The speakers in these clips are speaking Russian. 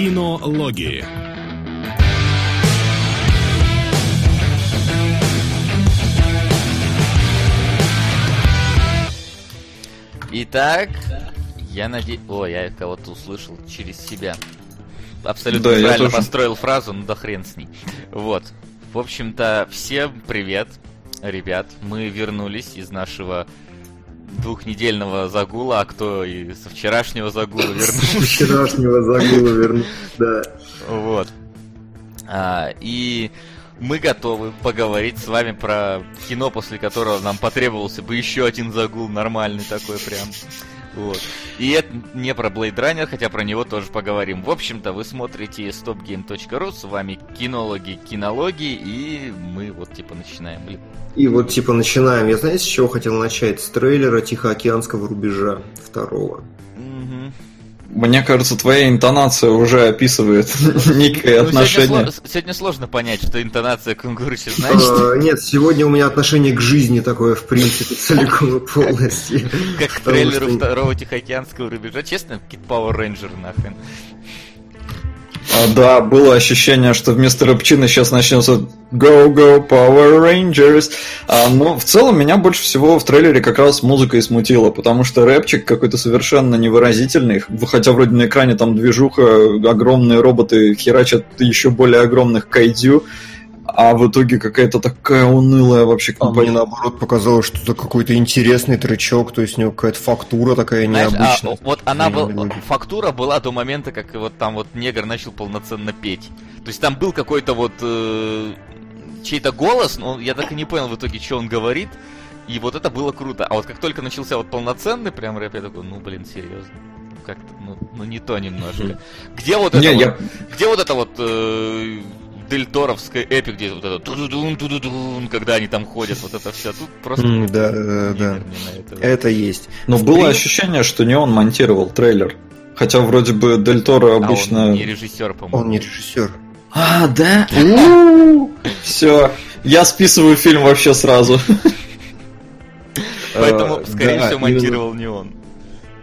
Кинологии. Итак, я надеюсь... О, я кого-то услышал через себя. Абсолютно Да, я правильно тоже. построил фразу, ну да хрен с ней. Вот. В общем-то, всем привет, ребят. Мы вернулись из нашего двухнедельного загула, а кто и со вчерашнего загула вернулся. Вчерашнего загула вернуть, да. Вот. А, и мы готовы поговорить с вами про кино, после которого нам потребовался бы еще один загул нормальный такой прям. Вот. И это не про Blade Runner, хотя про него тоже поговорим. В общем-то, вы смотрите stopgame.ru, с вами кинологи, кинологи, и мы вот типа начинаем. И вот типа начинаем. Я знаете, с чего хотел начать? С трейлера Тихоокеанского рубежа второго. Мгм. Мне кажется, твоя интонация уже описывает некое Ну, отношение. Сегодня, сло- сегодня сложно понять, что интонация кунгурыча значит, Э, Нет, сегодня у меня отношение к жизни такое, в принципе, целиком и полностью. как к трейлеру второго Тихоокеанского рубежа. Честно, какие-то Power Ranger нахрен. А, да, было ощущение, что вместо рыбчины сейчас начнется Go Go Power Rangers. А, но в целом меня больше всего в трейлере как раз музыка и смутила, потому что рэпчик какой-то совершенно невыразительный, хотя вроде на экране там движуха, огромные роботы херачат еще более огромных кайдзю, а в итоге какая-то такая унылая вообще А мне компания. наоборот показалось, что это какой-то интересный тречок, то есть у него какая-то фактура такая Знаешь, а, необычная. вот она была, фактура была до момента, как вот там вот негр начал полноценно петь. То есть там был какой-то вот э, чей-то голос, но я так и не понял в итоге, что он говорит. И вот это было круто. А вот как только начался вот полноценный прям рэп, я такой, ну блин, серьезно. Как-то, ну, ну не то немножко. Где вот это вот, где вот это вот э, дельторовская эпик, где вот это тудудун, тудудун, когда они там ходят, вот это все. Тут просто... М, да, да, да. это. Это есть. Но В было принципе- ощущение, что не он монтировал трейлер. Хотя вроде бы Дель Торо А обычно... он не режиссер, по-моему. Он не режиссер. А, да? Все, я списываю фильм вообще сразу. Поэтому, Э, скорее всего, монтировал не он.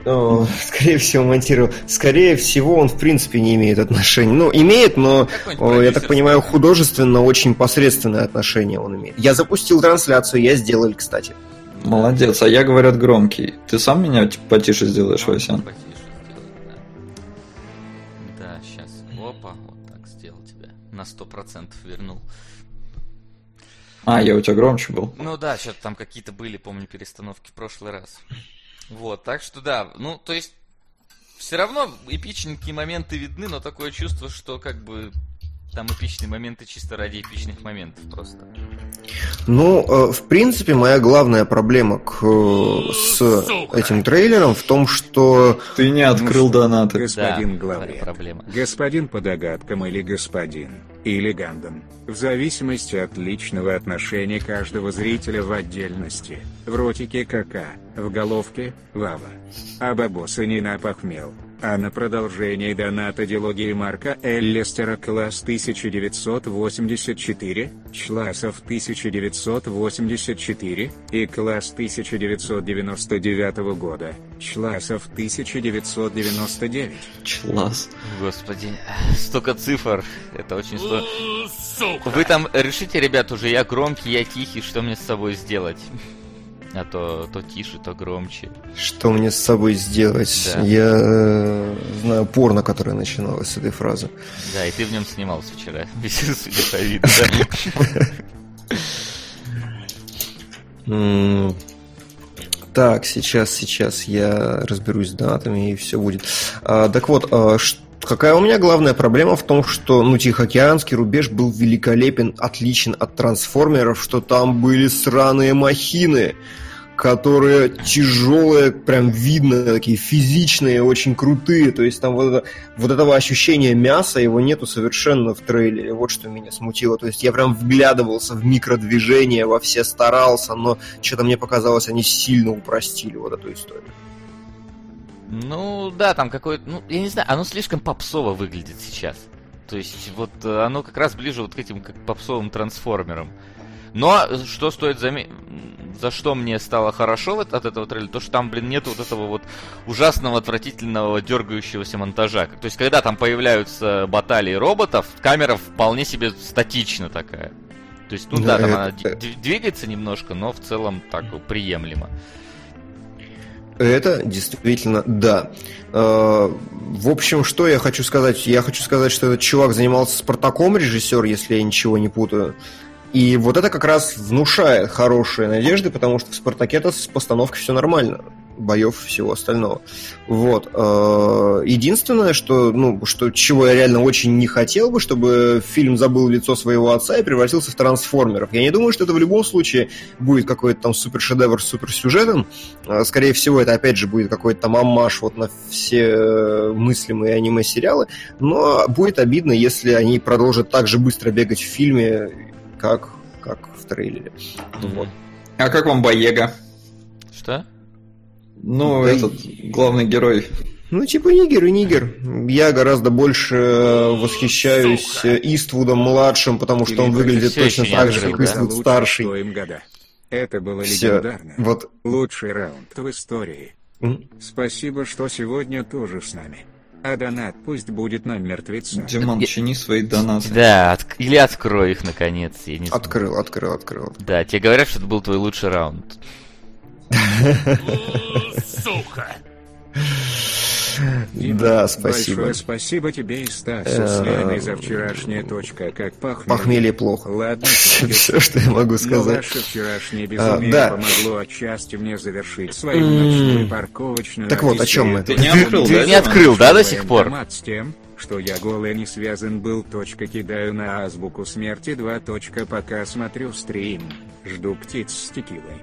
О, Скорее всего, монтировал. Скорее всего, он в принципе не имеет отношения. Ну, имеет, но, о, я так понимаю, художественно очень посредственное отношение он имеет. Я запустил трансляцию, я сделал, кстати. Молодец, а я, говорят, громкий. Ты сам меня типа, потише сделаешь, Васян? потише сделай, да. Да, сейчас. Опа, вот так сделал тебя. На сто процентов вернул. А, я у тебя громче был. Ну да, что-то там какие-то были, помню, перестановки в прошлый раз. Вот, так что да, ну, то есть, все равно эпичненькие моменты видны, но такое чувство, что как бы там эпичные моменты чисто ради эпичных моментов просто. Ну, э, в принципе, моя главная проблема к, э, с этим трейлером в том, что Ты не открыл донаты. Господин да, главред. проблема. Господин по догадкам или господин, или Гандон, в зависимости от личного отношения каждого зрителя в отдельности. В ротике кака, в головке – лава. А бабоса не напохмел. А на продолжение доната дилогии Марка Эллистера класс 1984, Чласов 1984 и класс 1999 года, Чласов 1999. Класс. Господи, столько цифр, это очень сложно. Вы там решите, ребят, уже я громкий, я тихий, что мне с собой сделать? А то, то тише, то громче. что мне с собой сделать? Да. Я э, знаю порно, которое начиналось с этой фразы. Да, и ты в нем снимался вчера, судя по виду, да? М, Так, сейчас, сейчас я разберусь с датами и все будет. А, так вот, а, ш- какая у меня главная проблема в том, что ну, Тихоокеанский рубеж был великолепен, отличен от трансформеров, что там были сраные махины, которые тяжелые, прям видно, такие физичные, очень крутые. То есть там вот, это- вот этого ощущения мяса, его нету совершенно в трейлере. Вот что меня смутило. То есть я прям вглядывался в микродвижения, во все старался, но что-то мне показалось, они сильно упростили вот эту историю. Ну, да, там какое-то, ну, я не знаю, оно слишком попсово выглядит сейчас. То есть, вот э, оно как раз ближе вот к этим как попсовым трансформерам. Но что стоит заметить, за что мне стало хорошо от этого трейлера, то что там, блин, нет вот этого вот ужасного, отвратительного, дергающегося монтажа. То есть, когда там появляются баталии роботов, камера вполне себе статична такая. То есть, ну да, да там это... она двигается немножко, но в целом так приемлемо. Это действительно да. Э, в общем, что я хочу сказать? Я хочу сказать, что этот чувак занимался Спартаком, режиссер, если я ничего не путаю. И вот это как раз внушает хорошие надежды, потому что в Спартаке-то с постановкой все нормально боев всего остального. Вот. Э, единственное, что, ну, что, чего я реально очень не хотел бы, чтобы фильм забыл лицо своего отца и превратился в трансформеров. Я не думаю, что это в любом случае будет какой-то там супершедевр с суперсюжетом. Э, скорее всего, это опять же будет какой-то там аммаж вот на все мыслимые аниме-сериалы. Но будет обидно, если они продолжат так же быстро бегать в фильме, как, как в трейлере. Вот. А как вам Боега? Что? Ну, да этот и... главный герой. Ну, типа нигер и нигер. Я гораздо больше восхищаюсь Сука. Иствудом младшим, потому что Или он выглядит точно так же, как Иствуд старший. Это было Все. легендарно. Вот. Лучший раунд в истории. Mm? Спасибо, что сегодня тоже с нами. А донат пусть будет на мертвеца. Димон, чини свои донаты. Да, от... или открой их наконец. Я не открыл, открыл, открыл. Да, тебе говорят, что это был твой лучший раунд. Сука! Да, спасибо. Большое спасибо тебе и Стасу Леной за вчерашняя точка, как пахнет. Похмелье плохо. Ладно, все, что я могу сказать. ваше вчерашнее а, безумие а, да. помогло отчасти мне завершить свою ночную парковочную Так вот, о чем мы? Ты не открыл, Ты не открыл, да, до сих пор? С тем, что я голый не связан был. Точка кидаю на азбуку смерти. Два точка пока смотрю стрим. Жду птиц с текилой.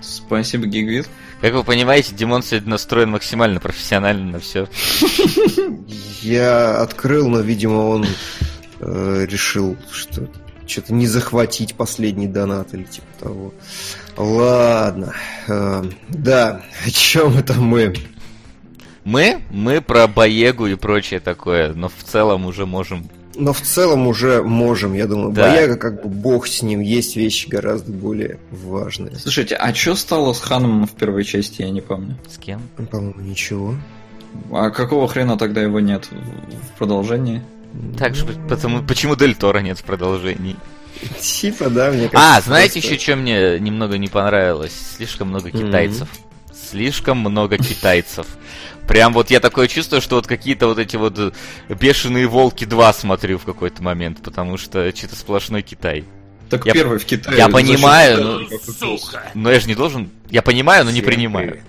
Спасибо, Гигвит. Как вы понимаете, Димон сегодня настроен максимально профессионально на все. Я открыл, но, видимо, он э, решил, что что-то не захватить последний донат или типа того. Ладно. Э, да, о чем это мы? Мы? Мы про Боегу и прочее такое, но в целом уже можем но в целом уже можем, я думаю. Да. Бояга, как бы бог с ним, есть вещи гораздо более важные. Слушайте, а что стало с Ханом в первой части, я не помню. С кем? По-моему, ничего. А какого хрена тогда его нет в продолжении? Так же, потому, почему Дель Торо нет в продолжении? Типа, да, мне кажется. А, знаете просто... еще, что мне немного не понравилось? Слишком много китайцев. Mm-hmm. Слишком много китайцев. Прям вот я такое чувствую, что вот какие-то вот эти вот э, бешеные волки 2 смотрю в какой-то момент, потому что что-то сплошной Китай. Так я, первый в Китае. Я понимаю, но, но я же не должен. Я понимаю, но не принимаю.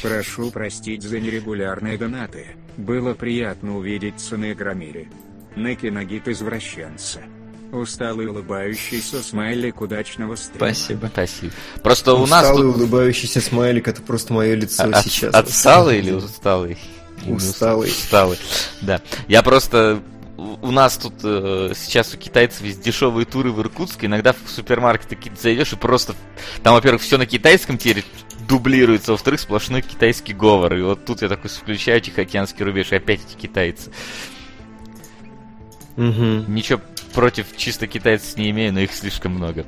Прошу простить за нерегулярные донаты. Было приятно увидеть цены Громире. Неки Нагит извращенца. Усталый улыбающийся смайлик удачного стрима. Спасибо. Спасибо. Просто усталый, у нас Усталый тут... улыбающийся смайлик это просто мое лицо а, сейчас. Отсталый или усталый? Усталый. Усталый. Да. Я просто у нас тут э, сейчас у китайцев есть дешевые туры в Иркутске. Иногда в супермаркеты какие-то зайдешь и просто там, во-первых, все на китайском теперь дублируется, во-вторых, сплошной китайский говор. И вот тут я такой включаю Тихоокеанский рубеж, и опять эти китайцы. Угу. Ничего против чисто китайцев не имею, но их слишком много.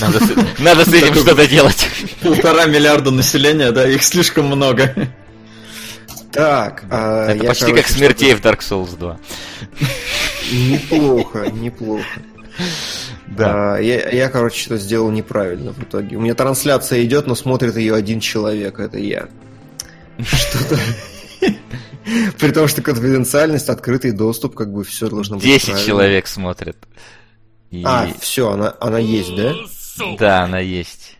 Надо с, надо с этим что-то делать. Полтора миллиарда населения, да, их слишком много. Так, а Это я, почти короче, как смертей в Dark Souls 2. Неплохо, неплохо. Да. А, я, я, короче, что сделал неправильно в итоге. У меня трансляция идет, но смотрит ее один человек, это я. Что-то... При том, что конфиденциальность, открытый доступ, как бы все должно быть. Десять человек смотрят. И... А, все, она, она есть, да? Да, она есть.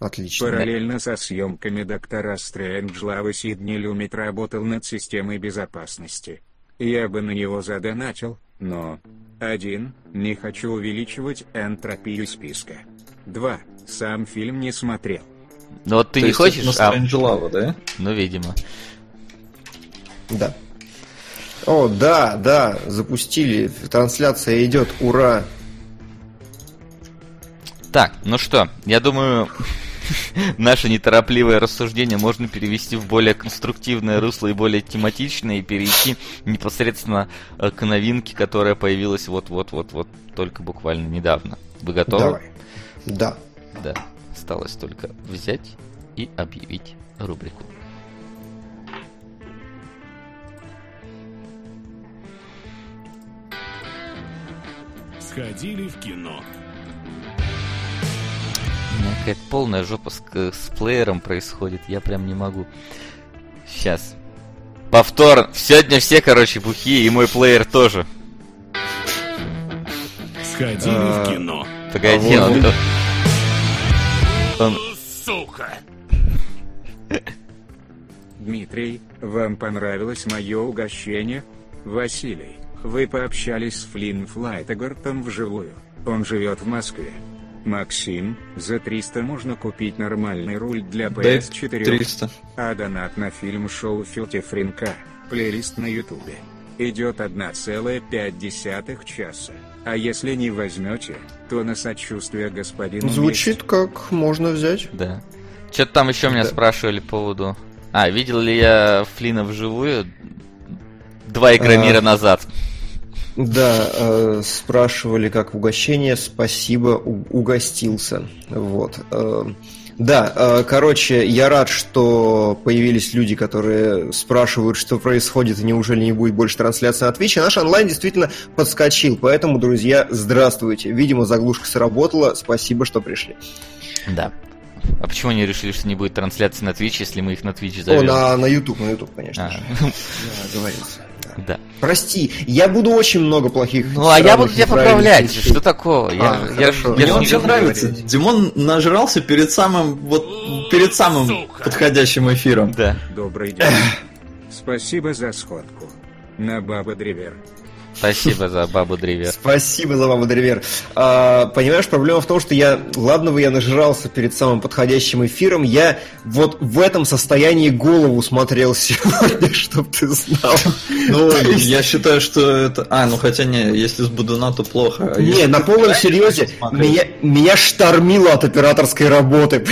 Отлично. Параллельно со съемками доктора Стрэнджлава Сидни Люмит работал над системой безопасности. Я бы на него задонатил, но... Один, не хочу увеличивать энтропию списка. Два, сам фильм не смотрел. Ну вот ты То не хочешь? А... да? Ну, видимо. Да. О, да, да, запустили. Трансляция идет, ура. Так, ну что, я думаю, наше неторопливое рассуждение можно перевести в более конструктивное русло и более тематичное и перейти непосредственно э, к новинке, которая появилась вот-вот-вот-вот только буквально недавно. Вы готовы? Давай. Да. Да. Осталось только взять и объявить рубрику. Сходили в кино. У меня какая-то полная жопа с, с плеером происходит. Я прям не могу. Сейчас. Повтор. Сегодня все, короче, бухие, и мой плеер тоже. Сходили А, в кино. Погоди, А он... вот. то- он... Сука! Дмитрий, вам понравилось мое угощение? Василий, вы пообщались с Флинн Флайтегартом вживую. Он живет в Москве. Максим, за 300 можно купить нормальный руль для Дай PS4. 300. А донат на фильм шоу Филти Фринка. Плейлист на ютубе. Идет 1,5 часа. А если не возьмете, то на сочувствие господину Звучит как можно взять. Да. Что-то там еще меня Да. спрашивали по поводу... А, видел ли я Флина вживую? Два игромира А. назад. Да, э, спрашивали, как угощение. Спасибо, угостился. Вот. э, да, э, короче, я рад, что появились люди, которые спрашивают, что происходит, и неужели не будет больше трансляции на Twitch. И наш онлайн действительно подскочил, поэтому, друзья, здравствуйте. Видимо, заглушка сработала. Спасибо, что пришли. Да. А почему они решили, что не будет трансляции на Twitch, если мы их на Twitch О, зовем? на, на YouTube, на YouTube, конечно А, же. Да, договорился. Да. Прости, я буду очень много плохих. Ну, а я буду тебя поправлять. вещей. Что такого? Я, А, я, хорошо. я Мне он все нравится. Димон нажрался перед самым вот перед самым Сука. подходящим эфиром. Да. Добрый день. Спасибо за сходку. На Баба Древер. Спасибо за бабу Древер. Спасибо за вам, Древер. А, понимаешь, проблема в том, что я, ладно бы я нажрался перед самым подходящим эфиром, я вот в этом состоянии голову смотрел сегодня, чтоб ты знал. Ну, есть- я считаю, что это... А, ну хотя не, если с Будуна, то плохо. А Не, если на полном серьезе, меня, меня штормило от операторской работы.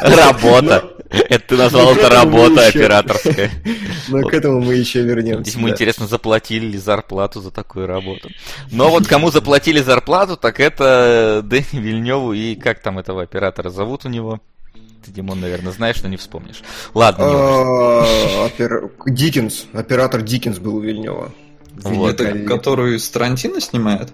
Работа. Это ты назвал это работа операторская. Но к этому мы еще вернемся. Ему интересно, заплатили ли зарплату за такую работу. Но вот кому заплатили зарплату, так это Дэнни Вильневу и как там этого оператора зовут у него? Ты, Димон, наверное, знаешь, но не вспомнишь. Ладно. А, Диккенс, оператор Диккенс был у Вильнева. Вот. Это который с Тарантино снимает?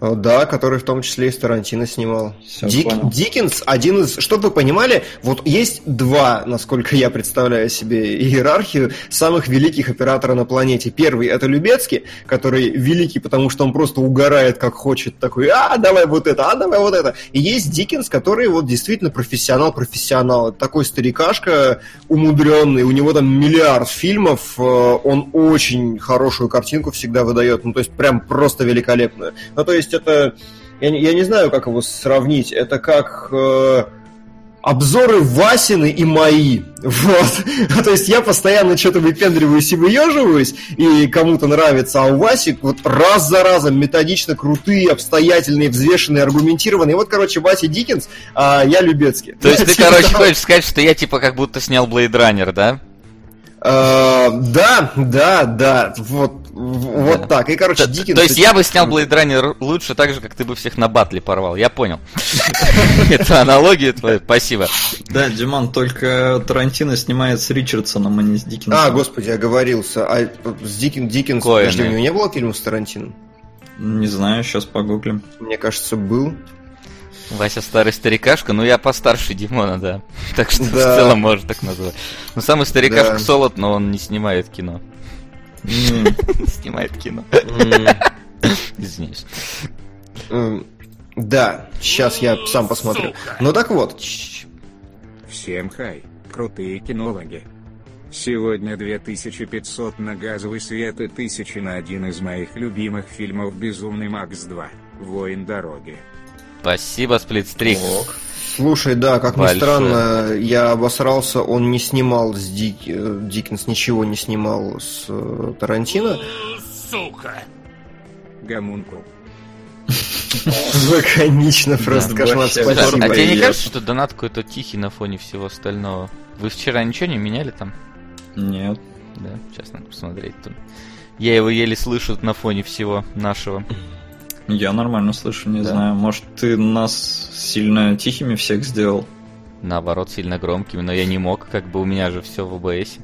А, Да, который в том числе и с Тарантино снимал. Всё, Дик- понял. Диккенс один из... Чтобы вы понимали, вот есть два, насколько я представляю себе иерархию, самых великих оператора на планете. Первый — это Любецкий, который великий, потому что он просто угорает как хочет, такой, а, давай вот это, а, давай вот это. И есть Диккенс, который вот действительно профессионал-профессионал. Такой старикашка умудренный, у него там миллиард фильмов, э, он очень хорошую картинку всегда выдает, ну, то есть прям просто великолепную. Ну, то есть это... Я, я не знаю, как его сравнить. Это как э, обзоры Васины и мои. Вот. То есть я постоянно что-то выпендриваюсь и выеживаюсь, и кому-то нравится, а у Васи вот раз за разом методично крутые, обстоятельные, взвешенные, аргументированные. Вот, короче, Вася Диккенс, а я Любецкий. То есть ты, Типа короче, того. хочешь сказать, что я типа как будто снял Runner, да? Э, Да, да, да, вот, вот Да. так. И, короче, Диккенс... то есть я бы снял Blade Runner лучше так же, как ты бы всех на батле порвал. Я понял. Это аналогия твоя. Спасибо. Да, Димон, только Тарантино снимает с Ричардсоном, а не с Диккенсом. А, господи, оговорился. А с Диккен, Диккенс, подожди, у него не было фильма с Тарантино? Не знаю, сейчас погуглим. Мне кажется, был. Вася старый старикашка, ну я постарше Димона, да. Так что в Да. целом можно так назвать. Ну самый старикашка Да. Солод, но он не снимает кино. М, Снимает кино. Извиняюсь. М, Да, сейчас я сам посмотрю. Ну так вот, Всем хай, крутые кинологи. Сегодня 2500 на газовый свет и 1000 на один из моих любимых фильмов «Безумный Макс 2. Воин дороги». Спасибо, Сплитстрик. слушай, да, как ни Большое. странно, я обосрался, он не снимал с Дик... э, Диккенс, ничего не снимал с э, Тарантино. Сука! Гомункул. Лаконично просто, Да, кошмар, спасибо. а тебе не кажется, что донат какой-то тихий на фоне всего остального? Вы вчера ничего не меняли там? Нет. Да, сейчас надо посмотреть. Тут. Я его еле слышу на фоне всего нашего. Я нормально слышу, не Да. знаю. Может, ты нас сильно тихими всех сделал? Наоборот, сильно громкими, но я не мог, как бы у меня же все в ОБС.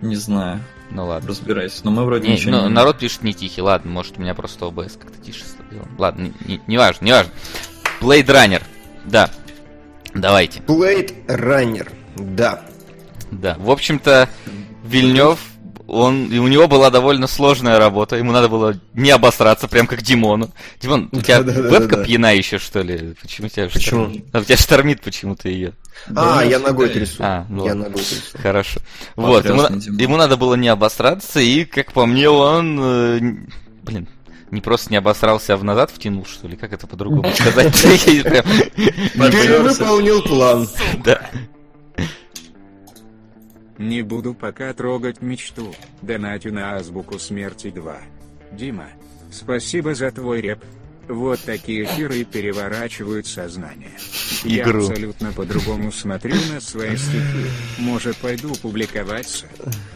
Не знаю. Ну ладно. Разбирайся. Но мы вроде Не, ничего ну, не... народ пишет не тихий, ладно, может у меня просто ОБС как-то тише сделан. Ладно, не, не, не важно, не важно. Blade Runner, да. Давайте. Blade Runner, да. Да. В общем-то, Вильнев, он, и у него была довольно сложная работа. Ему надо было не обосраться, прям как Димону. Димон, у тебя вебка пьяна еще, что ли? Почему тебя Почему? штормит? А, у тебя штормит почему-то ее. А, я ногой трясу. А, ну Я ногой трясу. Хорошо. Вот, ему, ему надо было не обосраться, и, как по мне, он, э, блин, не просто не обосрался, а в назад втянул, что ли? Как это по-другому сказать? Перевыполнил план. Да. Не буду пока трогать мечту. Донатю на азбуку смерти 2. Дима, спасибо за твой реп. Вот такие эфиры переворачивают сознание. Игру. Я абсолютно по-другому смотрю на свои стихи. Может, пойду публиковаться?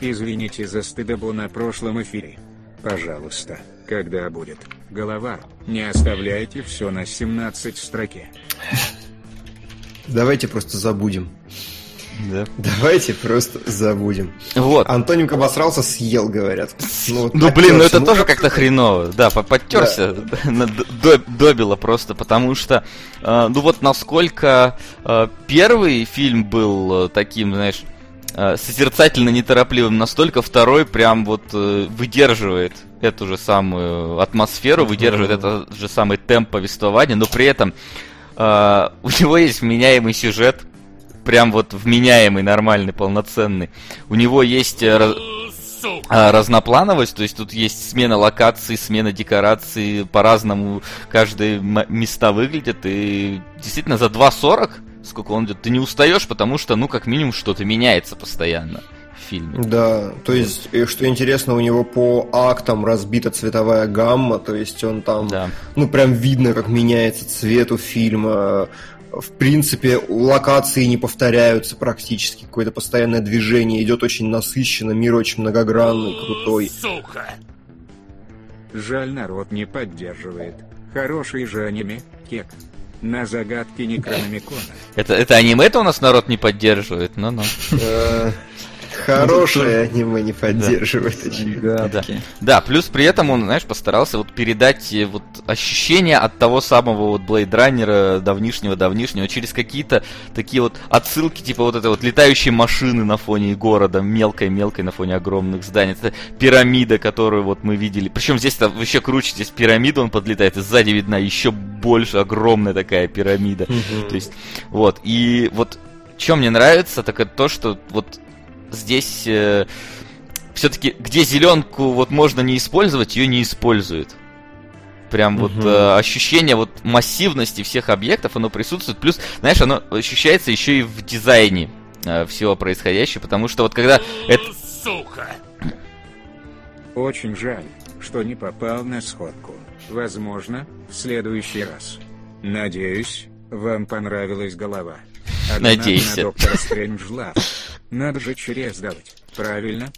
Извините за стыдобу на прошлом эфире. Пожалуйста, когда будет? Голова, не оставляйте все на 17 строке. Давайте просто забудем. Да. Давайте просто забудем. Вот. Антонимка обосрался, съел, говорят. вот Ну блин, ну это тоже как-то хреново. Да, по- подтерся, до- добило просто, потому что, э, ну вот насколько э, первый фильм был э, таким, знаешь, созерцательно неторопливым, настолько второй прям вот выдерживает эту же самую атмосферу, выдерживает этот же самый темп повествования, но при этом у него есть вменяемый сюжет, прям вот вменяемый, нормальный, полноценный. У него есть э, а, разноплановость, то есть тут есть смена локаций, смена декораций, по-разному каждые места выглядят, и действительно за 2.40, сколько он идет, ты не устаешь, потому что, ну, как минимум, что-то меняется постоянно в фильме. Да, то есть, что интересно, у него по актам разбита цветовая гамма, то есть он там, Да. ну прям видно, как меняется цвет у фильма. В принципе, локации не повторяются практически, какое-то постоянное движение, идет очень насыщенно, мир очень многогранный, крутой. Жаль, народ не поддерживает. Хороший же аниме, кек. На загадки Некрономикона. Это, это аниме-то у нас народ не поддерживает, ну-ну. Э, Хорошее аниме не поддерживает. Гадки. Да, плюс при этом он, знаешь, постарался вот передать э, вот ощущение от того самого вот Blade Runner давнишнего-давнишнего через какие-то такие вот отсылки, типа вот этой вот летающей машины на фоне города, мелкой-мелкой на фоне огромных зданий. Это пирамида, которую вот мы видели. Причем здесь то вообще круче, здесь пирамида он подлетает, и сзади видна еще больше, огромная такая пирамида. То есть, вот, и вот, что мне нравится, так это то, что вот здесь все-таки, где зеленку вот можно не использовать, ее не используют. Прям вот Мгм. э, ощущение вот массивности всех объектов, оно присутствует. Плюс, знаешь, оно ощущается еще и в дизайне э, всего происходящего, потому что вот когда это... Очень жаль, что не попал на сходку. Возможно, в следующий раз. Надеюсь, вам понравилась голова. Надейся. на доктора Стрэнджлав. Надо же через давать. Правильно?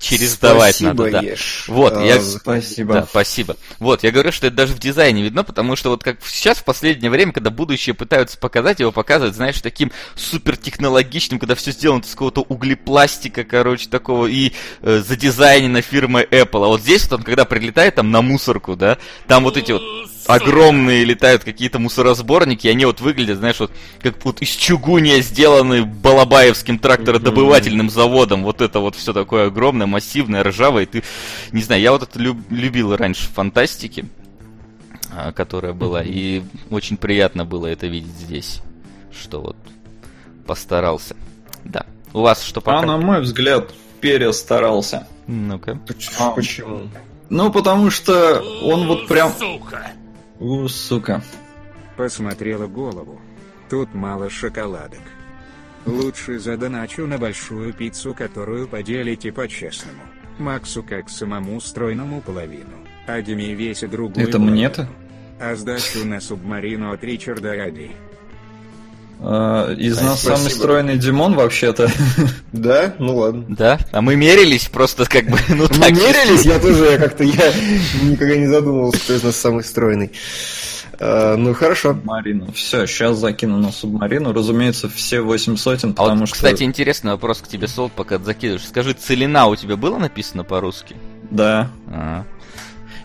Через давать Спасибо, надо, да. Еш. Вот, А, я- Спасибо. Да, спасибо. Вот, я говорю, что это даже в дизайне видно, потому что вот как сейчас в последнее время, когда будущее пытаются показать, его показывают, знаешь, таким супер технологичным, когда все сделано из какого-то углепластика, короче, такого, и э, задизайнено фирмой Apple. А вот здесь вот он, когда прилетает там на мусорку, да, там вот эти вот огромные летают какие-то мусоросборники, и они вот выглядят, знаешь, вот как вот из чугуния сделаны Балабаевским трактородобывательным заводом. Вот это вот все такое огромное, массивное, ржавое. И ты, не знаю, я вот это люб- любил раньше в фантастике, а, которая была, и очень приятно было это видеть здесь, что вот постарался. Да. У вас что А пока? на мой взгляд, перестарался. Ну-ка. А. Почему? Ну, потому что он вот прям... У, сука. Посмотрела голову. Тут мало шоколадок. Лучше задоначу на большую пиццу, которую поделите по-честному. Максу как самому стройному половину, а Диме весе другую Это мне-то? А сдачу на субмарину от Ричарда Ради. А, Из нас Спасибо. самый стройный Димон вообще-то. Да? Ну ладно. Да? А мы мерились просто как бы, ну Мы так. мерились, я тоже я как-то я никогда не задумывался, кто из нас самый стройный. А, ну хорошо. Субмарину. Все, сейчас закину на субмарину. Разумеется, все 8 сотен, А потому вот, что... кстати, интересный вопрос к тебе, Солт, пока ты закидываешь. Скажи, целина у тебя было написано по-русски? Да. А,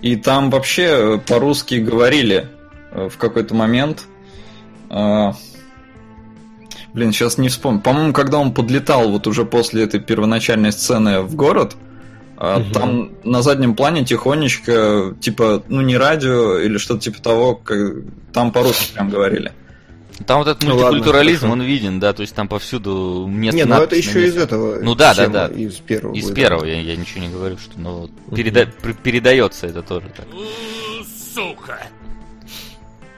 И там вообще э, по-русски говорили э, в какой-то момент. Блин, сейчас не вспомню. По-моему, когда он подлетал вот уже после этой первоначальной сцены в город, Мгм. там на заднем плане тихонечко, типа, ну не радио или что-то типа того, как- там по-русски прям говорили. Там вот этот Ну ладно, мультикультурализм, хорошо. он виден, да, то есть там повсюду место Не, ну это еще из месте. этого. Ну да, да, да. Из первого. Из будет. первого, я, я ничего не говорю, что ну, вот переда- передается это тоже так.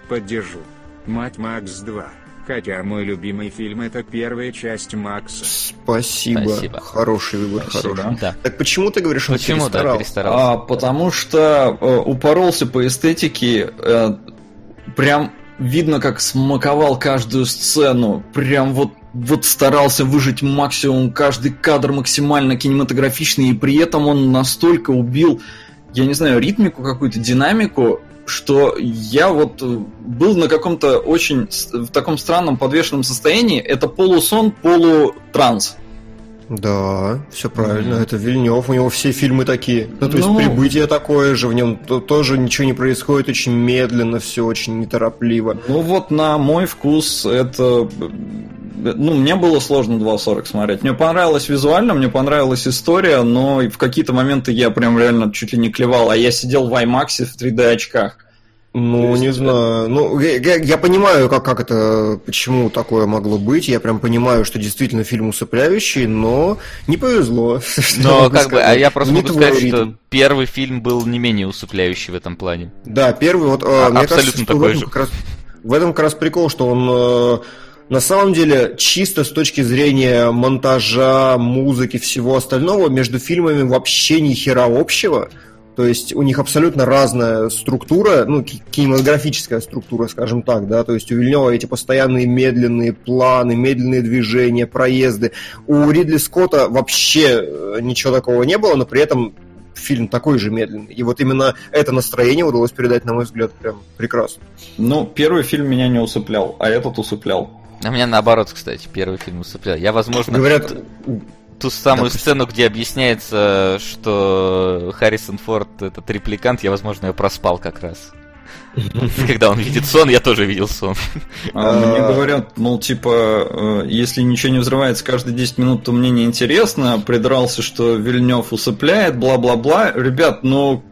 Поддержу. Мать Макс 2. Хотя мой любимый фильм это первая часть Макса. Спасибо. Спасибо. Хороший выбор, Спасибо. хороший. Да. Так почему ты говоришь, он Почему, да, перестарал? перестарался? А, потому что э, упоролся по эстетике, э, прям видно, как смаковал каждую сцену, прям вот вот старался выжить максимум, каждый кадр максимально кинематографичный, и при этом он настолько убил, я не знаю, ритмику какую-то, динамику, что я вот э, был на каком-то очень в таком странном подвешенном состоянии. Это полусон, полутранс. Да, все правильно. Мгм. Это Вильнев, у него все фильмы такие. Ну, то есть Ну- прибытие такое же, в нем то- тоже ничего не происходит, очень медленно, все очень неторопливо. Ну вот на мой вкус это... Ну, мне было сложно 2.40 смотреть. Мне понравилось визуально, мне понравилась история, но в какие-то моменты я прям реально чуть ли не клевал, а я сидел в IMAX в 3D очках. Ну, есть не знаю. Ну, я, я- я понимаю, как, как это, почему такое могло быть. Я прям понимаю, что действительно фильм усыпляющий, но не повезло. Но как бы, а я просто Не могу сказать, ритм. что первый фильм был не менее усыпляющий в этом плане. Да, первый вот, э, А, мне абсолютно кажется, такой же. как раз, в этом как раз прикол, что он э, на самом деле чисто с точки зрения монтажа, музыки, всего остального между фильмами вообще ни хера общего. То есть у них абсолютно разная структура, ну, ки- кинематографическая структура, скажем так, да, то есть у Вильнева эти постоянные медленные планы, медленные движения, проезды. У Ридли Скотта вообще э, ничего такого не было, но при этом фильм такой же медленный. И вот именно это настроение удалось передать, на мой взгляд, прям прекрасно. Ну, первый фильм меня не усыплял, а этот усыплял. А меня наоборот, кстати, первый фильм усыплял. Я, возможно, Говорят, ту самую Допустим. сцену, где объясняется, что Харрисон Форд этот репликант, я, возможно, ее проспал как раз. Когда он видит сон, я тоже видел сон. А, Мне А. говорят, мол, типа, э, если ничего не взрывается каждые 10 минут, то мне неинтересно. Придрался, что Вильнев усыпляет, бла-бла-бла. Ребят, ну,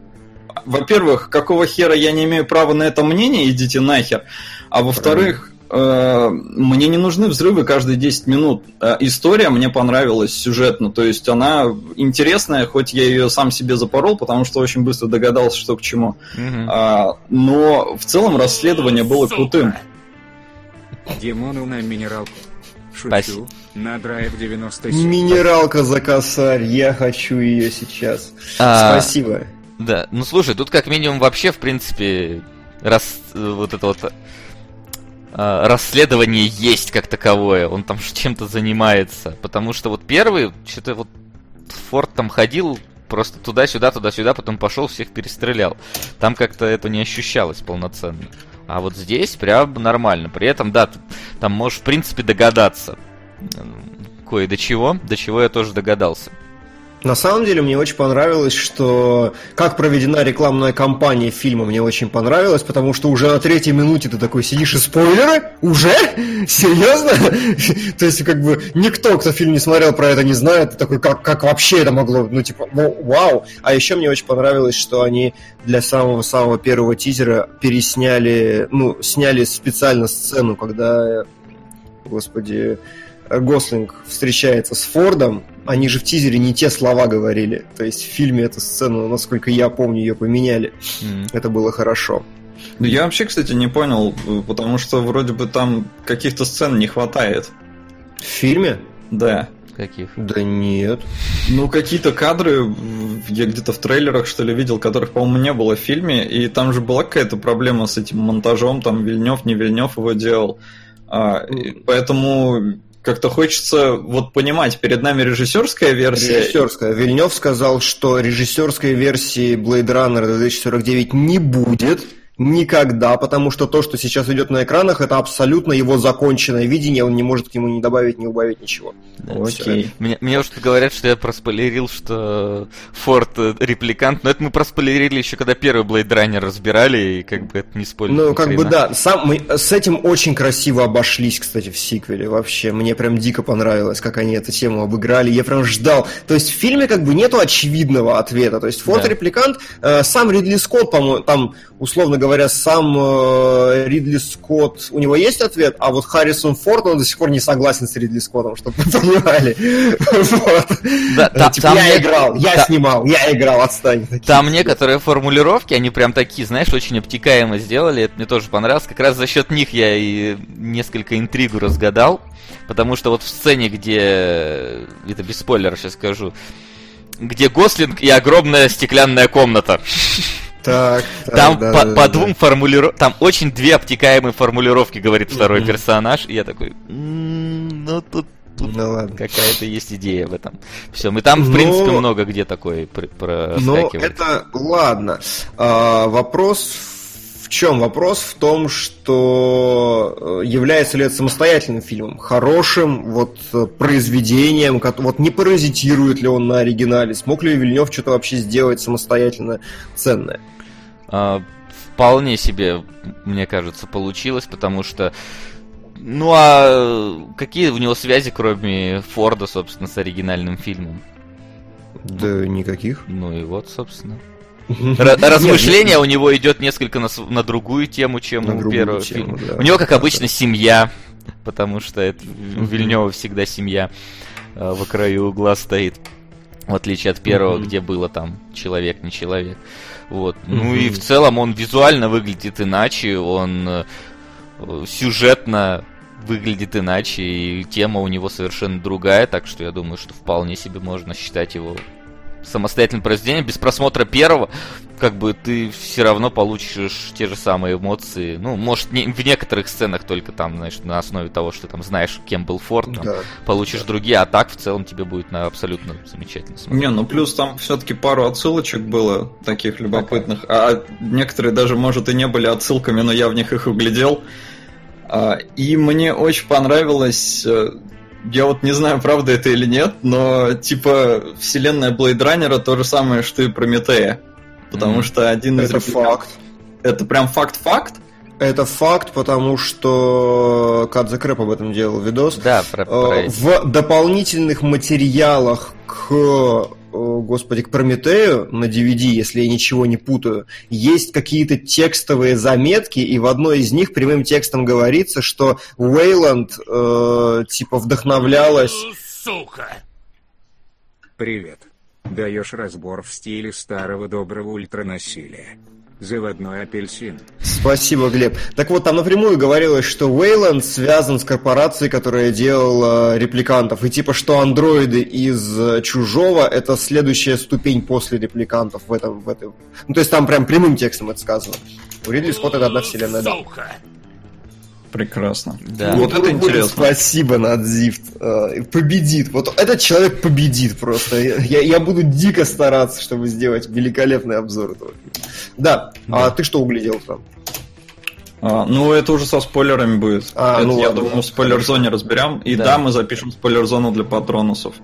во-первых, какого хера я не имею права на это мнение, идите нахер. А во-вторых, мне не нужны взрывы каждые 10 минут. Э, История мне понравилась сюжетно, то есть она интересная, хоть я ее сам себе запорол, потому что очень быстро догадался, что к чему. А, но в целом расследование было крутым. Димону на минералку. Шучу. Спасибо. На драйв 97. Минералка за косарь, я хочу ее сейчас. А, Спасибо. Да, ну слушай, тут как минимум вообще, в принципе, раз э, вот это вот расследование есть как таковое, он там чем-то занимается, потому что вот первый, что-то вот Форд там ходил просто туда-сюда, туда-сюда, потом пошел, всех перестрелял. Там как-то это не ощущалось полноценно. А вот здесь прям нормально. При этом, да, ты там можешь, в принципе, догадаться кое до чего, до чего я тоже догадался. На самом деле мне очень понравилось, что как проведена рекламная кампания фильма, мне очень понравилось, потому что уже на третьей минуте ты такой сидишь и спойлеры? Уже? Серьезно? То есть как бы никто, кто фильм не смотрел, про это не знает, ты такой, как, как вообще это могло, ну типа, вау. А еще мне очень понравилось, что они для самого-самого первого тизера пересняли, ну, сняли специально сцену, когда, господи, Гослинг встречается с Фордом, они же в тизере не те слова говорили. То есть в фильме эту сцену, насколько я помню, ее поменяли. М. Это было хорошо. Ну, Я вообще, кстати, не понял, потому что вроде бы там каких-то сцен не хватает. В фильме? Да. Каких? Да нет. Ну, какие-то кадры я где-то в трейлерах, что ли, видел, которых, по-моему, не было в фильме, и там же была какая-то проблема с этим монтажом, там Вильнев, не Вильнев его делал. А, поэтому как-то хочется вот понимать, перед нами режиссерская версия. Режиссерская. Вильнев сказал, что режиссерской версии Blade Runner 2049 не будет. Никогда, потому что то, что сейчас идет на экранах, это абсолютно его законченное видение, он не может к нему не добавить, не убавить ничего. Да, Окей. Мне, мне уж говорят, что я проспойлерил, что Форд э, репликант, но это мы проспойлерили еще когда первый Blade Runner разбирали, и как бы это не спойлер. Ну, как бы да, сам, мы с этим очень красиво обошлись, кстати, в сиквеле вообще. Мне прям дико понравилось, как они эту тему обыграли, я прям ждал. То есть в фильме как бы нету очевидного ответа, то есть Форд да. репликант, э, сам Ридли Скотт, по-моему, там, условно говоря, сам э, Ридли Скотт, у него есть ответ, а вот Харрисон Форд, он до сих пор не согласен с Ридли Скоттом, чтобы вы понимали. Типа, я играл, я снимал, я играл, отстань. Там некоторые формулировки, они прям такие, знаешь, очень обтекаемо сделали, это мне тоже понравилось. Как раз за счет них я и несколько интригу разгадал, потому что вот в сцене, где, это без спойлера сейчас скажу, где Гослинг и огромная стеклянная комната. Так, там да, по, да, по да, двум формулировкам, там очень две обтекаемые формулировки говорит второй mm-hmm. персонаж, и я такой, м-м, ну тут тут ну, ладно. какая-то есть идея в этом. Все, мы там, в Но... принципе, много где такой про про Но это ладно. А, вопрос в чем? Вопрос в том, что э, является ли это самостоятельным фильмом, хорошим вот э, произведением, вот не паразитирует ли он на оригинале, смог ли Вильнев что-то вообще сделать самостоятельно ценное? А, вполне себе, мне кажется, получилось, потому что ну а какие у него связи, кроме Форда, собственно, с оригинальным фильмом? Да никаких. Ну и вот, собственно. Размышление у него идет несколько на, на другую тему, чем на у первого тему, фильма. Да, у него, как обычно, семья, потому что это, у Вильнева всегда семья э, в краю угла стоит. В отличие от первого, где было там человек, не человек. Вот. Ну и в целом он визуально выглядит иначе, он э, сюжетно выглядит иначе, и тема у него совершенно другая, так что я думаю, что вполне себе можно считать его самостоятельным произведением. Без просмотра первого, как бы ты все равно получишь те же самые эмоции. Ну, может, не, в некоторых сценах только там, знаешь, на основе того, что там знаешь, кем был Форд, там, да. получишь да. другие, а так в целом тебе будет на абсолютно замечательно смотреть. Не, ну плюс там все-таки пару отсылочек было таких любопытных, а некоторые даже, может, и не были отсылками, но я в них их углядел. А, и мне очень понравилось э, я вот не знаю, правда это или нет, но типа вселенная Blade Runner то же самое, что и Прометея. Потому mm. что один из... Это факт. Это прям факт-факт? Это факт, потому что Кадзе Крэп об этом делал видос. Да, про, про э, В дополнительных материалах к господи, к Прометею на DVD, если я ничего не путаю, есть какие-то текстовые заметки, и в одной из них прямым текстом говорится, что Уэйланд э, типа вдохновлялась... Сука! Привет. Даешь разбор в стиле старого доброго ультранасилия. Заводной апельсин. Спасибо, Глеб. Так вот, там напрямую говорилось, что Wayland связан с корпорацией, которая делала репликантов. И типа, что андроиды из э, Чужого это следующая ступень после репликантов в этом, в этом. Ну, то есть там прям прямым текстом это сказано. У Ридли Скотта это одна вселенная, да. Прекрасно. Да. Вот это интересно. Спасибо, Надзифт. Э, победит. Вот этот человек победит просто. Я, я буду дико стараться, чтобы сделать великолепный обзор этого фильма. Да. да. А ты что углядел там? А, ну, это уже со спойлерами будет. А, это, ну, я ладно, думаю, в спойлер-зоне разберем. И да. да, мы запишем спойлер-зону для патронусов.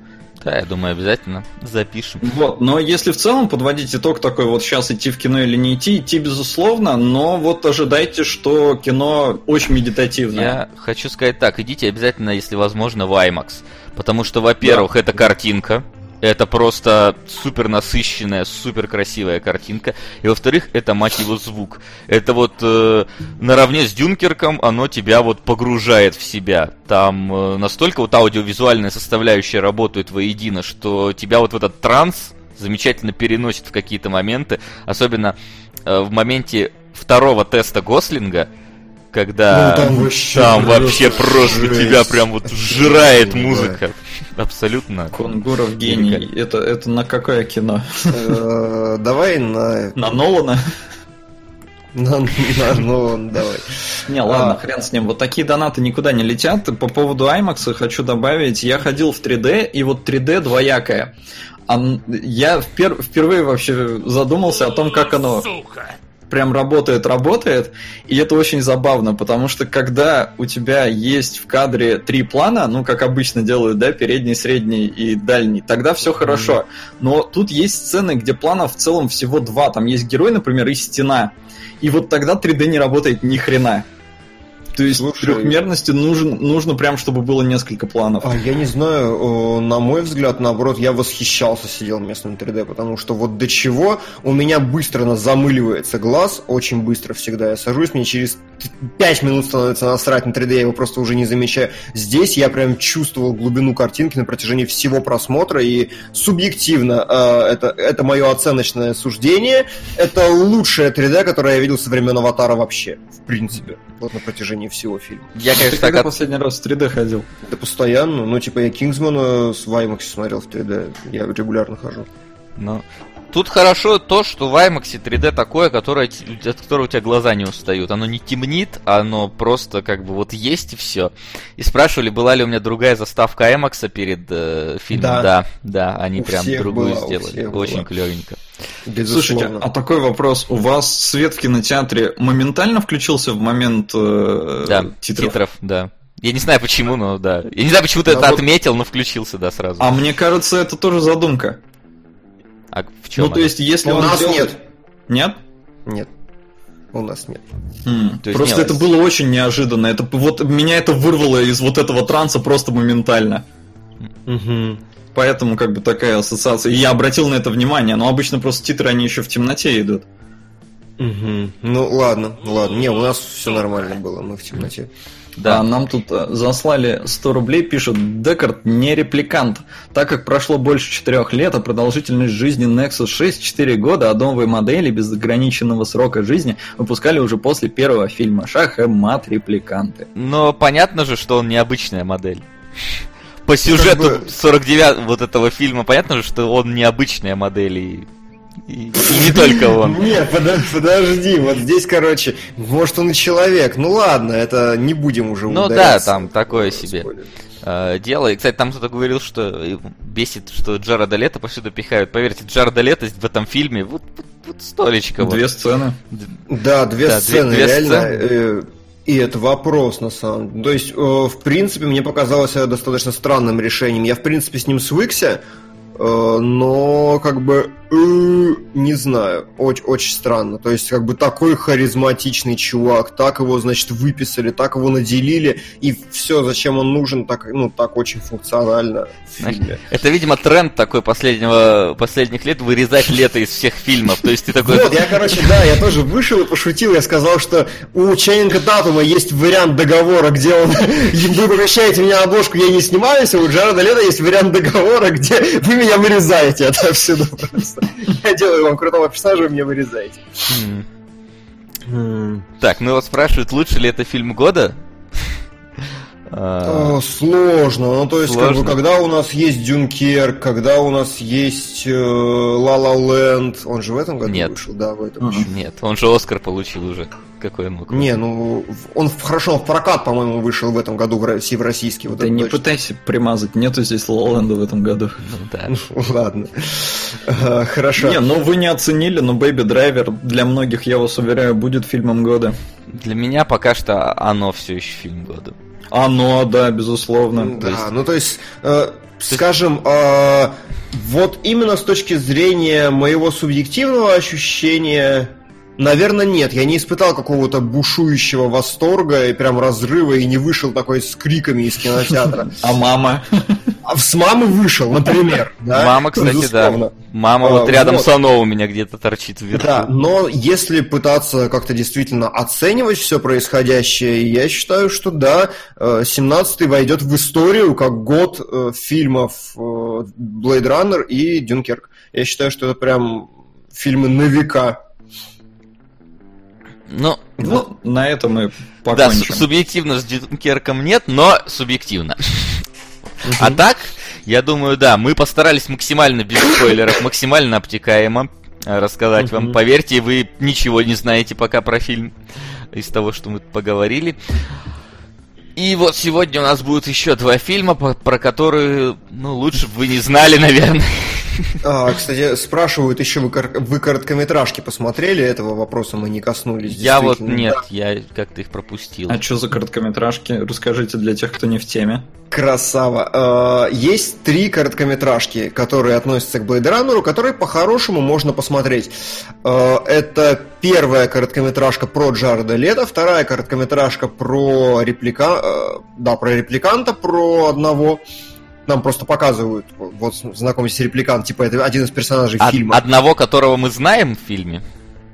Да, я думаю, обязательно запишем. Вот, но если в целом подводить итог такой, вот сейчас идти в кино или не идти, идти безусловно, но вот ожидайте, что кино очень медитативное. Я хочу сказать так, идите обязательно, если возможно, в IMAX. Потому что, во-первых, да. это картинка, это просто супер насыщенная, супер красивая картинка. И во-вторых, это, мать его, звук. Это вот э, наравне с Дюнкерком оно тебя вот погружает в себя. Там э, настолько вот аудиовизуальная составляющая работает воедино, что тебя вот в этот транс замечательно переносит в какие-то моменты. Особенно э, в моменте второго теста Гослинга, когда ну, там вообще, там вообще просто жесть. тебя прям вот сжирает музыка. Да. Абсолютно. Конгуров гений. Это, это на какое кино? Э, Давай на... На Нолана? На на Нолан, давай. Не, ладно, А. хрен с ним. Вот такие донаты никуда не летят. По поводу IMAX хочу добавить. Я ходил в 3D, и вот 3D двоякое. Я впер- впервые вообще задумался о том, как оно прям работает, работает. И это очень забавно, потому что когда у тебя есть в кадре три плана, ну, как обычно делают, да, передний, средний и дальний, тогда все хорошо. Но тут есть сцены, где планов в целом всего два. Там есть герой, например, и стена. И вот тогда 3D не работает ни хрена. То есть Слушай. трехмерности нужен, нужно прям, чтобы было несколько планов. А я не знаю, на мой взгляд, наоборот, я восхищался сидел местным 3D, потому что вот до чего у меня быстро замыливается глаз, очень быстро всегда я сажусь, мне через 5 минут становится насрать на 3D, я его просто уже не замечаю. Здесь я прям чувствовал глубину картинки на протяжении всего просмотра, и субъективно э, это, это мое оценочное суждение, это лучшее 3D, которое я видел со времен Аватара вообще, в принципе, вот на протяжении всего фильма. Я, Ты конечно, так когда от- последний раз в 3D ходил? Да постоянно. Ну, типа, я Кингсмана с Ваймаксе смотрел в 3D. Я регулярно хожу. Ну, тут хорошо то, что в IMAX 3D такое, которое, от которого у тебя глаза не устают. Оно не темнит, оно просто как бы вот есть и все. И спрашивали, была ли у меня другая заставка IMAX перед э, фильмом. Да. Да, да, они У прям другую была, сделали. Очень была. клевенько. Слушайте, Безусловно. а такой вопрос. У вас свет в кинотеатре моментально включился в момент э, Да, титров? титров, да. Я не знаю почему, но да. Я не знаю, почему ты Да это вот- отметил, но включился, да, сразу. А мне кажется, это тоже задумка. А в чем? ну, то есть, если У он нас сделал- нет. Нет? Нет. У нас нет. М, То есть Просто не- это было очень неожиданно. Это вот меня это вырвало из вот этого транса просто моментально. Поэтому как бы такая ассоциация. И я обратил на это внимание, но обычно просто титры они еще в темноте идут. Ну, ладно, ладно. Не, у нас все нормально было, мы в темноте. Да. А нам тут э, заслали 100 рублей, пишут, Декард не репликант. Так как прошло больше 4 лет, а продолжительность жизни Nexus 6 4 года, а новые модели без ограниченного срока жизни выпускали уже после первого фильма. Шах и мат репликанты. Но понятно же, что он необычная модель. По сюжету бы- 49 вот этого фильма понятно же, что он необычная модель и, и- и не только он. Нет, подо- подожди, вот здесь, короче, может он и человек. Ну ладно, это не будем уже Ну да, там такое себе э, дело. И, кстати, там кто-то говорил, что бесит, что Джареда Лето повсюду пихают. Поверьте, Джареда Лето в этом фильме вот, вот, вот столечко. вот. Две сцены. Да, две Да, две- сцены, две реально. сцены. э, И это вопрос, на самом деле. То есть, э, в принципе, мне показалось это достаточно странным решением. Я, в принципе, с ним свыкся, но, как бы, э, не знаю, очень, очень странно. То есть, как бы, такой харизматичный чувак, так его, значит, выписали, так его наделили, и все, зачем он нужен, так, ну, так очень функционально в фильме. Это, видимо, тренд такой последнего, последних лет вырезать лето из всех фильмов. То есть ты такой... Вот, я, короче, да, я тоже вышел и пошутил, я сказал, что у Ченнинга Татума есть вариант договора, где он, вы помещаете меня обложку, я не снимаюсь, а у Джареда Лето есть вариант договора, где вы меня вырезаете отовсюду просто. Я делаю вам крутого персонажа, вы меня вырезаете. «М, Так, ну вот спрашивают, лучше ли это фильм года? А, О, сложно. Ну, то есть, как бы, Сложно. когда у нас есть Дюнкерк, когда у нас есть Ла Ла Ленд, он же в этом году Нет. вышел, да, в этом. Нет, он же Оскар получил уже. Какой мог? Не, ну, он хорошо, в прокат, по-моему, вышел в этом году, в России, в российский. Вот Ты это не точно. пытайся примазать, нету здесь Лоланда в этом году. Ну да. Ну, Ладно. А, Хорошо. Не, ну вы не оценили, но Бэйби Драйвер для многих, я вас уверяю, будет фильмом года. Для меня пока что оно все еще фильм года. Оно, да, безусловно. Да, то есть- ну то есть, э, скажем, э, вот именно с точки зрения моего субъективного ощущения, наверное, нет. Я не испытал какого-то бушующего восторга и прям разрыва и не вышел такой с криками из кинотеатра. А мама? А с мамы вышел, например. да? Мама, кстати, Безусловно. да. Мама А, вот рядом вот. с Оно у меня где-то торчит вверху. Да, но если пытаться как-то действительно оценивать все происходящее, я считаю, что да, э, 17-й войдет в историю как год э, фильмов э, Blade Runner и Дюнкерк. Я считаю, что это прям фильмы на века. Ну, Ну, на этом мы да, покончим. субъективно с Дюнкерком нет, но субъективно. А так, Я думаю, да, мы постарались максимально без спойлеров, максимально обтекаемо э, рассказать вам. Поверьте, вы ничего не знаете пока про фильм из того, что мы поговорили. И вот сегодня у нас будет еще два фильма, про которые, ну, лучше бы вы не знали, наверное. А, кстати, спрашивают еще, вы, кор- вы короткометражки посмотрели? Этого вопроса мы не коснулись. Я вот нет, я как-то их пропустил. А что за короткометражки? Расскажите для тех, кто не в теме. Красава. Э, Есть три короткометражки, которые относятся к Blade Runner, которые по-хорошему можно посмотреть. Э, Это первая короткометражка про Джареда Лето, вторая короткометражка про реплика... э, да, про репликанта, про одного. Нам просто показывают, вот знакомьтесь, репликант, типа это один из персонажей Од- фильма. Одного, которого мы знаем в фильме.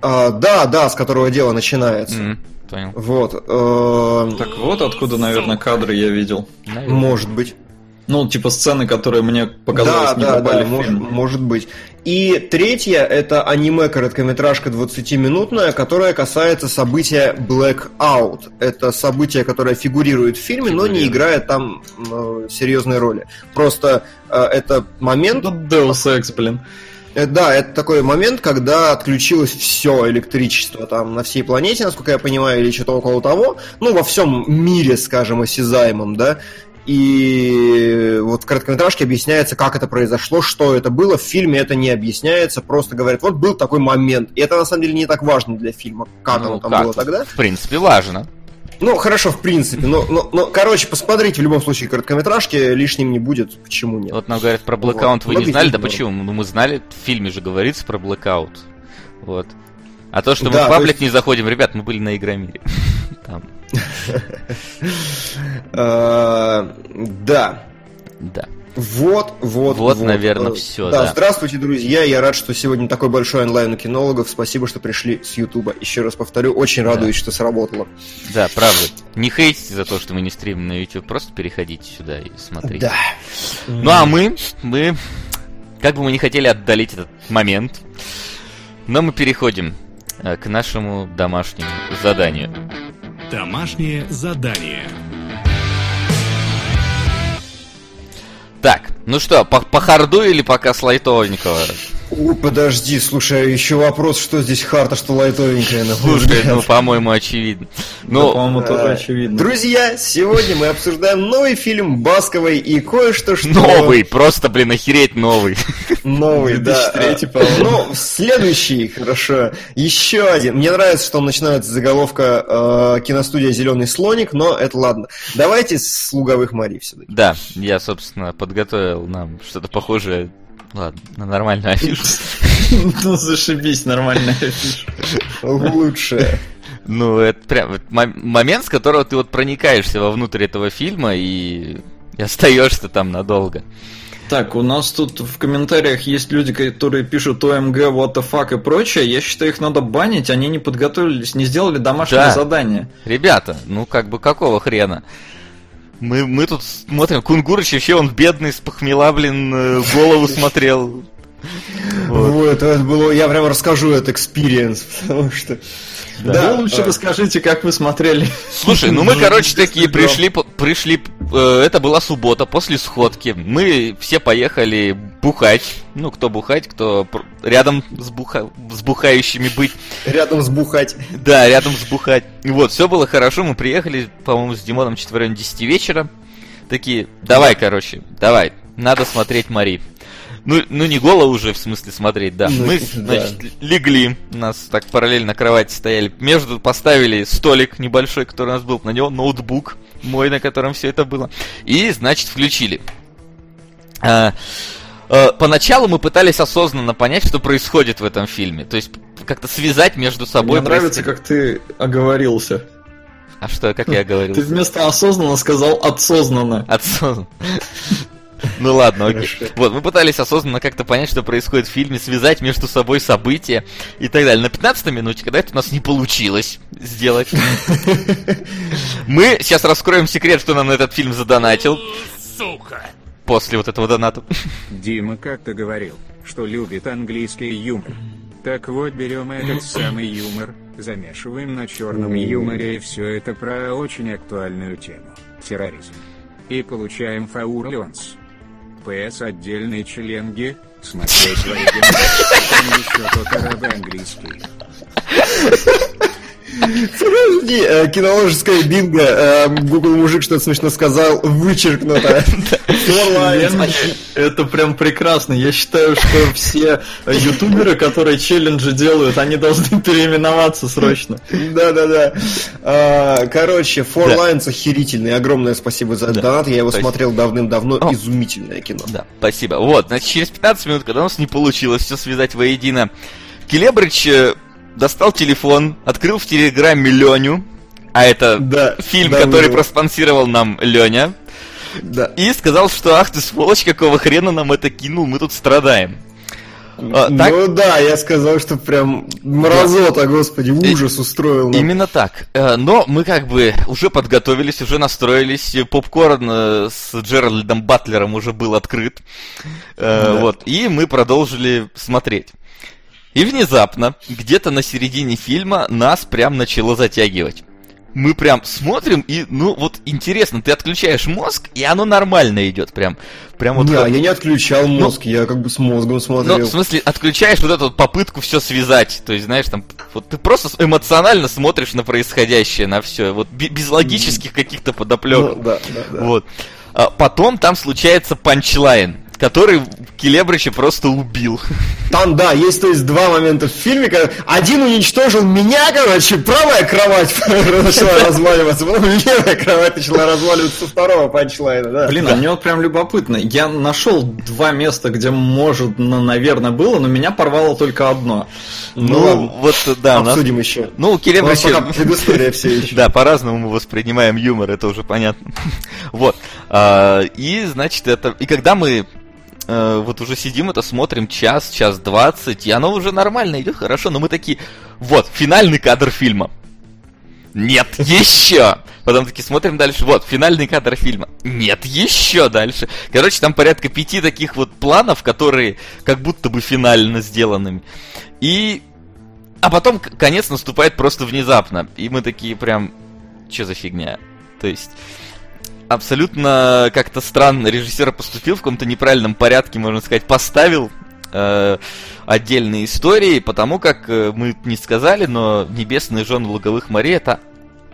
А, да, да, с которого дело начинается. М, Понял. Вот. э, Так вот откуда, наверное, кадры я видел. Наверное. Может быть. Ну, типа сцены, которые мне показалось да, не да, попали да, в может, фильм. может быть. И третья это аниме-короткометражка 20-минутная, которая касается события Blackout. Это событие, которое фигурирует в фильме, но не Фигурирует. играет там э, серьезной роли. Просто э, это момент, Ну, Deus Ex, блин. Э, Да, это такой момент, когда отключилось все электричество там на всей планете, насколько я понимаю, или что-то около того. Ну, во всем мире, скажем, осязаемом, да. И вот в короткометражке объясняется, как это произошло, что это было. В фильме это не объясняется, просто говорят, вот был такой момент. И это на самом деле не так важно для фильма, как Ну, оно там как? было тогда. В принципе, важно. Ну, хорошо, в принципе. Но, но, но, короче, посмотрите в любом случае короткометражки, лишним не будет. Почему нет? Вот нам говорят про Вот. Blackout, вы не Много знали? Да почему? Ну, мы знали, в фильме же говорится про Blackout. Вот. А то, что мы Да, в то паблик есть- не заходим, ребят, мы были на Игромире. Там, Э, Да. да. Вот, вот, Вот, наверное, Э, всё, Да, да. здравствуйте, друзья. Я рад, что сегодня такой большой онлайн у кинологов. Спасибо, что пришли с Ютуба. Еще раз повторю, очень Да. радуюсь, что сработало. Да, правда. Не хейтите за то, что мы не стримим на YouTube, просто переходите сюда и смотрите. Да. Ну а мы, мы, как бы мы не хотели отдалить этот момент, но мы переходим э, к нашему домашнему заданию. Домашнее задание. Так, ну что, по, по харду или пока с лайтовенького? О, подожди, слушай, еще вопрос, что здесь хард, а что лайтовенькое. на Слушай, ну, по-моему, очевидно. Да, Ну, по-моему, тоже Э, очевидно. Друзья, сегодня мы обсуждаем новый фильм Басковой и кое-что, что... новый, просто, блин, охереть новый. Новый, да. 2003, А, по-моему. Ну, следующий, хорошо. Еще один. Мне нравится, что он начинается с заголовка э, киностудия Зеленый слоник, но это ладно. Давайте с луговых морей все-таки. Да, я, собственно, подготовил нам что-то похожее, ладно, на нормальную афишу. Ну, зашибись, нормальная афиша. Лучше. Ну, это прям момент, с которого ты вот проникаешься вовнутрь этого фильма и и остаешься там надолго. Так, у нас тут в комментариях есть люди, которые пишут ОМГ, what the fuck и прочее. Я считаю, их надо банить, они не подготовились, не сделали домашнее Да. задание. Ребята, ну как бы какого хрена? Мы, мы тут смотрим, Кунгурыч вообще он бедный, с похмела, блин, э, голову смотрел. Вот. Вот, это было, я прям расскажу этот experience, потому что... Да, вы лучше расскажите, как вы смотрели. Слушай, ну мы, короче, такие пришли, пришли, это была суббота после сходки. Мы все поехали бухать. Ну, кто бухать, кто рядом с, буха- с бухающими быть. Рядом сбухать. Да, рядом с бухать. Вот, все было хорошо. Мы приехали, по-моему, с Димоном чуть в районе 10 вечера. Такие, давай, короче, давай, надо смотреть Мари. Ну, ну не голову уже, в смысле, смотреть, да. Ну, Мы, да. значит, легли, у нас так параллельно на кровати стояли. Между поставили столик небольшой, который у нас был, на него ноутбук мой, на котором все это было. И, значит, включили. А, а, поначалу мы пытались осознанно понять, что происходит в этом фильме. То есть как-то связать между собой. Мне нравится, как ты оговорился. А что, как я говорил? Ты вместо осознанно сказал отсознанно. Отсознанно. Ну ладно, окей. Хорошо. Вот, мы пытались осознанно как-то понять, что происходит в фильме, связать между собой события и так далее. На 15 минуте, когда это у нас не получилось сделать, мы сейчас раскроем секрет, что нам на этот фильм задонатил Сука! после вот этого доната. Дима как-то говорил, что любит английский юмор. Так вот, берем этот самый юмор, замешиваем на черном юморе и все это про очень актуальную тему – терроризм. И получаем Фаур Леонс. ПС отдельные челенги, смотреть в оригинале, еще тот араб английский. Подожди, э, киноложеская бинго, э, Google мужик что-то смешно сказал, вычеркнуто. Это прям прекрасно. Я считаю, что все ютуберы, которые челленджи делают, они должны переименоваться срочно. Да-да-да. А, Короче, Four. Lines охерительный. Огромное спасибо за донат. Я его смотрел давным-давно. Изумительное кино. Да, спасибо. Вот, значит, через 15 минут, когда у нас не получилось все связать воедино, Келебрич э, достал телефон, открыл в Телеграме Леню, а это Да, фильм, да, который проспонсировал нам Леня, Да. и сказал, что ах ты сволочь, какого хрена нам это кинул, мы тут страдаем. А, так- Ну да, я сказал, что прям мразота, господи, ужас устроил. нам. Именно так. Э, Но мы как бы уже подготовились, уже настроились. Попкорн э, с Джеральдом Батлером уже был открыт. Э, Да. Вот. И мы продолжили смотреть. И внезапно, где-то на середине фильма, нас прям начало затягивать. Мы прям смотрим, и, ну, вот интересно, ты отключаешь мозг, и оно нормально идет, прям, прям вот... Да, как- я не отключал мозг, я как бы с мозгом ну, смотрел. в смысле, отключаешь вот эту вот попытку все связать. То есть, знаешь, там, вот ты просто эмоционально смотришь на происходящее, на все. Вот без логических каких-то подоплек. Ну, да, да, да. Вот. А потом там случается панчлайн, который Келебрича просто убил. Там, да, есть, то есть, два момента в фильме, когда один уничтожил меня, короче, правая кровать начала разваливаться, потом левая кровать начала разваливаться со второго панчлайна, да. Блин, а мне вот прям любопытно. Я нашел два места, где, может, ну, наверное, было, но меня порвало только одно. Ну, ладно. вот, да, нас... Обсудим еще. Ну, Келебрича... предыстория все еще. Да, по-разному мы воспринимаем юмор, это уже понятно. Вот. А, И, значит, это... И когда мы э, вот уже сидим, это смотрим час, час двадцать, и оно уже нормально идет, хорошо, но мы такие, вот, финальный кадр фильма. Нет, еще! Потом таки смотрим дальше, вот, финальный кадр фильма. Нет, еще дальше. Короче, там порядка пяти таких вот планов, которые как будто бы финально сделанными. И... А потом конец наступает просто внезапно. И мы такие прям... Че за фигня? То есть... Абсолютно как-то странно. Режиссер поступил в каком-то неправильном порядке, можно сказать, поставил э, отдельные истории, потому как э, мы не сказали, но небесный жен луговых морей это,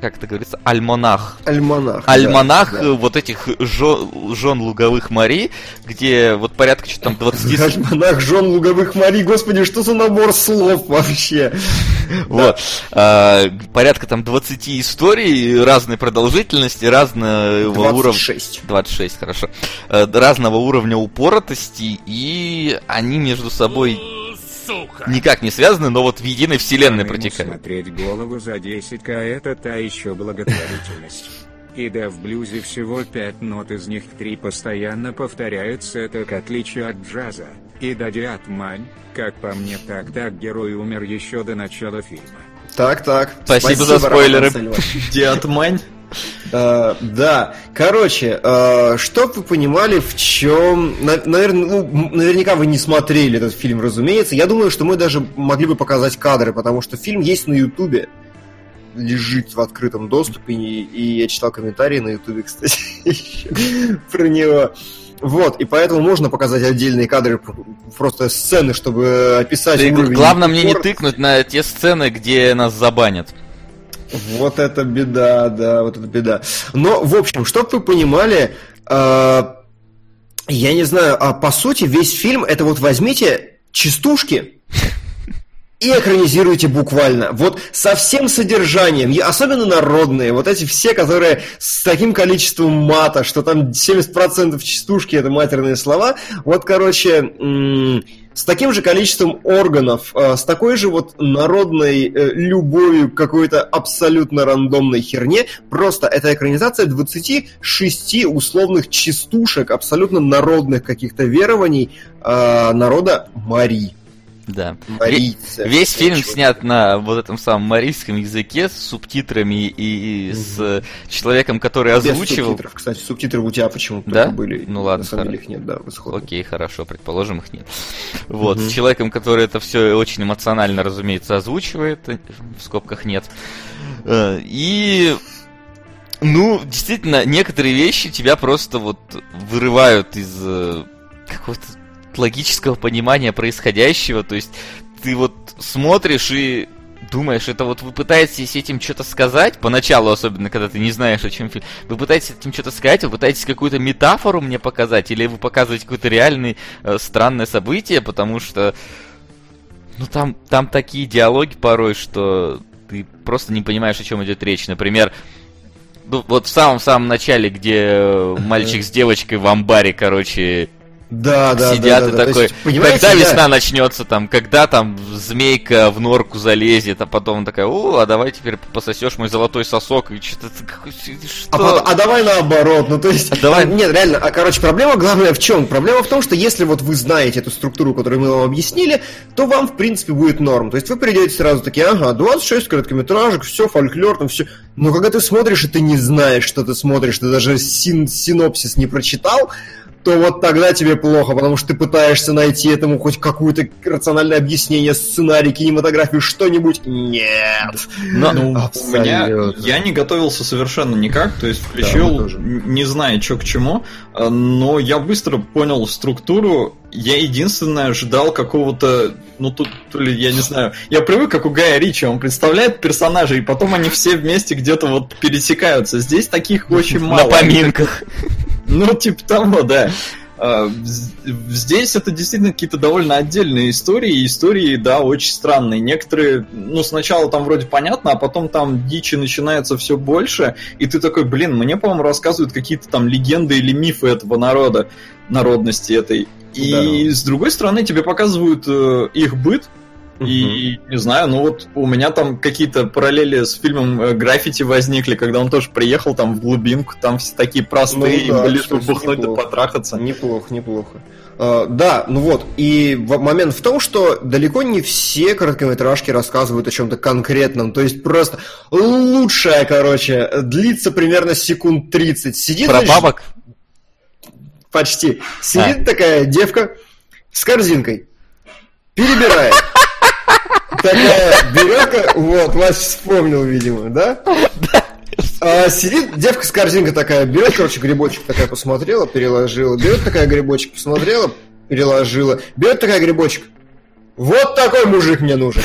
как это говорится, альманах. Альманах. да, Альманах да. э, вот этих жен, жен луговых морей, где вот порядка что-то там 20 с- Альманах жен луговых морей, господи, что за набор слов вообще? Вот. А, порядка там 20 историй разной продолжительности, разного уровня. 26. 26, хорошо. Э, Разного уровня упоротости, и они между собой Сука. никак не связаны, но вот в единой вселенной протекают. Смотреть голову за 10к это та еще благотворительность. И да, в блюзе всего пять нот, из них три постоянно повторяются, это к отличию от джаза. И да, Диатмань, как по мне, так так герой умер еще до начала фильма. Так, так. Спасибо за спойлеры. Диатмань. Э, Да, короче, э, чтоб вы понимали, в чем, наверное, ну, наверняка вы не смотрели этот фильм, разумеется. Я думаю, что мы даже могли бы показать кадры, потому что фильм есть на Ютубе, лежит в открытом доступе, и, и я читал комментарии на Ютубе, кстати, про него. Вот, и поэтому можно показать отдельные кадры, просто сцены, чтобы описать Ты, главное мне не тыкнуть на те сцены, где нас забанят. Вот это беда, да, вот это беда. Но, в общем, чтобы вы понимали, э, я не знаю, а по сути весь фильм это вот возьмите частушки и экранизируйте буквально. Вот со всем содержанием, и особенно народные, вот эти все, которые с таким количеством мата, что там 70% частушки это матерные слова, вот, короче, м, с таким же количеством органов, э, с такой же вот народной э, любовью к какой-то абсолютно рандомной херне, просто это экранизация 26 условных частушек, абсолютно народных каких-то верований э, народа Мари. Да. Марийцы. Весь фильм Чего- снят на вот этом самом марийском языке с субтитрами и, и с э, человеком, который Без озвучивал. субтитров. Кстати, субтитры у тебя почему-то Да? были. Ну ладно, На самом деле их нет, да, в. Окей, хорошо, предположим, их нет. Вот, Мгм. с человеком, который это все очень эмоционально, разумеется, озвучивает, э, в скобках нет. Э, И, ну, действительно, некоторые вещи тебя просто вот вырывают из какого-то логического понимания происходящего. То есть ты вот смотришь и думаешь, это вот вы пытаетесь этим что-то сказать, поначалу особенно, когда ты не знаешь, о чем фильм, вы пытаетесь этим что-то сказать, вы пытаетесь какую-то метафору мне показать, или вы показываете какое-то реальное э, странное событие, потому что, ну там, там такие диалоги порой, что ты просто не понимаешь, о чем идет речь. Например, ну, вот в самом-самом начале, где э, мальчик с девочкой в амбаре, короче, Да, да, сидят да, и да, да. То такой, есть, когда да. весна начнется, там, когда там змейка в норку залезет, а потом такая, о, а давай теперь пососешь мой золотой сосок, и что-то какой- что? А, а давай наоборот, ну то есть... А давай- Нет, реально, а короче, проблема главная в чем? Проблема в том, что если вот вы знаете эту структуру, которую мы вам объяснили, то вам, в принципе, будет норм. То есть вы придете сразу такие, ага, 26 короткометражек, все, фольклор, там все. Но когда ты смотришь, и ты не знаешь, что ты смотришь, ты даже син- синопсис не прочитал, то вот тогда тебе плохо, потому что ты пытаешься найти этому хоть какое-то рациональное объяснение, сценарий, кинематографию, что-нибудь. Нет. Но- Ну, у меня я не готовился совершенно никак, то есть Да, включил, н- не зная, что к чему, а, но я быстро понял структуру. Я единственное ждал какого-то, ну тут, то ли, я не знаю, я привык, как у Гая Ричи, он представляет персонажей, и потом они все вместе где-то вот пересекаются. Здесь таких очень мало. На поминках. Ну, типа того, да. А, Здесь это действительно какие-то довольно отдельные истории, истории, да, очень странные. Некоторые, ну, сначала там вроде понятно, а потом там дичи начинается все больше, и ты такой, блин, мне, по-моему, рассказывают какие-то там легенды или мифы этого народа, народности этой. И с другой стороны, тебе показывают э, их быт, и не знаю, ну вот у меня там какие-то параллели с фильмом э, Граффити возникли, когда он тоже приехал там в глубинку, там все такие простые, Ну да, лишь бы бухнуть да неплохо. потрахаться. Неплохо, неплохо. А, да, ну вот, и момент в том, что далеко не все короткометражки рассказывают о чем-то конкретном, то есть просто лучшая, короче, длится примерно секунд 30. Сидит, Про значит, бабок? Почти. Сидит такая девка с корзинкой, перебирает. Такая берет, вот, Вася вспомнил, видимо, да? А, сидит девка с корзинкой такая, берет, короче, грибочек такая посмотрела, переложила, берет такая грибочек, посмотрела, переложила, берет такая грибочек. Вот такой мужик мне нужен.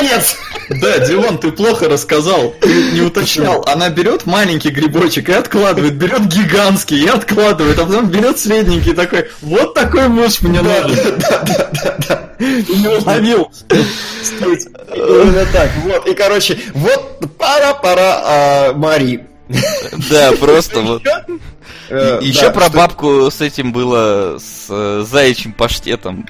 Конец. Да, Дилон, ты плохо рассказал, ты не уточнял. Она берет маленький грибочек и откладывает, берет гигантский и откладывает, а потом берет средненький и такой, вот такой муж мне Да, нужен. да, да, да, да. Не уловил. Именно так. Вот, и, короче, вот пара-пара а, Мари. Да, просто вот. Э, Еще да, про бабку с этим было, с э, заячьим паштетом.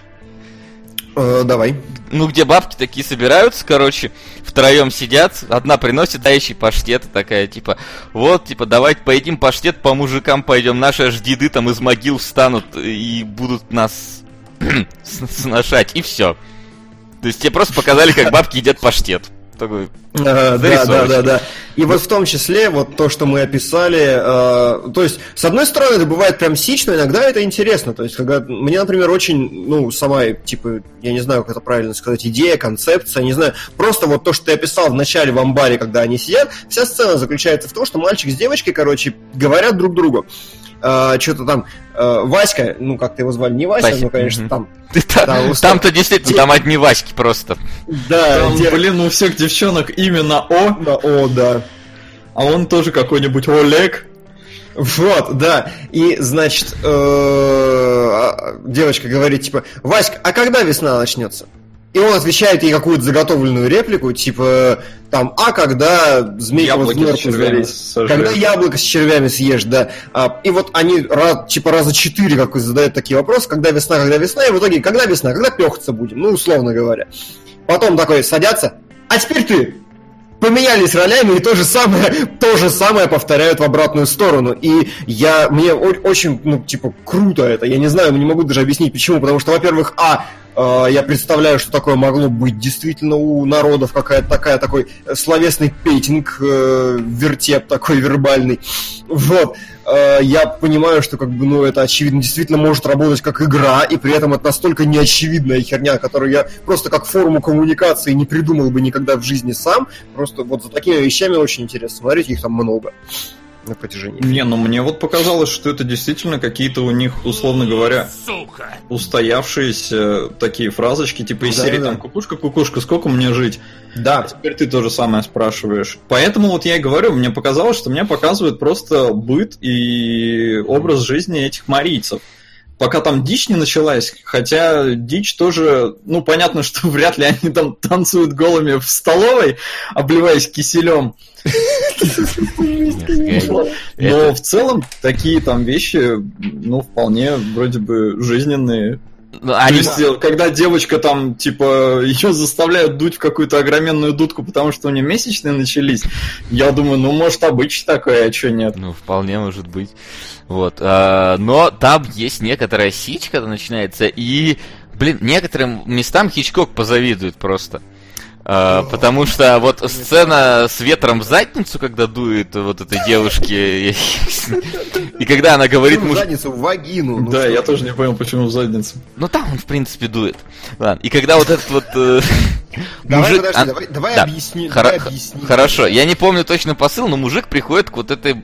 Э, Давай. Ну, где бабки такие собираются, короче, втроем сидят, одна приносит дающий паштет, такая, типа, вот, типа, давайте поедим паштет, по мужикам пойдем, наши аж деды там из могил встанут и будут нас сношать, и все. То есть тебе просто показали, как бабки едят паштет. Такой, Э, Да, да, да, да. И вот в том числе вот то, что мы описали, э, то есть, с одной стороны, это бывает прям сич, но иногда это интересно. То есть, когда мне, например, очень, ну, сама, типа, я не знаю, как это правильно сказать, идея, концепция, не знаю, просто вот то, что ты описал в начале в амбаре, когда они сидят, вся сцена заключается в том, что мальчик с девочкой, короче, говорят друг другу. Что-то там, э, Васька, ну, как-то его звали, не Вася, Вася, но, конечно, там, ты та- Да, устал. Там-то действительно, там одни Васьки просто. да, Там, де- блин, у всех девчонок именно О, да, о, да. а он тоже какой-нибудь Олег. Вот, да. И, значит, э, а, девочка говорит, типа, Васька, а когда весна начнется? И он отвечает ей какую-то заготовленную реплику, типа, там, а когда змейка вот в Яблоки с норку червями залезет? сожрёшь. Когда яблоко с червями съешь, да. А, и вот они раз, типа раза четыре как задают такие вопросы, когда весна, когда весна, и в итоге, когда весна, когда пехаться будем, ну, условно говоря. Потом такой садятся, а теперь ты, поменялись ролями и то же самое, то же самое повторяют в обратную сторону. И я, мне очень, ну, типа, круто это. Я не знаю, не могу даже объяснить почему. Потому что, во-первых, а, я представляю, что такое могло быть действительно у народов, какая-то такая, такой словесный пейтинг, э, вертеп такой вербальный. Вот. Э, я понимаю, что, как бы, ну, это, очевидно, действительно может работать как игра, и при этом это настолько неочевидная херня, которую я просто как форму коммуникации не придумал бы никогда в жизни сам. Просто вот за такими вещами очень интересно смотреть, их там много. На протяжении. Не, ну мне вот показалось, что это действительно какие-то у них, условно говоря, Сука! устоявшиеся такие фразочки, типа из Да, серии да. там «Кукушка, кукушка, сколько мне жить?» Да, Теперь ты то же самое спрашиваешь. Поэтому вот я и говорю, мне показалось, что мне показывают просто быт и образ жизни этих марийцев. Пока там дичь не началась, хотя дичь тоже, ну, понятно, что вряд ли они там танцуют голыми в столовой, обливаясь киселем. Но в целом такие там вещи, ну, вполне вроде бы жизненные. Ну, То есть, э, когда девочка там, типа, ее заставляют дуть в какую-то огроменную дудку, потому что у нее месячные начались, я думаю, ну, может, обычно такое, а что нет? Ну, вполне может быть. Вот. а, но там есть некоторая сич, когда начинается, и, блин, некоторым местам Хичкок позавидует просто. А, потому что вот сцена с ветром в задницу, когда дует вот этой девушке, и когда она говорит в муж... задницу, в вагину. ну да, я тоже не понял, почему в задницу. Ну там он, в принципе, дует. Ладно. И когда вот этот вот... э, Давай, мужик- подожди, а, давай, давай да. объясни. Хоро- давай объясни. Хорошо, я не помню точно посыл, но мужик приходит к вот этой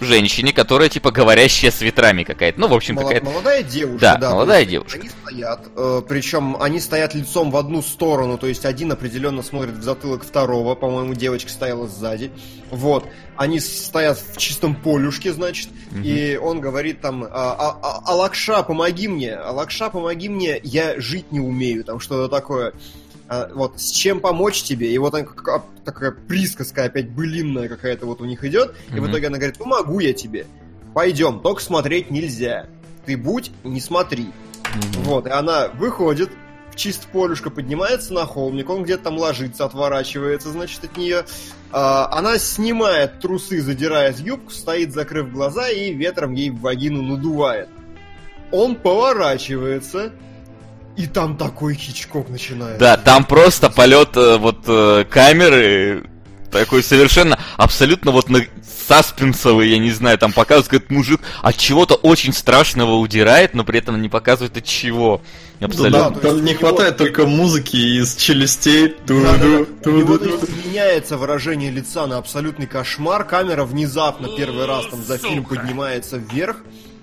женщине, которая типа говорящая с ветрами какая-то. Ну, в общем, Мало- какая-то... молодая девушка, Да, да. молодая есть девушка. Они стоят, э, причем они стоят лицом в одну сторону, то есть один определенно смотрит в затылок второго, по-моему, девочка стояла сзади. Вот, они стоят в чистом полюшке, значит, и он говорит там, а, а- а- Алакша, помоги мне, Алакша, помоги мне, я жить не умею, там что-то такое. А, вот, с чем помочь тебе? И вот она как- как- такая присказка опять былинная какая-то вот у них идет, и в итоге она говорит, помогу я тебе. Пойдем, только смотреть нельзя. Ты будь, не смотри. Вот, и она выходит, в чисто полюшко поднимается на холмик, он где-то там ложится, отворачивается, значит, от нее. А, она снимает трусы, задирает юбку, стоит, закрыв глаза, и ветром ей в вагину надувает. Он поворачивается, и там такой хичкок начинается. Да, там просто полет э, вот э, камеры такой совершенно, абсолютно вот на саспенсовый, я не знаю, там показывает, как мужик от чего-то очень страшного удирает, но при этом не показывает от чего. Абсолютно. да, то Там не у него- хватает только музыки из челюстей. Да-да-да. Ту-ду, У него, то ту-ду-ду. есть, меняется выражение лица на абсолютный кошмар. Камера внезапно первый раз там за фильм поднимается вверх.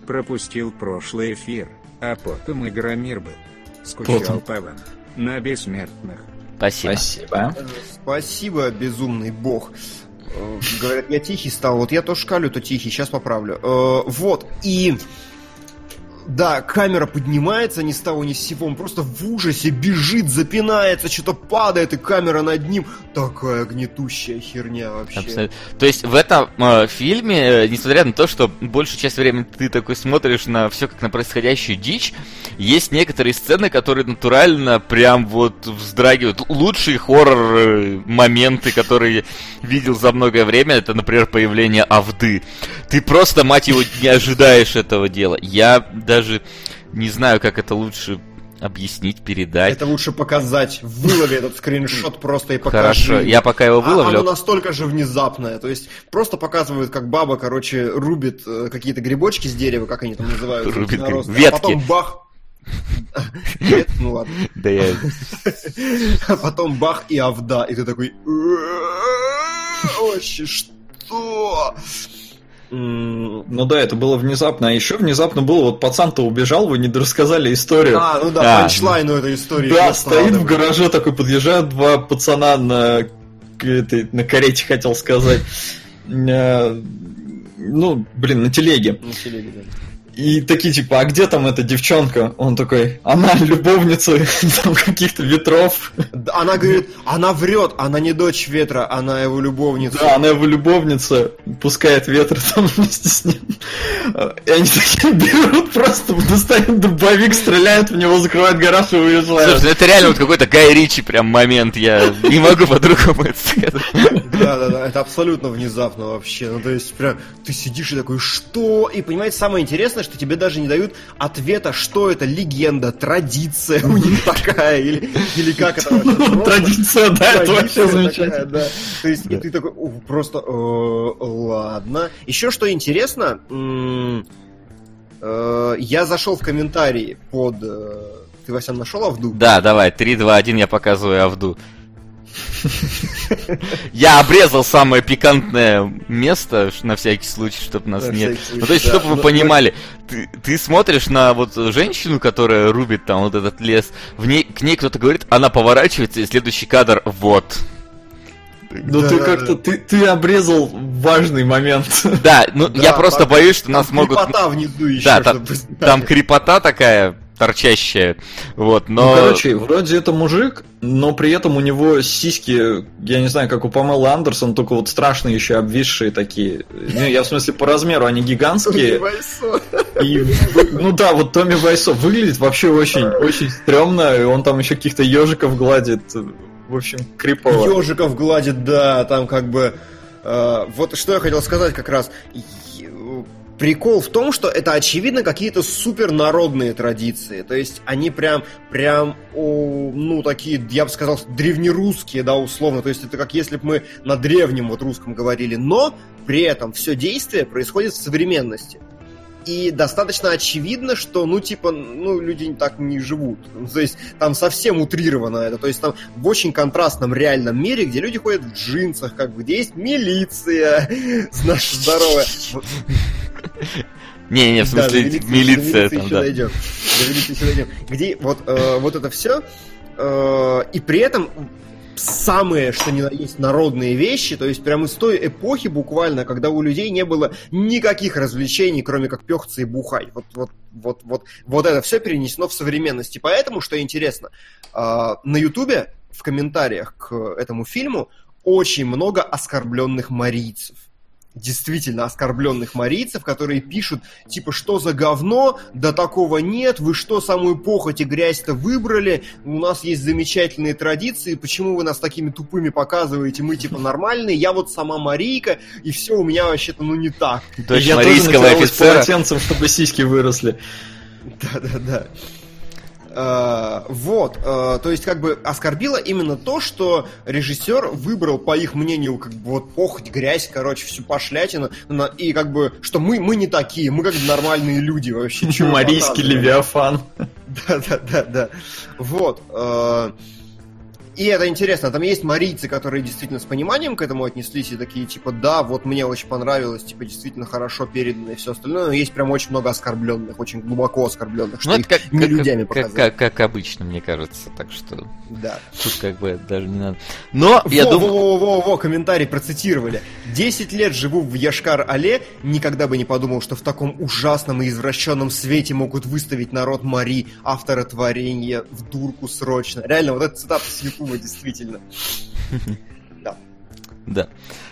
Пропустил прошлый эфир, а потом Игромир был. Скучал по вам. На бессмертных. Спасибо. Спасибо. Спасибо, безумный бог. Э, Говорят, я тихий стал. Вот я то шкалю, то тихий. Сейчас поправлю. Э, Вот. И... Да, камера поднимается ни с того ни с сего, он просто в ужасе бежит, запинается, что-то падает, и камера над ним. Такая гнетущая херня вообще. Абсолютно. То есть в этом э, фильме, э, несмотря на то, что большую часть времени ты такой смотришь на все как на происходящую дичь, есть некоторые сцены, которые натурально прям вот вздрагивают. Лучшие хоррор э, которые видел за многое время, это, например, появление Авды. Ты просто, мать его, не ожидаешь этого дела. Я даже не знаю, как это лучше объяснить, передать. Это лучше показать. Вылови этот скриншот просто и покажи. Хорошо, я пока его А выловлю. оно настолько же внезапное. То есть просто показывают, как баба, короче, рубит э, какие-то грибочки с дерева, как они там называются. Рубит гриб- А потом ветки. бах. Нет, ну ладно. Да я... А потом бах и авда. И ты такой... Вообще, что? Ну да, это было внезапно. А еще внезапно было, вот пацан-то убежал, вы не рассказали историю. А, ну да, Да. панчлайн у этой истории. Да, стоит в гараже такой, подъезжают два пацана на, этой, на карете, хотел сказать. Э, Ну, блин, на телеге. На телеге, да. И такие типа, а где там эта девчонка? Он такой, она любовница там каких-то ветров. Она говорит, она врет, она не дочь ветра, она его любовница. Да, она его любовница, пускает ветер там вместе с ним. И они такие берут, просто достают дробовик, стреляют в него, закрывают гараж и уезжают. Слушай, ну это реально вот какой-то Гай Ричи прям момент, я не могу по-другому это сказать. Да, да, да, это абсолютно внезапно вообще. Ну, то есть, прям, ты сидишь и такой, что? И, понимаете, самое интересное, что тебе даже не дают ответа, что это легенда, традиция у них такая, или, или как это вообще. Просто Традиция, да, это вообще такая, замечательно. да. То есть, и ты такой, «О, просто, э, ладно. Еще что интересно, э, я зашел в комментарии под... э, Ты, Васян, нашел Авду? Да, давай, 3, 2, 1, я показываю Авду. Я обрезал самое пикантное место на всякий случай, чтобы нас На нет. всякий Ну, то есть, случай, да. чтобы вы Ну, понимали, ты, ты смотришь на вот женщину, которая рубит там вот этот лес, в ней, к ней кто-то говорит, она поворачивается, и следующий кадр вот. Ну Да, ты да, как-то, ты, ты обрезал важный момент. Да, ну Да, я просто там- боюсь, что Там нас могут... крепота внизу еще. Да, та- чтобы- Там крепота такая торчащая, вот, но... Ну, короче, вроде это мужик, но при этом у него сиськи, я не знаю, как у Памелы Андерсон, только вот страшные еще обвисшие такие. Ну, я в смысле по размеру, они гигантские. И, ну да, вот Томми Вайсо выглядит вообще очень, очень стрёмно, и он там еще каких-то ежиков гладит. В общем, крипово. Ежиков гладит, да, там как бы... э, вот что я хотел сказать как раз. Прикол в том, что это очевидно какие-то супернародные традиции. То есть они прям, прям, о, ну, такие, я бы сказал, древнерусские, да, условно. То есть это как если бы мы на древнем вот русском говорили. Но при этом все действие происходит в современности. И достаточно очевидно, что, ну, типа, ну, люди так не живут. Ну, То есть там совсем утрировано это. То есть там в очень контрастном реальном мире, где люди ходят в джинсах, как бы, где есть милиция, наша здоровая. Вот, Не-не, в смысле, милиция там, да. дойдем. До милиции еще дойдем. Где вот, э, вот это все, и при этом самые, что ни на есть, народные вещи, то есть прямо из той эпохи буквально, когда у людей не было никаких развлечений, кроме как пехаться и бухать. Вот, вот, вот, вот, вот это все перенесено в современность. И поэтому, что интересно, э, на Ютубе в комментариях к этому фильму очень много оскорбленных марийцев действительно оскорбленных марийцев, которые пишут, типа, что за говно, да такого нет, вы что, самую похоть и грязь-то выбрали, у нас есть замечательные традиции, почему вы нас такими тупыми показываете, мы, типа, нормальные, я вот сама Марийка, и все у меня вообще-то, ну, не так. Дочь я тоже марийского натиралась офицера. полотенцем, чтобы сиськи выросли. Да-да-да. Э, Вот, э, то есть как бы оскорбило именно то, что режиссер выбрал, по их мнению, как бы вот похоть, грязь, короче, всю пошлятину, и как бы, что мы, мы не такие, мы как бы нормальные люди вообще. показываете? левиафан. Да-да-да-да. Вот. И это интересно, там есть марийцы, которые действительно с пониманием к этому отнеслись и такие, типа, да, вот мне очень понравилось, типа, действительно хорошо передано и все остальное, но есть прям очень много оскорбленных, очень глубоко оскорбленных, что Ну, их это как, не как, людьми как, показали. как, как обычно, мне кажется, так что Да. тут как бы даже не надо. Но, я во, думаю... во, во, во, во, комментарий процитировали. Десять лет живу в Яшкар-Але, никогда бы не подумал, что в таком ужасном и извращенном свете могут выставить народ Мари, автора творения, в дурку срочно. Реально, вот эта цитата с Ютуба, действительно. Да. Да.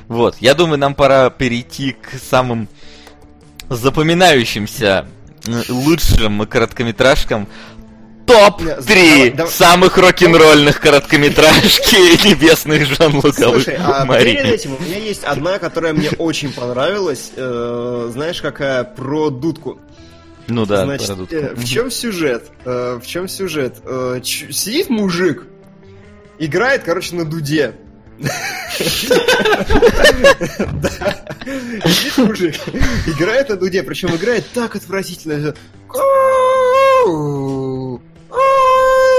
Вот, я думаю, нам пора перейти к самым запоминающимся э, лучшим короткометражкам. Топ-3 Давай, давай. самых рок-н-ролльных короткометражки небесных Жан Луковых Слушай, а перед этим у меня есть одна, которая мне очень понравилась. Э, знаешь, какая? Про дудку. Ну да, Значит, про дудку. э, в чем сюжет? Э, в чем сюжет? Э, ч- сидит мужик, играет, короче, на дуде. Сидит мужик, играет на дуде, причем играет так отвратительно.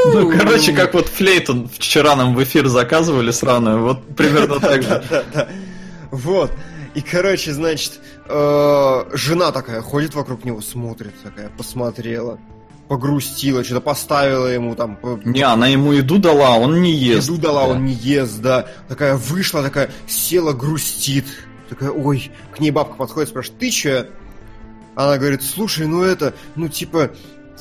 Ну, короче, как вот флейту вчера нам в эфир заказывали сраную, вот примерно так же. Вот. И, короче, значит, э, жена такая ходит вокруг него, смотрит такая, посмотрела, погрустила, что-то поставила ему там, Не, она ему еду дала, он не ест. еду дала, да. он не ест, да. Такая вышла, такая села, грустит. Такая, ой, к ней бабка подходит, спрашивает, ты че? Она говорит, слушай, ну это, ну типа...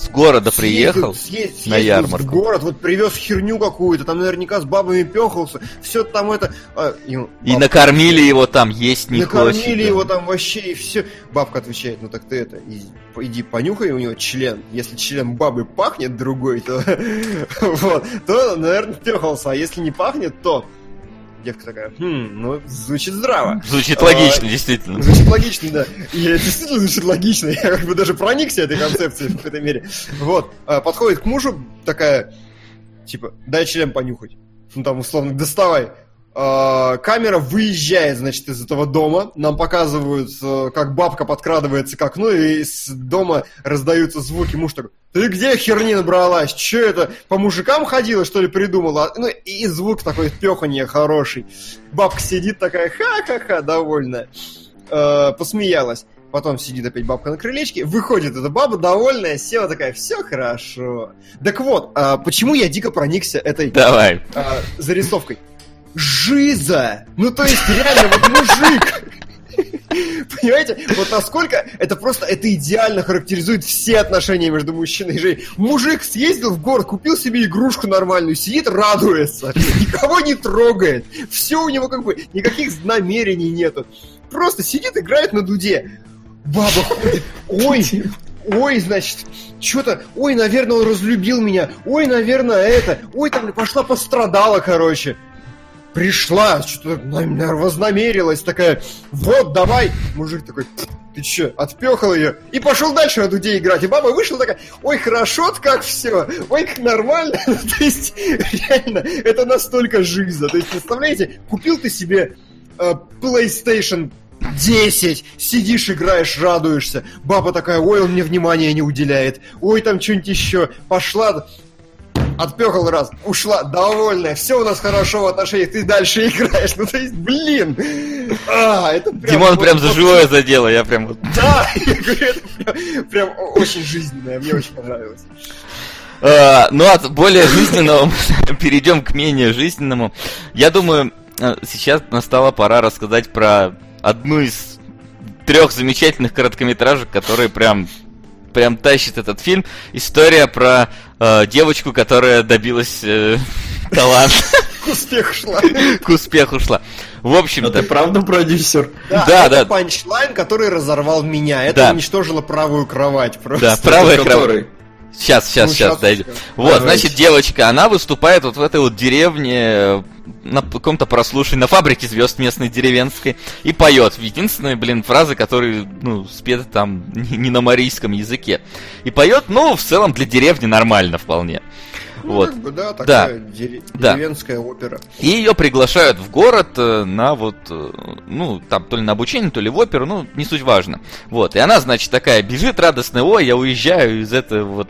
С города съездил- приехал съездил на ярмарку. в город, вот привез херню какую-то, там наверняка с бабами пехался, все там это... а, и И накормили его там, есть не Накормили хочет. его там вообще и все. Бабка отвечает, ну так ты это, иди, иди понюхай у него член. Если член бабы пахнет другой, то вот, то, наверное, пехался. А если не пахнет, то девка такая, хм, ну, звучит здраво. Звучит А, логично, действительно. Звучит логично, да. И это действительно звучит логично. Я как бы даже проникся этой концепцией в какой-то мере. Вот. А, Подходит к мужу такая, типа, дай член понюхать. Ну там, условно, доставай. Э, камера выезжает, значит, из этого дома. Нам показывают, э, как бабка подкрадывается к окну, и с дома раздаются звуки. Муж такой, ты где херни набралась? Че это, по мужикам ходила, что ли, придумала? Ну, и звук такой пеханье хороший. Бабка сидит такая, ха-ха-ха, довольная. Э, посмеялась. Потом сидит опять бабка на крылечке, выходит эта баба довольная, села такая, все хорошо. Так вот, а, почему я дико проникся этой Давай. а, зарисовкой? Жиза! Ну то есть реально вот мужик! Понимаете, вот насколько это просто, это идеально характеризует все отношения между мужчиной и женщиной. Мужик съездил в город, купил себе игрушку нормальную, сидит, радуется, никого не трогает. Все у него как бы, никаких намерений нету. Просто сидит, играет на дуде. Баба ходит, ой, ой, значит, что-то, ой, наверное, он разлюбил меня, ой, наверное, это, ой, там пошла пострадала, короче. Пришла, что-то вознамерилась, такая, вот, давай. Мужик такой, ты че, отпехал ее? И пошел дальше на дуде играть. И баба вышла такая, ой, хорошо как все, ой, как нормально. То есть, реально, это настолько жиза. То есть, представляете, купил ты себе э, PlayStation 10, сидишь, играешь, радуешься. Баба такая, ой, он мне внимания не уделяет. Ой, там что-нибудь еще. Пошла, отпехал раз, ушла, довольная, все у нас хорошо в отношениях, ты дальше играешь. Ну, то есть, блин. А, это прям, Димон вот- прям за вот- живое задело, я прям вот... Да, я говорю, это прям, прям очень жизненное, мне очень понравилось. А, Ну, от более жизненного мы перейдем к менее жизненному. Я думаю, э, сейчас настала пора рассказать про одну из трех замечательных короткометражек, которые прям прям тащит этот фильм. История про э, девочку, которая добилась э, таланта, К успеху шла. к успеху шла. В А общем-то, ты правда продюсер? Да, Да, это да. панчлайн, который разорвал меня. Это Да. уничтожило правую кровать просто. да, правая кровать. Сейчас, сейчас, Ну, сейчас щас дойдем. Вот, Давайте. значит, девочка, она выступает вот в этой вот деревне, э, на каком-то прослушивании, на фабрике звезд местной деревенской, и поет. Единственные, блин, фразы, которые, ну, спеты там не на марийском языке. И поет, ну, в целом для деревни нормально вполне. Ну, Вот. как бы, да, Да. такая дере- Да. деревенская опера. И ее приглашают в город э, на вот, э, ну, там, то ли на обучение, то ли в оперу, ну, не суть важно. Вот, и она, значит, такая бежит радостная, ой, я уезжаю из этой вот,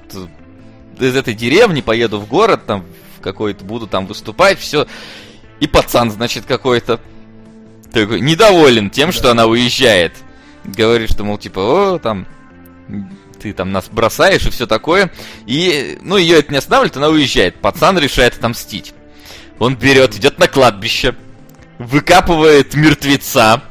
из этой деревни, поеду в город, там, в какой-то, буду там выступать, все. И пацан, значит, какой-то такой недоволен тем, что она уезжает. Говорит, что, мол, типа, о, там, ты там нас бросаешь и все такое. И, ну, ее это не останавливает, она уезжает. Пацан решает отомстить. Он берет, идет на кладбище, выкапывает мертвеца,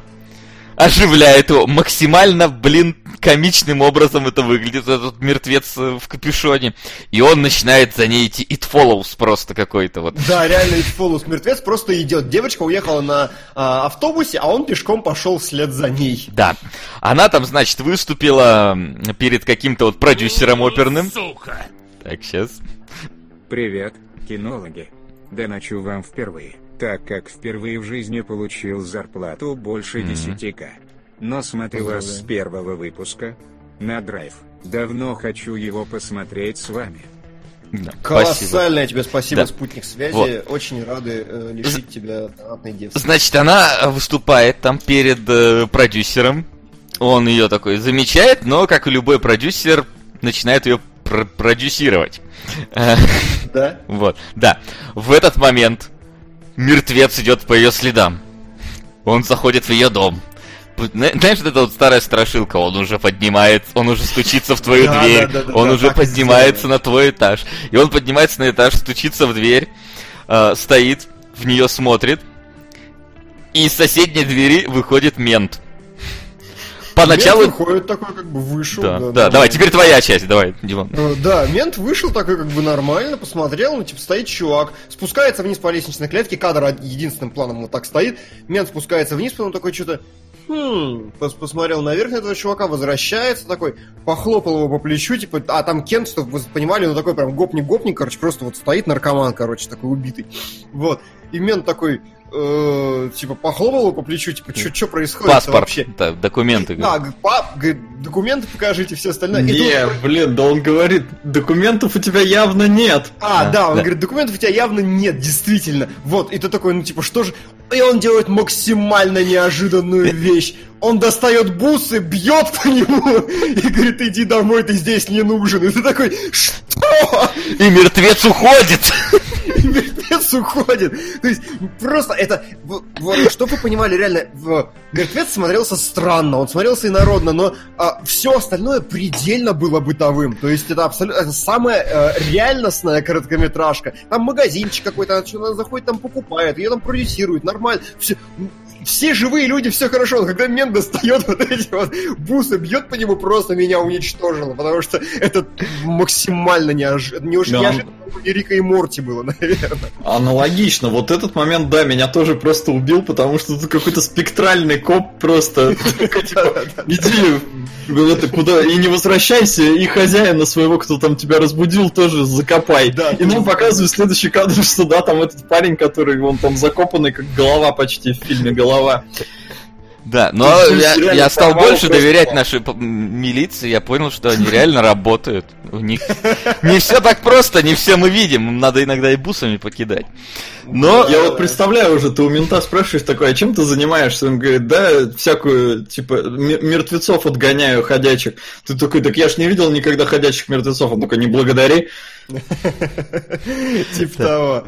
оживляет его. Максимально, блин, комичным образом это выглядит, этот мертвец э, в капюшоне. И он начинает за ней идти. It follows просто какой-то вот. Да, реально из Фолус мертвец просто идет. Девочка уехала на а, автобусе, а он пешком пошел вслед за ней. Да. Она там, значит, выступила перед каким-то вот продюсером оперным. Сука. Так, сейчас. Привет, кинологи. Доначу вам впервые, так как впервые в жизни получил зарплату больше Мгм. 10к. Но смотрю вас с первого выпуска. На драйв. Давно хочу его посмотреть с вами. Да, спасибо. Колоссальное тебе спасибо, Да. спутник связи. Вот. Очень рады э, лишить тебя донатной девственности. Значит, она выступает там перед э, продюсером. Он ее такой замечает, но, как и любой продюсер, начинает ее пр- продюсировать. Да? Вот, да. В этот момент мертвец идет по ее следам. Он заходит в ее дом. Знаешь, вот эта вот старая страшилка, он уже поднимает, он уже стучится в твою Да, дверь, да, да, да, он да, уже поднимается на твой этаж. И он поднимается на этаж, стучится в дверь, э, стоит, в нее смотрит, и из соседней двери выходит мент. Поначалу... Мент выходит такой, как бы вышел. Да, да, нормально. давай, теперь твоя часть, давай, Димон. Э, Да, мент вышел такой как бы нормально, посмотрел, ну типа стоит чувак, спускается вниз по лестничной клетке, кадр единственным планом вот так стоит, мент спускается вниз, потом такой что-то, хм, пос- посмотрел наверх на этого чувака, возвращается такой, похлопал его по плечу, типа, а там Кент, чтобы вы понимали, ну такой прям гопник-гопник, короче, просто вот стоит наркоман, короче, такой убитый, вот, и мент такой, э, типа, похлопал его по плечу, типа, что происходит Паспорт, вообще? да, документы. Да, пап, говорит, документы покажите, все остальное. И тут Не, такой, блин, да он говорит, документов у тебя явно нет. А, Да, да, он да. говорит, документов у тебя явно нет, действительно. Вот, и ты такой, ну типа, что же... И он делает максимально неожиданную вещь. Он достает бусы, бьет по нему и говорит, иди домой, ты здесь не нужен. И ты такой, что? И мертвец уходит. И мертвец уходит. То есть, просто это... Вот, чтобы вы понимали, реально, в- мертвец смотрелся странно, он смотрелся инородно, но все остальное предельно было бытовым. То есть, это абсолютно... Это самая э, реальностная короткометражка. Там магазинчик какой-то, она, заходит, там покупает, ее там продюсирует, нормально. Все, все живые люди, все хорошо, но когда мент достает вот эти вот бусы, бьет по нему, просто меня уничтожило, потому что это максимально неожиданно. Не очень Да. неожиданно, вроде Рика и Морти было, наверное. Аналогично. Вот этот момент, да, меня тоже просто убил, потому что тут какой-то спектральный коп просто. Типа, Иди куда и не возвращайся, и хозяина своего, кто там тебя разбудил, тоже закопай. И нам показывают следующий кадр, что да, там этот парень, который он там закопанный, как голова почти в фильме голова. Да, но я, я стал больше просто. доверять нашей милиции, я понял, что они реально работают. У них не все так просто, не все мы видим, им надо иногда и бусами покидать. Но Я вот представляю уже, ты у мента спрашиваешь такой, а чем ты занимаешься? Он говорит, да, всякую, типа, мертвецов отгоняю, ходячих. Ты такой, так я ж не видел никогда ходячих мертвецов. Он такой, не благодари. Типа того.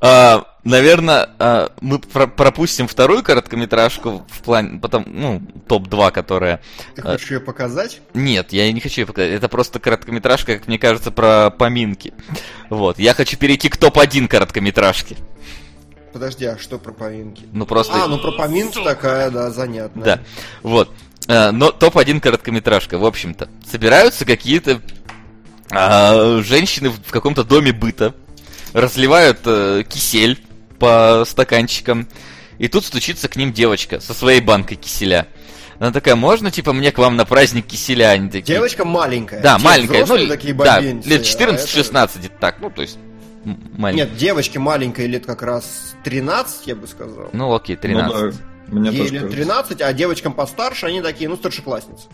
А, наверное, а, мы про- пропустим вторую короткометражку в плане, потом, ну, топ-2, которая... Ты А, хочешь ее показать? Нет, я не хочу ее показать. Это просто короткометражка, как мне кажется, про поминки. Вот. Я хочу перейти к топ-1 короткометражки. Подожди, а что про поминки? Ну просто. А, ну про поминки такая, да, занятная. Да. Вот. Э, Но топ-1 короткометражка, в общем-то. Собираются какие-то а, женщины в каком-то доме быта, разливают э, кисель по стаканчикам, и тут стучится к ним девочка со своей банкой киселя. Она такая, можно, типа, мне к вам на праздник киселя? Они такие, Девочка маленькая. Да, Те маленькая. ну, такие да, лет а 14-16, где-то так, ну, то есть, это- маленькая. Нет, девочки маленькой лет как раз 13, я бы сказал. Ну, окей, 13. Ну, да, мне Ей тоже лет кажется. 13, а девочкам постарше, они такие, ну, старшеклассницы.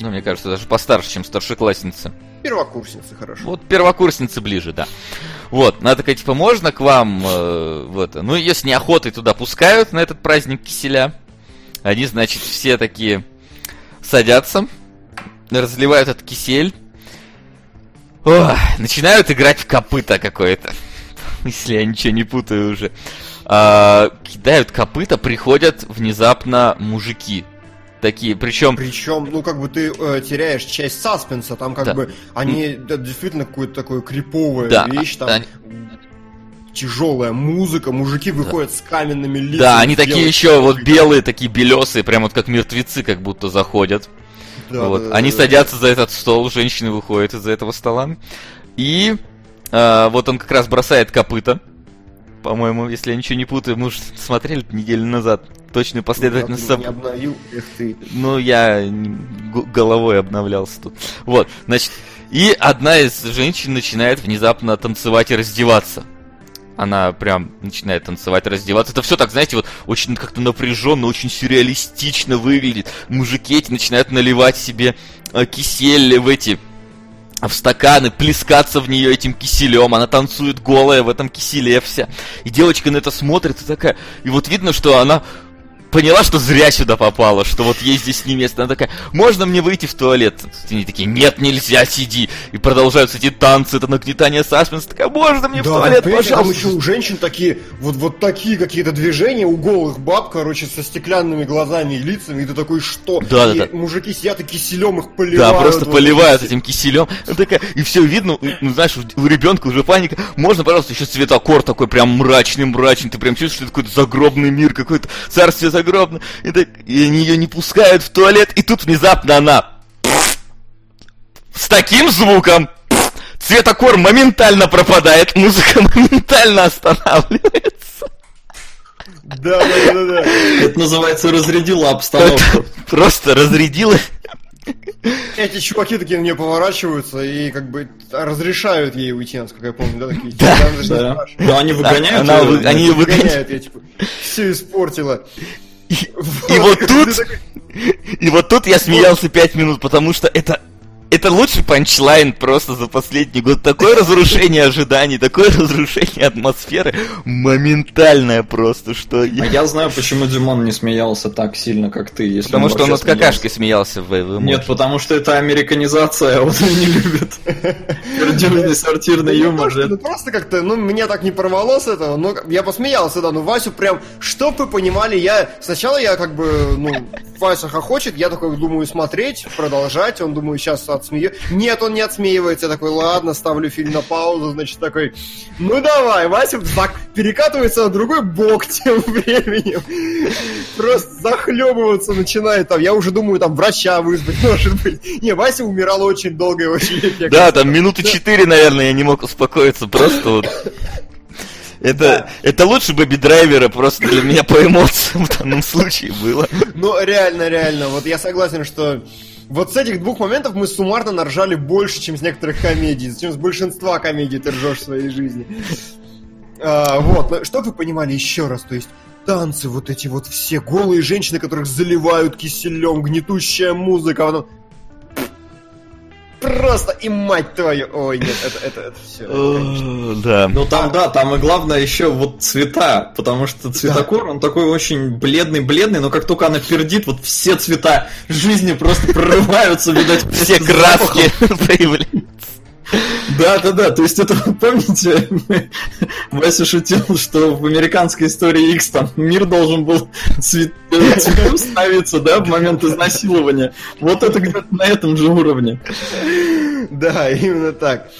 Ну, мне кажется, даже постарше, чем старшеклассница. Первокурсницы, хорошо. Вот первокурсницы ближе, да. Вот, она такая, типа, можно к вам э, в это? Ну, ее с неохотой туда пускают на этот праздник киселя. Они, значит, все такие садятся, разливают этот кисель. Ох, начинают играть в копыта какое-то. Если я ничего не путаю уже. А, кидают копыта, приходят внезапно мужики. Такие, причем Причем, ну, как бы ты э, теряешь часть саспенса, там как Да. бы они да, действительно какую-то такую криповая Да, вещь, там они- тяжелая музыка, мужики выходят с каменными лицами. Да, они такие еще вот белые, такие белесые, прям вот как мертвецы, как будто заходят. Да, вот. да, да, Они да. садятся за этот стол, женщины выходят из-за этого стола. И а, вот он как раз бросает копыта. По-моему, если я ничего не путаю, мы уже смотрели неделю назад точную последовательность Я не событий. обновил, эх ты. Ну, я головой обновлялся тут. Вот, значит, и одна из женщин начинает внезапно танцевать и раздеваться. Она прям начинает танцевать, раздеваться. Это все так, знаете, вот очень как-то напряженно, очень сюрреалистично выглядит. Мужики эти начинают наливать себе э, кисель в эти в стаканы, плескаться в нее этим киселем. Она танцует голая в этом киселе вся. И девочка на это смотрит и такая... И вот видно, что она поняла, что зря сюда попала, что вот ей здесь не место. Она такая, можно мне выйти в туалет? Они такие, нет, нельзя, сиди. И продолжаются эти танцы, это нагнетание саспенса. Такая, можно мне в Да, туалет, понимаете, там пожалуйста? еще у женщин такие, вот, вот такие какие-то движения у голых баб, короче, со стеклянными глазами и лицами, и ты такой, что? Да, и да, да. мужики сидят и киселем их поливают. Да, просто вот поливают эти- этим киселем. Она такая, и все видно, ну знаешь, у, ребенка уже паника. Можно, пожалуйста, еще цветокор такой прям мрачный, мрачный. Ты прям чувствуешь, что это какой-то загробный мир, какое-то царствие загробное. И, так, и они ее не пускают в туалет, и тут внезапно она с таким звуком цветокор моментально пропадает, музыка моментально останавливается. Да, да, да, да. Это называется разрядила обстановку. Это просто разрядило. Эти чуваки такие на нее поворачиваются и как бы разрешают ей уйти, насколько я помню, да, такие. Да. Не Да. Да, они выгоняют. Она вы- они ее выгоняют. Ее, типа, все испортила. И вот тут, и вот тут я смеялся пять минут, потому что это, это лучший панчлайн просто за последний год. Такое разрушение ожиданий, такое разрушение атмосферы, моментальное просто, что... А я знаю, почему Димон не смеялся так сильно, как ты. Если Потому что он вообще над какашкой смеялся в, в Нет, потому что это американизация, а он ее не любит. Пердюжный сортирный юмор. Ну, ну, просто как-то, ну, меня так не порвало с этого, но я посмеялся, да, ну, Васю прям, чтоб вы понимали, я, сначала я как бы, ну, Вася хохочет, я такой думаю смотреть, продолжать, он думаю сейчас отсмеет. Нет, он не отсмеивается, я такой, ладно, ставлю фильм на паузу, значит, такой, ну давай, Вася так перекатывается на другой бок тем временем. Просто захлебываться начинает там, я уже думаю, там, врача вызвать, может быть. Не, Вася умирал очень долго и очень эффектно. Да, там минуты четыре, наверное, я не мог успокоиться, просто вот... Это, да. это лучше Бэби Драйвера просто для меня по эмоциям в данном случае было. Ну, реально, реально. Вот я согласен, что вот с этих двух моментов мы суммарно наржали больше, чем с некоторых комедий, чем с большинства комедий ты ржешь в своей жизни. А, вот, чтобы вы понимали еще раз, то есть танцы, вот эти вот все голые женщины, которых заливают киселем, гнетущая музыка, а потом просто и мать твою. Ой, нет, это, это, это все. Да. Ну там, да, там и главное еще вот цвета, потому что цветокор, он такой очень бледный-бледный, но как только она пердит, вот все цвета жизни просто прорываются, видать, все краски проявляются. Да, да, да. То есть это, помните, Вася шутил, что в американской истории X там мир должен был цвет, цветом становиться, да, в момент изнасилования. Вот это где-то на этом же уровне. Да, именно так.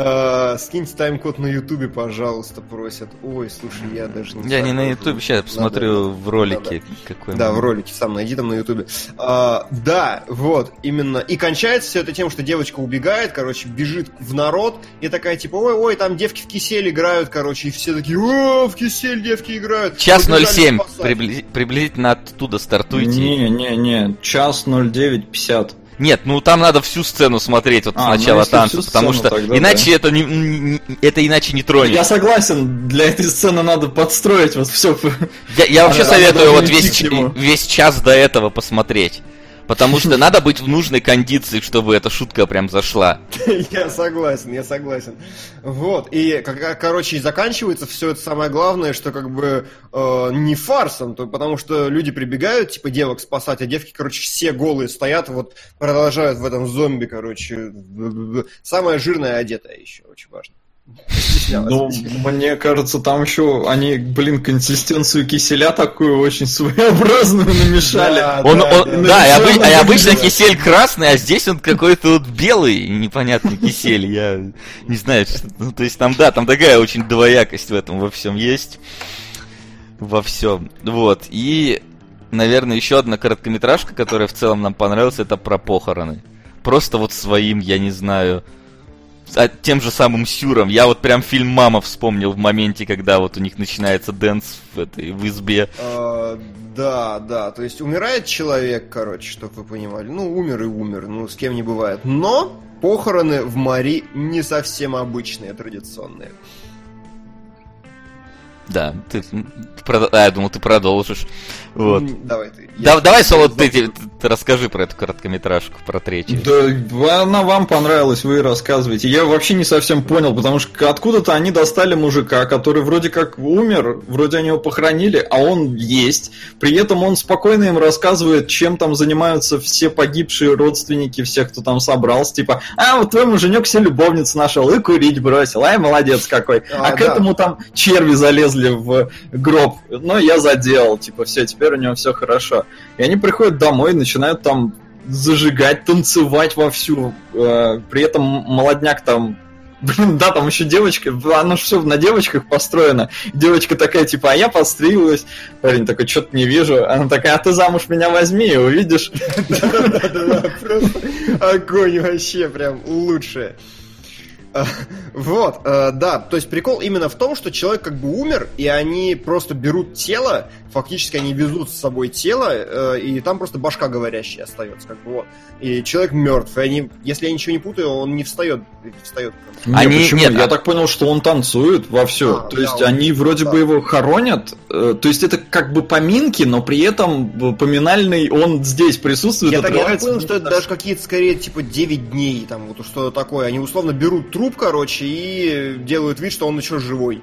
Э, скиньте тайм-код на Ютубе, пожалуйста, просят. Ой, слушай, я даже не Я не на Ютубе, сейчас посмотрю в ролике какой Да, в ролике, сам найди там на Ютубе. А, да, вот, именно. И кончается все это тем, что девочка убегает, короче, бежит в народ, и такая, типа, ой-ой, там девки в кисель играют, короче, и все такие, о, в кисель девки играют. Час 07, приблизительно оттуда стартуйте. Не-не-не, час 09.50. Нет, ну там надо всю сцену смотреть вот а, сначала ну, танцы, потому что тогда, иначе да. это не, это иначе не тронет. Я согласен, для этой сцены надо подстроить вот все. Я, я вообще советую вот весь, весь час до этого посмотреть. Потому что надо быть в нужной кондиции, чтобы эта шутка прям зашла. Я согласен, я согласен. Вот, и, короче, заканчивается все это самое главное, что как бы э, не фарсом, то, потому что люди прибегают, типа, девок спасать, а девки, короче, все голые стоят, вот, продолжают в этом зомби, короче. Самая жирная одетая еще, очень важно. Ну, мне кажется, там еще они, блин, консистенцию киселя такую очень своеобразную намешали. Да, он, да, он, да и, обы, и обычно кисель красный, а здесь он какой-то вот белый, непонятный кисель. Я не знаю, что, ну, то есть там, да, там такая очень двоякость в этом во всем есть. Во всем. Вот. И, наверное, еще одна короткометражка, которая в целом нам понравилась, это про похороны. Просто вот своим, я не знаю, тем же самым Сюром. Я вот прям фильм «Мама» вспомнил в моменте, когда вот у них начинается dance в этой в избе. А, да, да, то есть умирает человек, короче, чтобы вы понимали. Ну, умер и умер, ну, с кем не бывает. Но похороны в Мари не совсем обычные, традиционные. Да, ты, а, я думал, ты продолжишь. Вот. Давай ты. Да, давай, Соло, ты, ты, ты расскажи про эту короткометражку, про третью. Да, она вам понравилась, вы рассказываете. Я вообще не совсем понял, потому что откуда-то они достали мужика, который вроде как умер, вроде они его похоронили, а он есть. При этом он спокойно им рассказывает, чем там занимаются все погибшие родственники, всех, кто там собрался. Типа, а, вот твой муженек все любовниц нашел и курить бросил. Ай, молодец какой. А, а к этому там черви залезли в гроб. Но я заделал. Типа, все, теперь у него все хорошо. И они приходят домой, начинают там зажигать, танцевать вовсю. Э, при этом молодняк там Блин, да, там еще девочка, оно же все на девочках построено. Девочка такая, типа, а я подстрелилась. Парень такой, что-то не вижу. Она такая, а ты замуж меня возьми, увидишь. Да-да-да, просто огонь вообще прям лучшее. Вот, э, да, то есть прикол именно в том, что человек как бы умер, и они просто берут тело, фактически они везут с собой тело, э, и там просто башка говорящая остается, как бы вот. И человек мертв, и они, если я ничего не путаю, он не встает, встает. Не, Они- почему? нет, Я а- так понял, что он танцует во все. А, то да, есть он- они вроде да. бы его хоронят. э, то есть это как бы поминки, но при этом э, поминальный он здесь присутствует. Я так, я так понял, что это даже какие-то скорее типа 9 дней, там вот что такое. Они условно берут труп, короче, и делают вид, что он еще живой.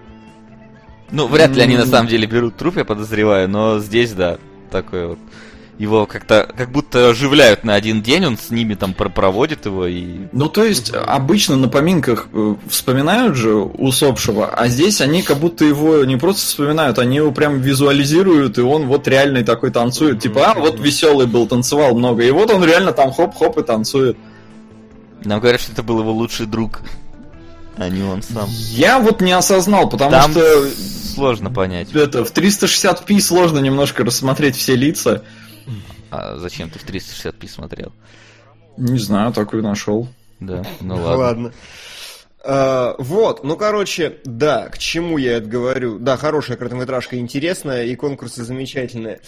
Ну, вряд ли они на самом деле берут труп, я подозреваю, но здесь, да, такой вот. Его как-то, как будто оживляют на один день, он с ними там про- проводит его и... Ну, то есть, обычно на поминках э, вспоминают же усопшего, а здесь они как будто его не просто вспоминают, они его прям визуализируют, и он вот реальный такой танцует. Типа, а, вот веселый был, танцевал много, и вот он реально там хоп-хоп и танцует. Нам говорят, что это был его лучший друг, а не он сам. Я вот не осознал, потому Там что сложно понять. это в 360p сложно немножко рассмотреть все лица. А зачем ты в 360p смотрел? Не знаю, такой нашел. Да, ну Ну ладно. ладно. А, вот, ну короче, да, к чему я это говорю? Да, хорошая короткометражка, интересная, и конкурсы замечательные.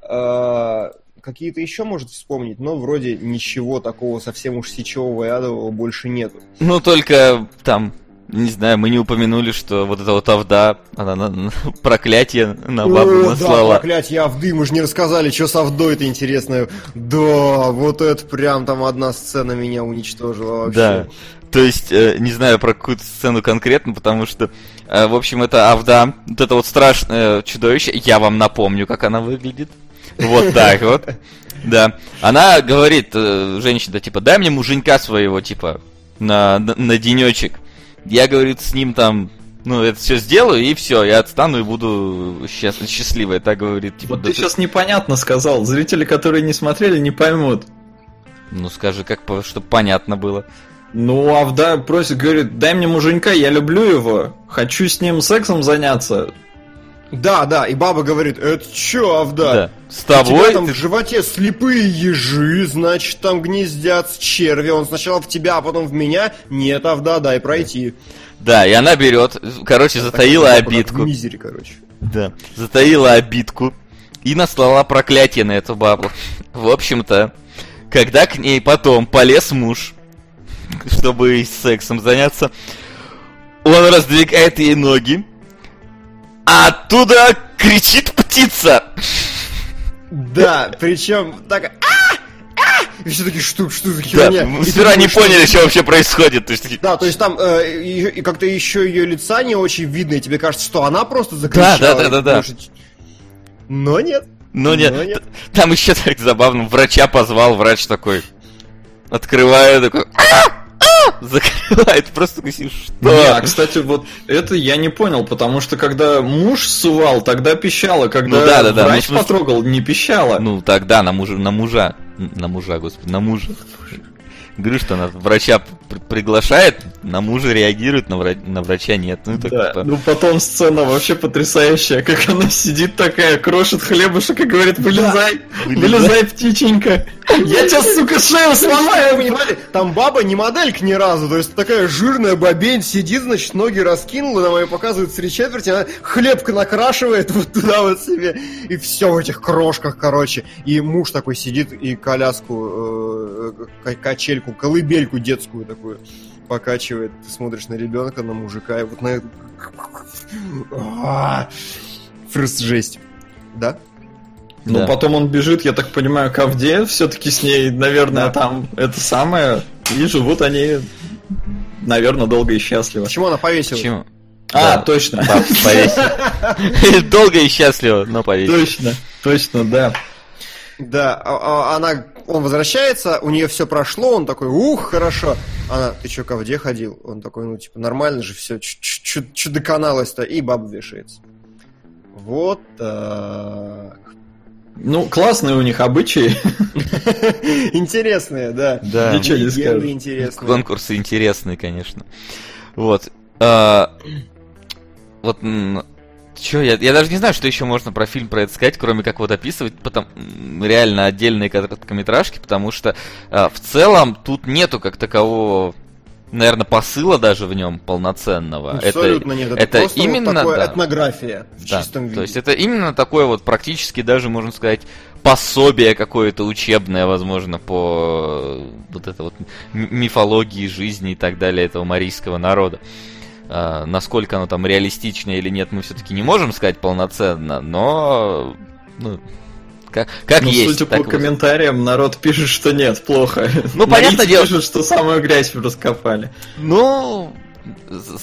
А, какие-то еще может вспомнить, но вроде ничего такого совсем уж сечевого и адового больше нету. Ну, только там, не знаю, мы не упомянули, что вот эта вот Авда, она на, на- проклятие на бабу О, да, наслала. проклятие Авды, мы же не рассказали, что с Авдой-то интересное. Да, вот это прям там одна сцена меня уничтожила вообще. Да. То есть, э, не знаю про какую-то сцену конкретно, потому что, э, в общем, это Авда, вот это вот страшное чудовище, я вам напомню, как она выглядит. Вот так вот. Да. Она говорит, э, женщина, типа, дай мне муженька своего, типа, на, на, на денечек. Я, говорит, с ним там, ну, это все сделаю, и все, я отстану и буду счаст- счастливой. Так говорит, типа, Вот «Да ты ты- сейчас непонятно сказал. Зрители, которые не смотрели, не поймут. ну скажи, как, чтобы понятно было. Ну, Авда просит, говорит, дай мне муженька, я люблю его, хочу с ним сексом заняться. Да, да, и баба говорит, это чё, Авда? Да. С У тебя тобой там ты в животе слепые ежи, значит, там гнездятся черви. Он сначала в тебя, а потом в меня. Нет, Авда, дай пройти. Да, и она берет, короче, затаила Так, обидку. мизере, короче. Да, затаила обидку и наслала проклятие на эту бабу. В общем-то, когда к ней потом полез муж, чтобы сексом заняться, он раздвигает ей ноги, а оттуда кричит птица. Да, причем так... «А! А!» И все такие, что, что за Да, херня? ты сперва не поняли, что вообще происходит. То есть, такие, Да, то есть там э, и, как-то еще ее лица не очень видно, и тебе кажется, что она просто закричала. Да, да, да, да, да. Но нет. Ну нет, Но нет. там еще так забавно, врача позвал, врач такой, открывает, такой, «А! А!» закрывает, просто сидишь, что? Не, а, кстати, вот это я не понял, потому что когда муж сувал, тогда пищала, когда Ну да, да, да, врач ну, смысле- потрогал, не пищала. Ну тогда на мужа, на мужа, на мужа, господи, на мужа. Говорю, что она врача приглашает, на мужа реагирует, на, вра- на врача нет. Ну, так, Да, типа, ну потом сцена вообще потрясающая, как она сидит такая, крошит хлебушек и говорит, вылезай, Вылезай. вылезай, птиченька, я тебя, сука, шею сломаю. понимали, там баба не моделька ни разу, то есть такая жирная бабень сидит, значит, ноги раскинула, нам ее показывают три четверти, она хлебка накрашивает вот туда вот себе, и все в этих крошках, короче. И муж такой сидит и коляску, э, к- качельку, колыбельку детскую такую покачивает. Ты смотришь на ребенка, на мужика, и вот на эту... А, Просто жесть. Да? Ну Да. потом он бежит, я так понимаю, к Авде, все-таки с ней, наверное, Да. там это самое, и живут они, наверное, долго и счастливо. Почему она повесила? почему? А, Да, точно. повесил. Долго и счастливо, но повесил. Точно, точно, да. Да, а- а- она, он возвращается, у нее все прошло, он такой, ух, хорошо. Она, ты что, ко где ходил? Он такой, ну, типа, нормально же все, что доконалось-то, и баба вешается. Вот так. Ну, классные у них обычаи. Интересные, да. Да. Ничего не скажешь. интересные. Конкурсы интересные, конечно. Вот. А, Вот, что, я, я даже не знаю, что еще можно про фильм про это сказать, кроме как вот описывать, потом реально отдельные короткометражки, потому что а, в целом тут нету как такового наверное, посыла даже в нем полноценного. Абсолютно это, нет. это просто именно вот такое да, этнография в да, чистом виде. То есть это именно такое вот практически даже, можно сказать, пособие какое-то учебное, возможно, по э, вот это вот мифологии жизни и так далее этого марийского народа. А, насколько оно там реалистичное или нет, мы все-таки не можем сказать полноценно, но ну, как, как Ну, есть. судя по вот. комментариям, народ пишет, что нет, плохо. Ну, понятное Марийцы дело. пишут, что самую грязь раскопали. Ну,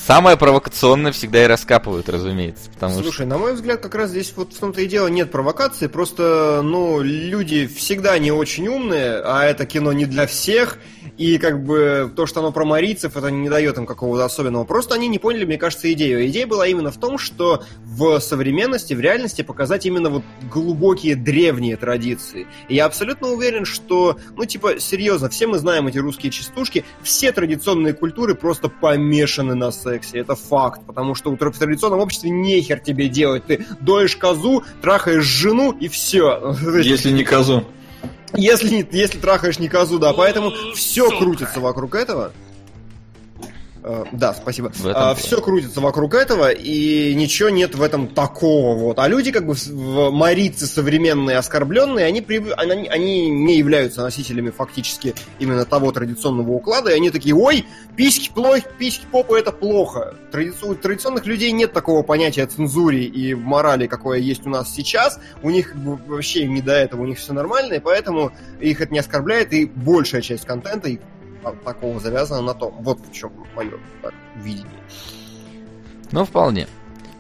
самое провокационное всегда и раскапывают, разумеется. Потому что Слушай, на мой взгляд, как раз здесь вот в том-то и дело нет провокации, просто, ну, люди всегда не очень умные, а это кино не для всех, и как бы то, что оно про марийцев, это не дает им какого-то особенного. Просто они не поняли, мне кажется, идею. Идея была именно в том, что в современности, в реальности показать именно вот глубокие древние традиции. И я абсолютно уверен, что, ну, типа, серьезно, все мы знаем эти русские частушки, все традиционные культуры просто помешаны на сексе. Это факт, потому что в традиционном обществе нехер тебе делать. Ты доешь козу, трахаешь жену и все. Если не козу. Если, не- если трахаешь не козу, да. Поэтому все крутится вокруг этого. Э, Да, спасибо. Плане. все крутится вокруг этого, и ничего нет в этом такого вот. А люди, как бы, в- марийцы современные, оскорбленные, они, прив- они, они не являются носителями фактически именно того традиционного уклада, и они такие, ой, письки, плохо, письки, попы, это плохо. Традици- У традиционных людей нет такого понятия о цензуре и морали, какое есть у нас сейчас. У них как бы, вообще не до этого, у них все нормально, и поэтому их это не оскорбляет, и большая часть контента и а, такого завязана на том. Вот в чем мое так, видение. Ну, вполне.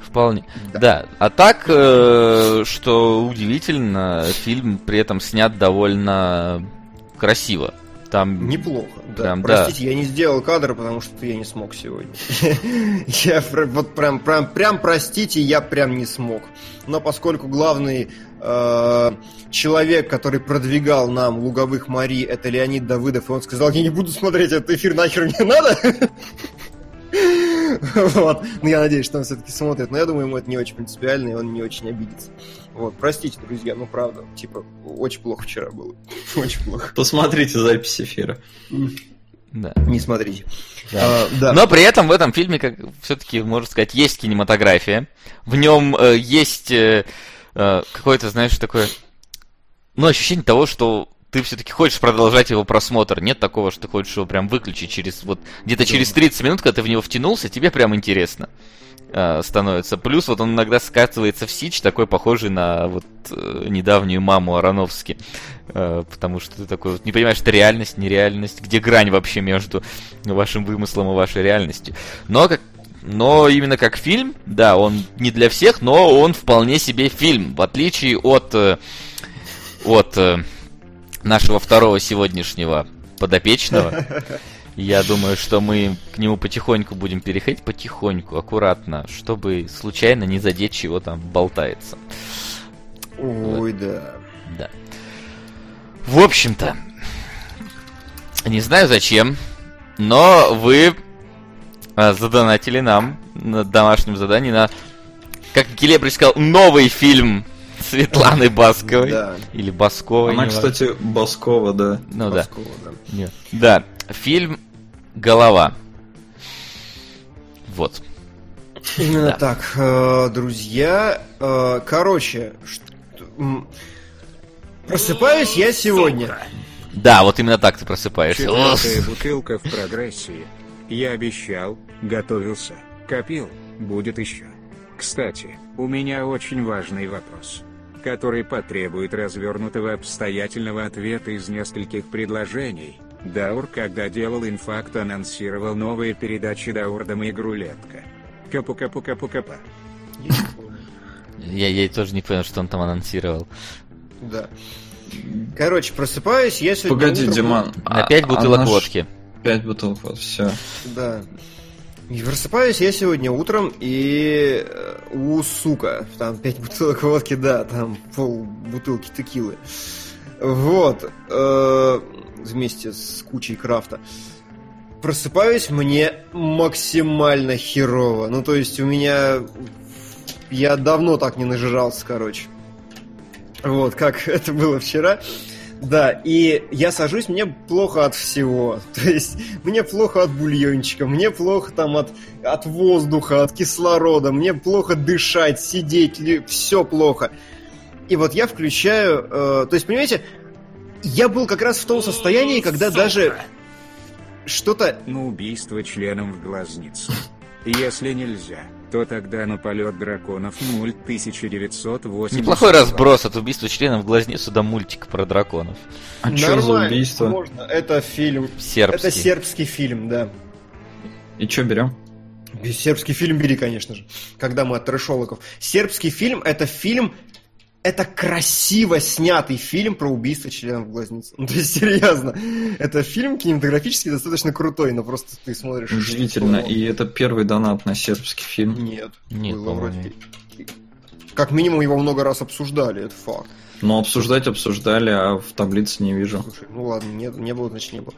Вполне. Да. Да. А так, э, что удивительно, фильм при этом снят довольно красиво. Там Неплохо, да. Прям, да. Простите, я не сделал кадр, потому что я не смог сегодня. Я вот прям, прям, прям простите, я прям не смог. Но поскольку главный э, человек, который продвигал нам луговых Мари, это Леонид Давыдов, и он сказал, я не буду смотреть этот эфир, нахер мне надо. Вот. Ну, я надеюсь, что он все-таки смотрит. Но я думаю, ему это не очень принципиально, и он не очень обидится. Вот, простите, друзья, ну правда, типа, очень плохо вчера было. Очень плохо. Посмотрите запись эфира. да. Не смотрите. Да. А, да. Но при этом в этом фильме, как все-таки, можно сказать, есть кинематография. В нем э, есть э, э, какое-то, знаешь, такое, ну, ощущение того, что ты все-таки хочешь продолжать его просмотр. Нет такого, что ты хочешь его прям выключить через вот где-то через 30 минут, когда ты в него втянулся, тебе прям интересно э, становится. Плюс вот он иногда скатывается в сич, такой похожий на вот э, недавнюю маму Ароновски. Э, потому что ты такой вот не понимаешь, это реальность, нереальность, где грань вообще между вашим вымыслом и вашей реальностью. Но как но именно как фильм, да, он не для всех, но он вполне себе фильм, в отличие от э, от э, нашего второго сегодняшнего подопечного. Я думаю, что мы к нему потихоньку будем переходить, потихоньку, аккуратно, чтобы случайно не задеть, чего там болтается. Ой, да. Да. В общем-то, не знаю зачем, но вы задонатили нам на домашнем задании на, как Гелебрич сказал, новый фильм Светланы Басковой. Да. Или Басковой. Она, кстати, Баскова, да. Ну да. Баскова, да. Нет. Да, фильм «Голова». Вот. Именно Да. так, э, друзья. Э, Короче, просыпаюсь я сегодня. Сука. Да, вот именно так ты просыпаешься. Четвертая бутылка в прогрессии. Я обещал, готовился, копил, будет еще. Кстати, у меня очень важный вопрос, который потребует развернутого обстоятельного ответа из нескольких предложений. Даур, когда делал инфакт, анонсировал новые передачи Даурдом и Грулетка. Капу-капу-капу-капа. Я, я тоже не понял, что он там анонсировал. Да. Короче, просыпаюсь я сегодня. Погоди, утром- Диман. На а- бутылок ж- водки. Пять бутылок, вот, все. Да. И просыпаюсь я сегодня утром, и э, у сука, там пять бутылок водки, да, там пол бутылки текилы. Вот. э, вместе с кучей крафта. Просыпаюсь, мне максимально херово. Ну, то есть у меня... Я давно так не нажирался, короче. Вот, как это было вчера. Да, и я сажусь, мне плохо от всего. То есть мне плохо от бульончика, мне плохо там от, от воздуха, от кислорода, мне плохо дышать, сидеть, все плохо. И вот я включаю... Э, то есть, понимаете, я был как раз в том состоянии, когда Сука. даже что-то... На убийство членом в глазницу. Если нельзя, то тогда на полет драконов мульт 1980. Неплохой разброс от убийства членов в глазницу до мультика про драконов. А что за убийство? Можно. Это фильм. Сербский. Это сербский фильм, да. И что берем? Сербский фильм бери, конечно же. Когда мы от трэшолоков. Сербский фильм это фильм это красиво снятый фильм про убийство членов в глазнице. Ну, то есть, серьезно. Это фильм кинематографически достаточно крутой, но просто ты смотришь... Удивительно. И это первый донат на сербский фильм. Нет. Нет, было по-моему, вроде- Как минимум его много раз обсуждали, это факт. Но обсуждать обсуждали, а в таблице не вижу. Слушай, ну ладно, нет, не было, значит не было.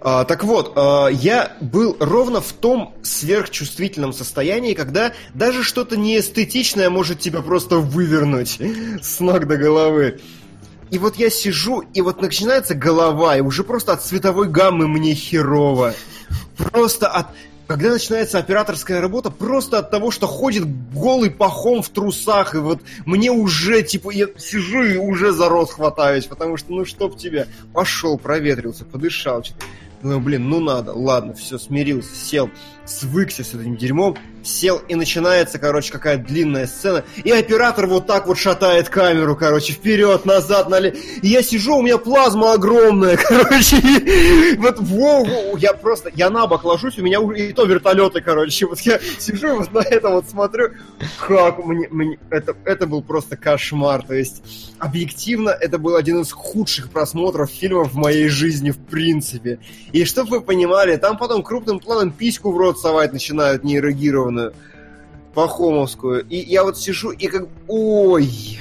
А, так вот, а, я был ровно в том сверхчувствительном состоянии, когда даже что-то неэстетичное может тебя просто вывернуть с ног до головы. И вот я сижу, и вот начинается голова, и уже просто от цветовой гаммы мне херово. Просто от... Когда начинается операторская работа, просто от того, что ходит голый пахом в трусах, и вот мне уже, типа, я сижу и уже за рот хватаюсь, потому что, ну, чтоб тебя, пошел, проветрился, подышал, что-то. Думаю, блин, ну надо, ладно, все, смирился, сел, свыкся с этим дерьмом, сел, и начинается, короче, какая длинная сцена, и оператор вот так вот шатает камеру, короче, вперед, назад, налево, и я сижу, у меня плазма огромная, короче, и вот, воу, воу, я просто, я на бок ложусь, у меня и то вертолеты, короче, вот я сижу вот на это вот смотрю, как мне, мне это, это был просто кошмар, то есть, объективно, это был один из худших просмотров фильмов в моей жизни, в принципе, и чтоб вы понимали, там потом крупным планом письку в рот совать начинают неэрогированную, пахомовскую. И я вот сижу и как... Ой!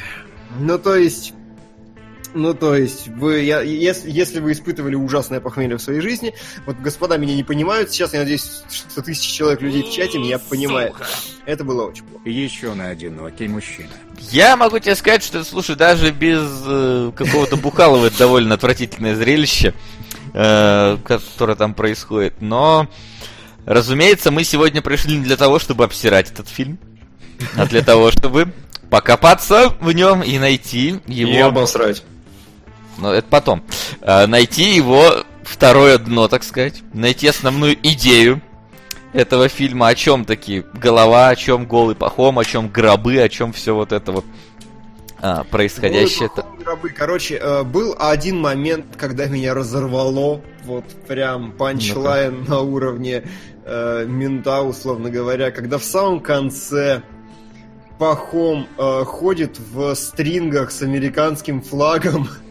Ну, то есть... Ну, то есть, вы, я, если, если вы испытывали ужасное похмелье в своей жизни, вот господа меня не понимают, сейчас, я надеюсь, что тысячи человек людей в чате меня понимают. Сука. Это было очень плохо. Еще на одинокий мужчина. Я могу тебе сказать, что, слушай, даже без э, какого-то Бухалова это довольно отвратительное зрелище, э, которое там происходит. Но, разумеется, мы сегодня пришли не для того, чтобы обсирать этот фильм, а для того, чтобы покопаться в нем и найти И его... обосрать. Но это потом. Э, найти его второе дно, так сказать. Найти основную идею этого фильма. О чем такие голова, о чем голый пахом, о чем гробы, о чем все вот это вот а, происходящее. Пахом гробы. Короче, э, был один момент, когда меня разорвало, вот прям панчлайн на уровне э, мента, условно говоря, когда в самом конце Пахом э, ходит в стрингах с американским флагом.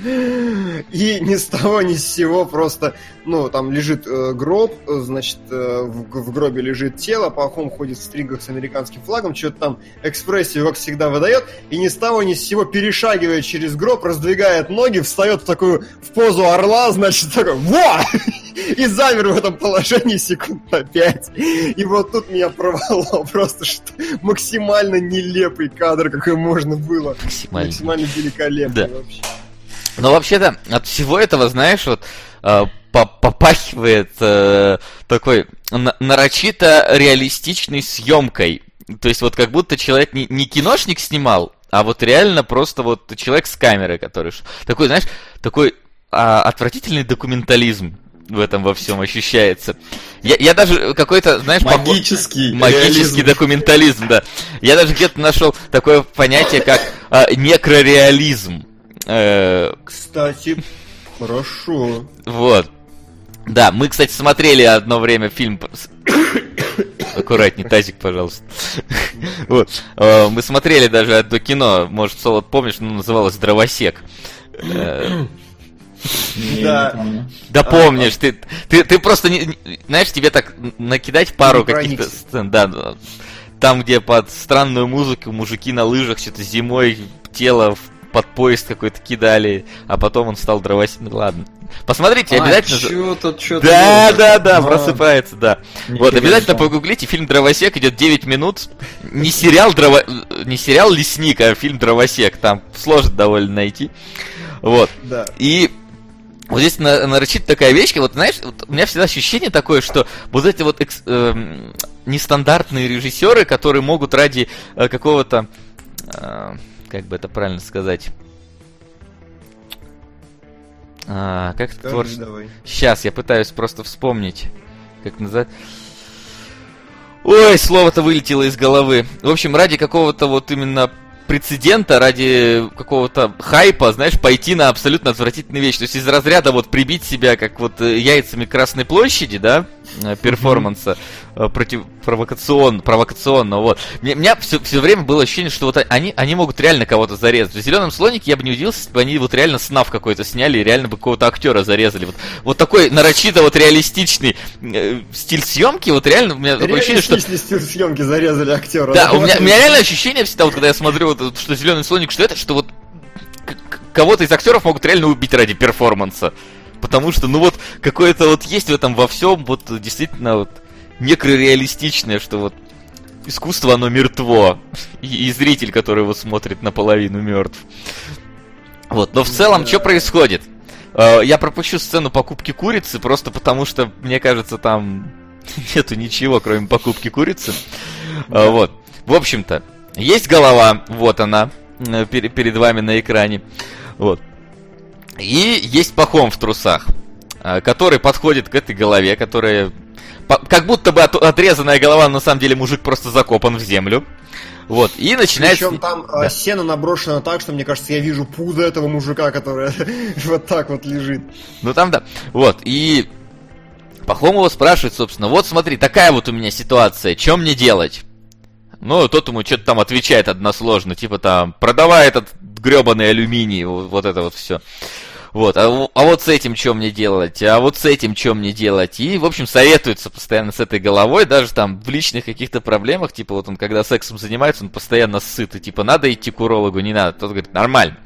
И ни с того, ни с сего просто, ну, там лежит э, гроб, э, значит, э, в, в гробе лежит тело, Пахом ходит в стрингах с американским флагом, что-то там экспрессию, как всегда, выдает, и ни с того, ни с сего перешагивает через гроб, раздвигает ноги, встает в такую, в позу орла, значит, такой, во! И замер в этом положении секунд на пять. И вот тут меня порвало просто что максимально нелепый кадр, какой можно было. Максимально. Максимально великолепный Да. вообще. Но вообще-то от всего этого, знаешь, вот э, по- попахивает э, такой на- нарочито реалистичной съемкой. То есть вот как будто человек не, не киношник снимал, а вот реально просто вот человек с камерой, который... Такой, знаешь, такой а, отвратительный документализм в этом во всем ощущается. Я, я даже какой-то, знаешь, Магический. Магический реализм. документализм, да. Я даже где-то нашел такое понятие, как а, некрореализм. Э, Кстати, хорошо. вот. Да, мы, кстати, смотрели одно время фильм... Аккуратней, тазик, пожалуйста. Вот. Э, Мы смотрели даже одно кино, может, Солод помнишь, ну, называлось «Дровосек». Э, Да. Да помнишь, ты, ты, ты просто, не, не- знаешь, тебе так накидать пару каких-то сцен, да. там, где под странную музыку мужики на лыжах что-то зимой тело в- под поезд какой-то кидали, а потом он стал дровосеком. Ну, ладно. Посмотрите, А, обязательно... чё тут, чё-то Да, было. да, да, А, просыпается, да. нифига Вот, обязательно погуглите, фильм «Дровосек» идет 9 минут. Не сериал, дрово... не сериал «Лесник», а фильм «Дровосек». Там сложно довольно найти. Вот. Да. И вот здесь на- нарочит такая вещь, вот знаешь, вот у меня всегда ощущение такое, что вот эти вот экс- эм, нестандартные режиссеры, которые могут ради э, какого-то, э, как бы это правильно сказать, А, как это творчество? давай. Сейчас, я пытаюсь просто вспомнить, как называть. Ой, слово-то вылетело из головы. В общем, ради какого-то вот именно прецедента, ради какого-то хайпа, знаешь, пойти на абсолютно отвратительную вещь. То есть из разряда вот прибить себя, как вот э, яйцами Красной площади, да, перформанса, э, против провокацион, провокационно, вот. Мне, меня все, все время было ощущение, что вот они, они могут реально кого-то зарезать. В зеленом слонике я бы не удивился, если бы они вот реально снав какой-то сняли и реально бы какого-то актера зарезали. Вот, вот такой нарочито вот реалистичный э, стиль съемки, вот реально у меня такое ощущение, что стиль съемки зарезали актера. да, у меня, у меня реально ощущение всегда, вот когда я смотрю, вот, что зеленый слоник, что это, что вот кого-то из актеров могут реально убить ради перформанса. Потому что, ну вот, какое-то вот есть в этом во всем, вот действительно вот некрореалистичное, что вот искусство, оно мертво. И, и зритель, который его смотрит, наполовину мертв. Вот, но в целом, что происходит? Э, Я пропущу сцену покупки курицы, просто потому что, мне кажется, там нету ничего, кроме покупки курицы. А, Вот. В общем-то, есть голова, вот она, э, пере- перед вами на экране. Вот. И есть пахом в трусах, э, который подходит к этой голове, которая... Как будто бы от- отрезанная голова, но на самом деле мужик просто закопан в землю. Вот. И начинается... Причем там а, Да. сено наброшено так, что мне кажется, я вижу пузо этого мужика, который вот так вот лежит. Ну там да. Вот, и Пахомова спрашивает, собственно, вот смотри, такая вот у меня ситуация, что мне делать? Ну, тот ему что-то там отвечает односложно, типа там, продавай этот гребаный алюминий, вот, это вот все. Вот, а, а вот с этим что мне делать, а вот с этим что мне делать? И, в общем, советуется постоянно с этой головой, даже там в личных каких-то проблемах, типа вот он когда сексом занимается, он постоянно сыт, и типа надо идти к урологу, не надо. Тот говорит, нормально,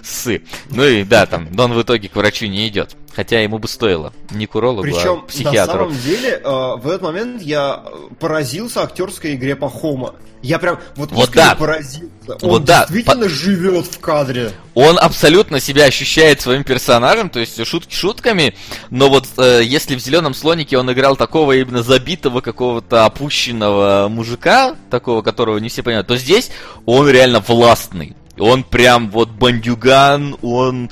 ссы. Ну и да, там, но он в итоге к врачу не идет. Хотя ему бы стоило. Не к урологу, Причем, а к на психиатру. самом деле, э, в этот момент я поразился актерской игре Пахома. Я прям вот, Вот да. поразился. Он Вот да. действительно живет в кадре. Он абсолютно себя ощущает своим персонажем, то есть шутки шутками, но вот э, если в зеленом слонике он играл такого именно забитого какого-то опущенного мужика, такого, которого не все понимают, то здесь он реально властный. Он прям вот бандюган, он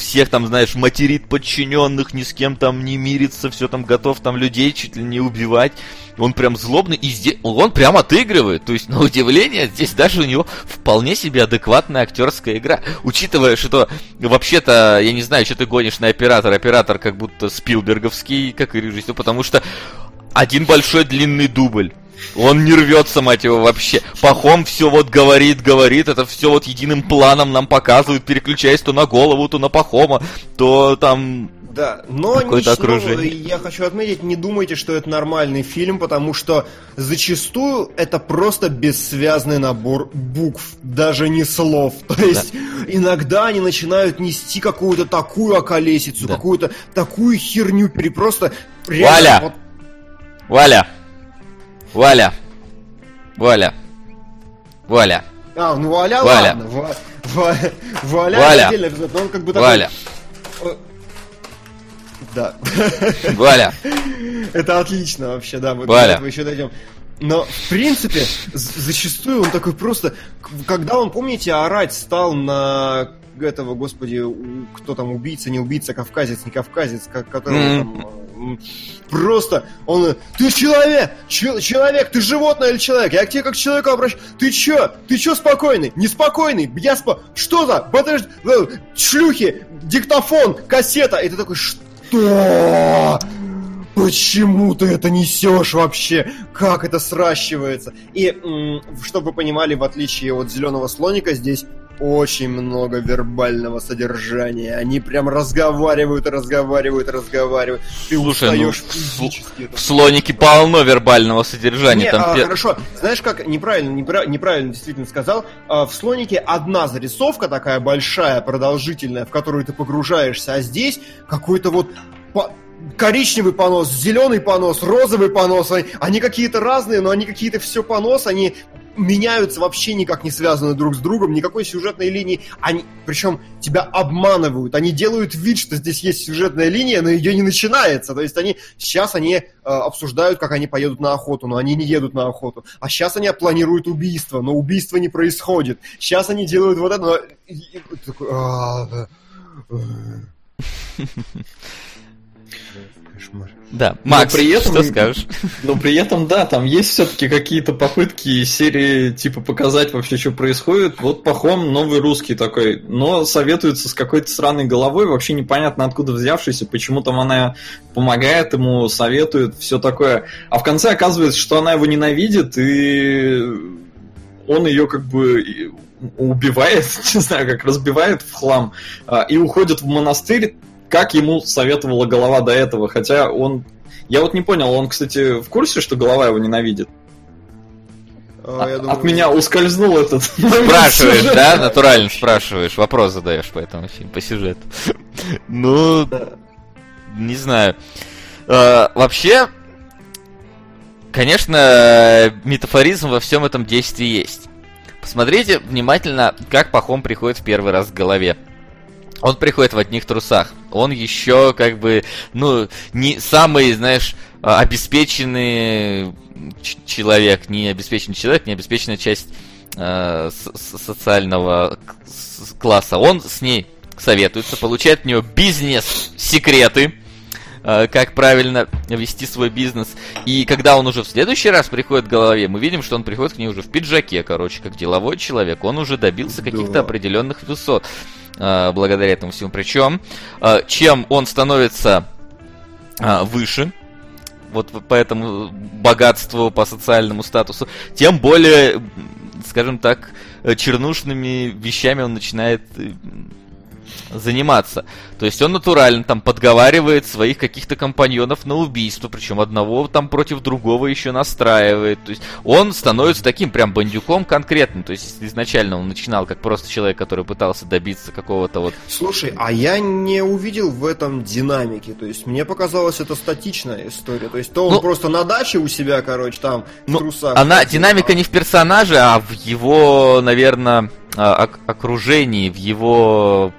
всех там, знаешь, материт подчиненных, ни с кем там не мирится, все там готов там людей чуть ли не убивать. Он прям злобный, и здесь он прям отыгрывает. То есть, на удивление, здесь даже у него вполне себе адекватная актерская игра. Учитывая, что вообще-то, я не знаю, что ты гонишь на оператор. Оператор как будто Спилберговский, как и режиссер, потому что один большой длинный дубль. Он не рвется, мать его, вообще. Пахом все вот говорит, говорит, это все вот единым планом нам показывают, переключаясь то на голову, то на Пахома, то там Да, но ничего, окружение. я хочу отметить, не думайте, что это нормальный фильм, потому что зачастую это просто бессвязный набор букв, даже не слов. То есть иногда они начинают нести какую-то такую околесицу, Да. какую-то такую херню, пере- просто реально Валя! вот- Валя! Валя! Валя! Валя! А, ну Валя, Валя. ладно. Ва- Ва- Валя, Валя. эпизод, но он как бы такой- Валя! Да. Валя! Это отлично вообще, да, мы Валя. до этого еще дойдем. Но, в принципе, зачастую он такой просто... Когда он, помните, орать стал на этого, господи, кто там, убийца, не убийца, кавказец, не кавказец, ко- которого Мгм. там... Просто он... Ты человек! Че- человек! Ты животное или человек? Я к тебе как к человеку обращаюсь. Ты чё? Ты чё спокойный? Неспокойный? Я спо... Что за? Подожди... э, Шлюхи! Диктофон! Кассета! И ты такой, что? Почему ты это несешь вообще? Как это сращивается? И, чтобы вы понимали, в отличие от зеленого слоника, здесь очень много вербального содержания. Они прям разговаривают, разговаривают, разговаривают. Ты Слушай, ну, физически. В слонике полно вербального содержания. Не, там а, пе- хорошо. Знаешь, как неправильно, непра- неправильно действительно сказал. А, в слонике одна зарисовка такая большая, продолжительная, в которую ты погружаешься, а здесь какой-то вот по- коричневый понос, зеленый понос, розовый понос. Они какие-то разные, но они какие-то все понос, они меняются вообще никак не связаны друг с другом, никакой сюжетной линии. Они, причем тебя обманывают, они делают вид, что здесь есть сюжетная линия, но ее не начинается. То есть они сейчас они э, обсуждают, как они поедут на охоту, но они не едут на охоту. А сейчас они планируют убийство, но убийство не происходит. Сейчас они делают вот это, но... и- такой, «А, да». Кошмар. Да, Макс, при этом- что скажешь? Но при этом, да, там есть все-таки какие-то попытки серии, типа, показать вообще, что происходит. Вот Пахом новый русский такой, но советуется с какой-то странной головой, вообще непонятно откуда взявшийся, почему там она помогает ему, советует, все такое. А в конце оказывается, что она его ненавидит, и он ее как бы убивает, не знаю, как разбивает в хлам, а, и уходит в монастырь, как ему советовала голова до этого, хотя он... Я вот не понял, он, кстати, в курсе, что голова его ненавидит? А, я От думаю, меня ускользнул этот... Спрашиваешь, да? Натурально спрашиваешь, вопрос задаешь по этому фильму, по сюжету. Ну, не знаю. Э, Вообще, конечно, метафоризм во всем этом действии есть. Посмотрите внимательно, как Пахом приходит в первый раз к голове. Он приходит в одних трусах. Он еще как бы, ну, не самый, знаешь, а, обеспеченный ч- человек, не обеспеченный человек, не обеспеченная часть э, социального класса. Он с ней советуется, получает от нее бизнес-секреты, э, как правильно вести свой бизнес. И когда он уже в следующий раз приходит к голове, мы видим, что он приходит к ней уже в пиджаке, короче, как деловой человек. Он уже добился каких-то Да. определенных высот э, благодаря этому всему. Причем, э, чем он становится э, выше, вот по этому богатству, по социальному статусу, тем более, скажем так, э, чернушными вещами он начинает э, заниматься. То есть он натурально там подговаривает своих каких-то компаньонов на убийство, причем одного там против другого еще настраивает. То есть он становится таким прям бандюком конкретным. То есть изначально он начинал как просто человек, который пытался добиться какого-то вот Слушай, а я не увидел в этом динамики. То есть мне показалось это статичная история. То есть то он Ну- просто на даче у себя, короче, там в Ну, трусах. Она, динамика а- не в персонаже, а в его, наверное, окружении, в его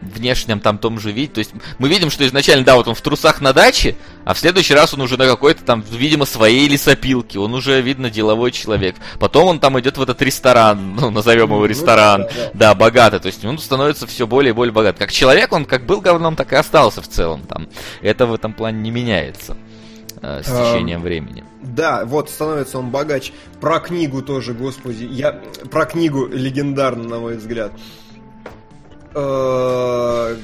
внешнем там том же виде. То есть мы видим, что изначально, да, вот он в трусах на даче, а в следующий раз он уже на какой-то там, видимо, своей лесопилке. Он уже, видно, деловой человек. Потом он там идет в этот ресторан, ну, назовем его Ну, ресторан. да, да. Да, богатый. То есть он становится все более и более богат. Как человек, он как был говном, так и остался в целом там. Это в этом плане не меняется э, с Эм, течением времени. Да, вот становится он богач. Про книгу тоже, господи, я про книгу легендарно, на мой взгляд. Э,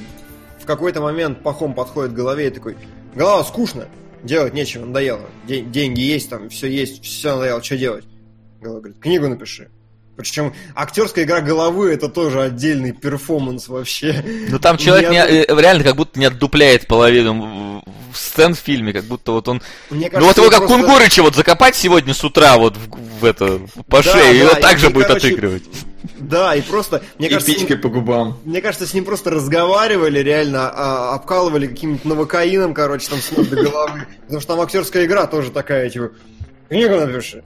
В какой-то момент Пахом подходит к голове и такой: голова скучно, делать нечего, надоело. Де- деньги есть, там все есть, все надоело, что делать? Голова говорит: книгу напиши. Причем актерская игра головы это тоже отдельный перформанс вообще. Ну там человек Я- не- э, реально как будто не отдупляет половину сцен в фильме, как будто вот он... Мне ну вот кажется, его как просто- Кунгурыча вот закопать сегодня с утра вот в, в это, по Да, шее, и да, вот так и- же и, будет короче, отыгрывать. Да, и просто, мне И кажется, с ним- пичкой по губам. Мне кажется, с ним просто разговаривали, реально а, обкалывали каким-нибудь новокаином, короче, там с ног до головы. Потому что там актерская игра тоже такая, типа, книгу напиши.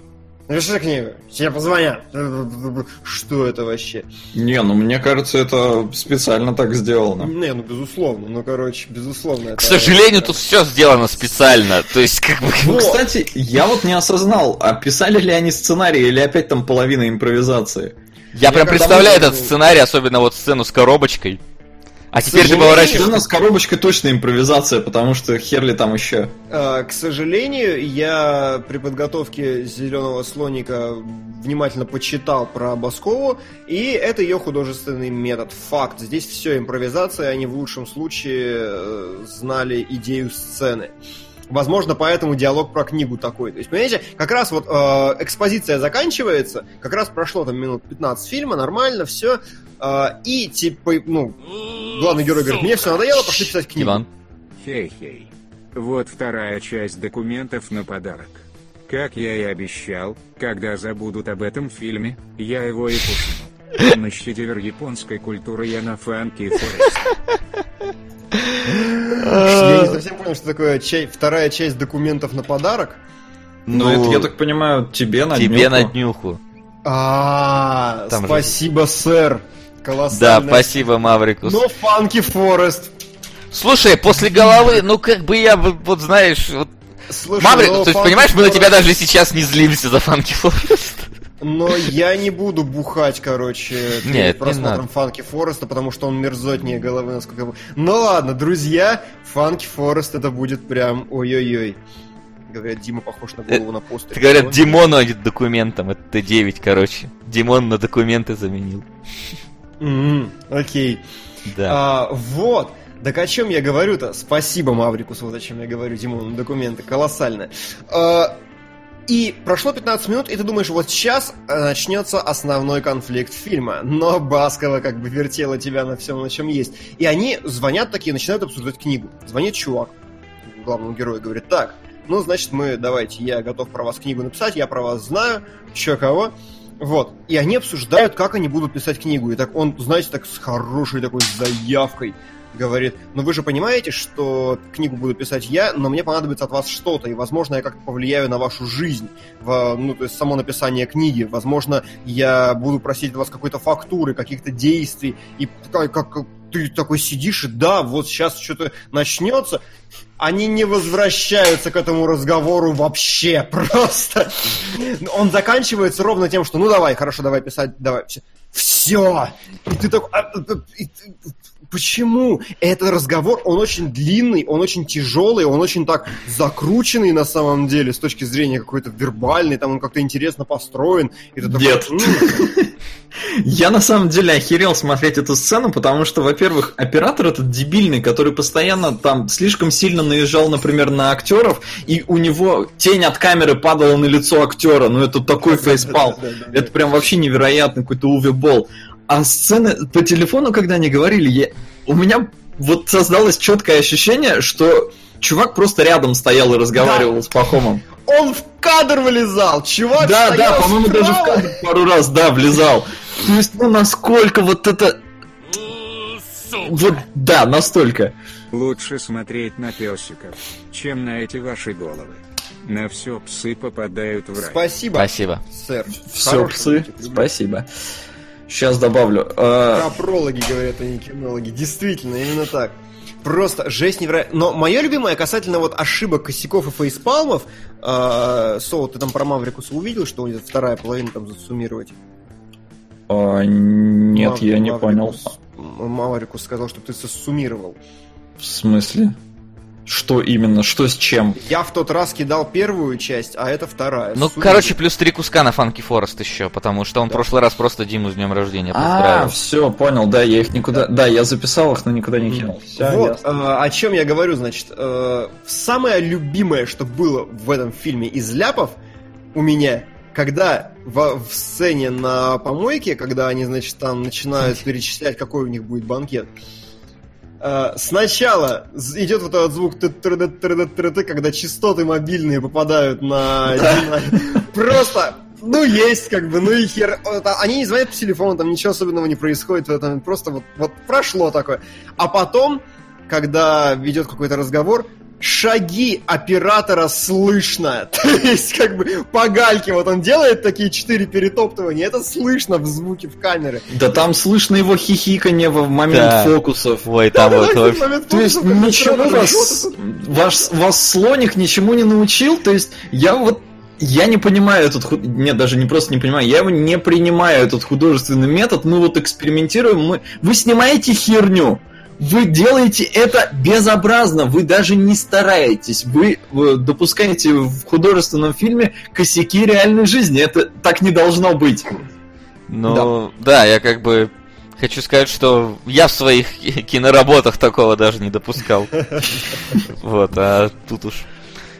Напиши книгу, тебе позвонят. Что это вообще? Не, ну мне кажется, это специально так сделано. Не, ну безусловно, ну короче, безусловно. К сожалению, тут все сделано специально. То есть, как бы... Ну, кстати, я вот не осознал, а писали ли они сценарий или опять там половина импровизации? Я прям представляю этот сценарий, особенно вот сцену с коробочкой. А теперь ты сожалению, поворачиваешь... У нас коробочка точно импровизация, потому что херли там еще. А, К сожалению, я при подготовке «Зеленого слоника» внимательно почитал про Баскову, и это ее художественный метод. Факт. Здесь все импровизация, они в лучшем случае э, знали идею сцены. Возможно, поэтому диалог про книгу такой. То есть, понимаете, как раз вот э, экспозиция заканчивается, как раз прошло там минут 15 фильма, нормально, все. и типа, ну, главный герой говорит, мне все надоело, пошли писать книгу. Иван. Хей-хей. Вот вторая часть документов на подарок. Как я и обещал, когда забудут об этом фильме, я его и пушу. На шедевр японской культуры я на Фанки Форест. Я не совсем понял, что такое вторая часть документов на подарок. Ну, это, я так понимаю, тебе на тебе днюху. на днюху. А, Там же- спасибо, сэр. Да, Колоссально. спасибо, Маврикус. Но Фанки Форест. Слушай, после головы, ну как бы я, вот вот знаешь, вот... Слушай, Маврикус, то есть, понимаешь, мы на тебя даже сейчас не злимся за Фанки Форест. Но я не буду бухать, короче, перед Нет, не просмотром. Фанки Фореста, потому что он мерзотнее головы, насколько я. Ну ладно, друзья, Фанки Форест это будет прям ой-ой-ой. Говорят, Дима похож на голову на постере. Говорят? Димону а документом, это Т9, короче. Димон на документы заменил. Окей. Да. А, вот. Так о чем я говорю-то? Спасибо, Маврикус, вот о чем я говорю, Димон, документы, колоссально. И прошло 15 минут, и ты думаешь, вот сейчас э, начнется основной конфликт фильма. Но Баскова как бы вертела тебя на всем, на чем есть. И они звонят такие, начинают обсуждать книгу. Звонит чувак, главному герою, говорит, так, ну, значит, мы, давайте, я готов про вас книгу написать, я про вас знаю, чё кого. Вот. И они обсуждают, как они будут писать книгу. И так он, знаете, так с хорошей такой заявкой говорит, ну вы же понимаете, что книгу буду писать я, но мне понадобится от вас что-то, и, возможно, я как-то повлияю на вашу жизнь, в, ну, то есть само написание книги, возможно, я буду просить от вас какой-то фактуры, каких-то действий, и как, как- ты такой сидишь, и да, вот сейчас что-то начнется, они не возвращаются к этому разговору вообще, просто. Он заканчивается ровно тем, что ну давай, хорошо, давай писать, давай, все. И ты такой... Почему? Этот разговор, он очень длинный, он очень тяжелый, он очень так закрученный на самом деле с точки зрения какой-то вербальной, там он как-то интересно построен. И ты такой, Нет. «М, Я на самом деле охерел смотреть эту сцену, потому что, во-первых, оператор этот дебильный, который постоянно там слишком сильно наезжал, например, на актеров, и у него тень от камеры падала на лицо актера. Ну это такой фейспал. Это прям вообще невероятный какой-то Уве Болл. А сцены по телефону, когда они говорили, я- у меня вот создалось четкое ощущение, что чувак просто рядом стоял и разговаривал с Пахомом. Он в кадр вылезал, чувак Да, да, по-моему, даже в справа. кадр пару раз, да, влезал. То есть, ну, насколько вот это... Вот, да, настолько. Лучше смотреть на песиков, чем на эти ваши головы. На все псы попадают в рай. Спасибо, Спасибо. сэр. Все, Хорошего псы, спасибо. Сейчас добавлю. Капрологи, говорят, а не кинологи. Действительно, именно так. Просто жесть невероятная. Но мое любимое касательно вот ошибок, косяков и фейспалмов, э, Соу, ты там про Маврикуса увидел, что у него вторая половина там засуммировать? а, Нет, я не Маврикус- понял. Маврикус сказал, что ты суммировал. В смысле? Что именно? Что с чем? Я в тот раз кидал первую часть, а это вторая. Ну, Суммируй. короче, плюс три куска на Фанки Форест еще, потому что он в прошлый раз просто Диму с днем рождения А, поздравил. все, понял, да, я их никуда... Да, я записал их, но никуда не кинул. Всё, вот, э, о чем я говорю, значит, э, самое любимое, что было в этом фильме из ляпов у меня, когда в, в сцене на помойке, когда они, значит, там начинают перечислять, какой у них будет банкет, сначала з- идет вот этот звук когда частоты мобильные попадают на. Просто ну, есть, как бы, ну и хер. Это- Они не звонят по телефону, там ничего особенного не происходит в этом. Просто вот, вот прошло такое. А потом, когда ведет какой-то разговор, шаги оператора слышно. То есть, как бы, по гальке вот он делает такие четыре перетоптывания, это слышно в звуке в камере. Да там слышно его хихиканье в момент Да. фокусов. Ой, там вот Да-да-да, вообще- момент То есть ничего вас, ваш, вас слоник ничему не научил? То есть я вот я не понимаю этот худ... Нет, даже не просто не понимаю, я его не принимаю, этот художественный метод. Мы вот экспериментируем, мы... вы снимаете херню. Вы делаете это безобразно, вы даже не стараетесь, вы, вы допускаете в художественном фильме косяки реальной жизни. Это так не должно быть. Ну, да. я как бы хочу сказать, что я в своих киноработах такого даже не допускал. Вот, а тут уж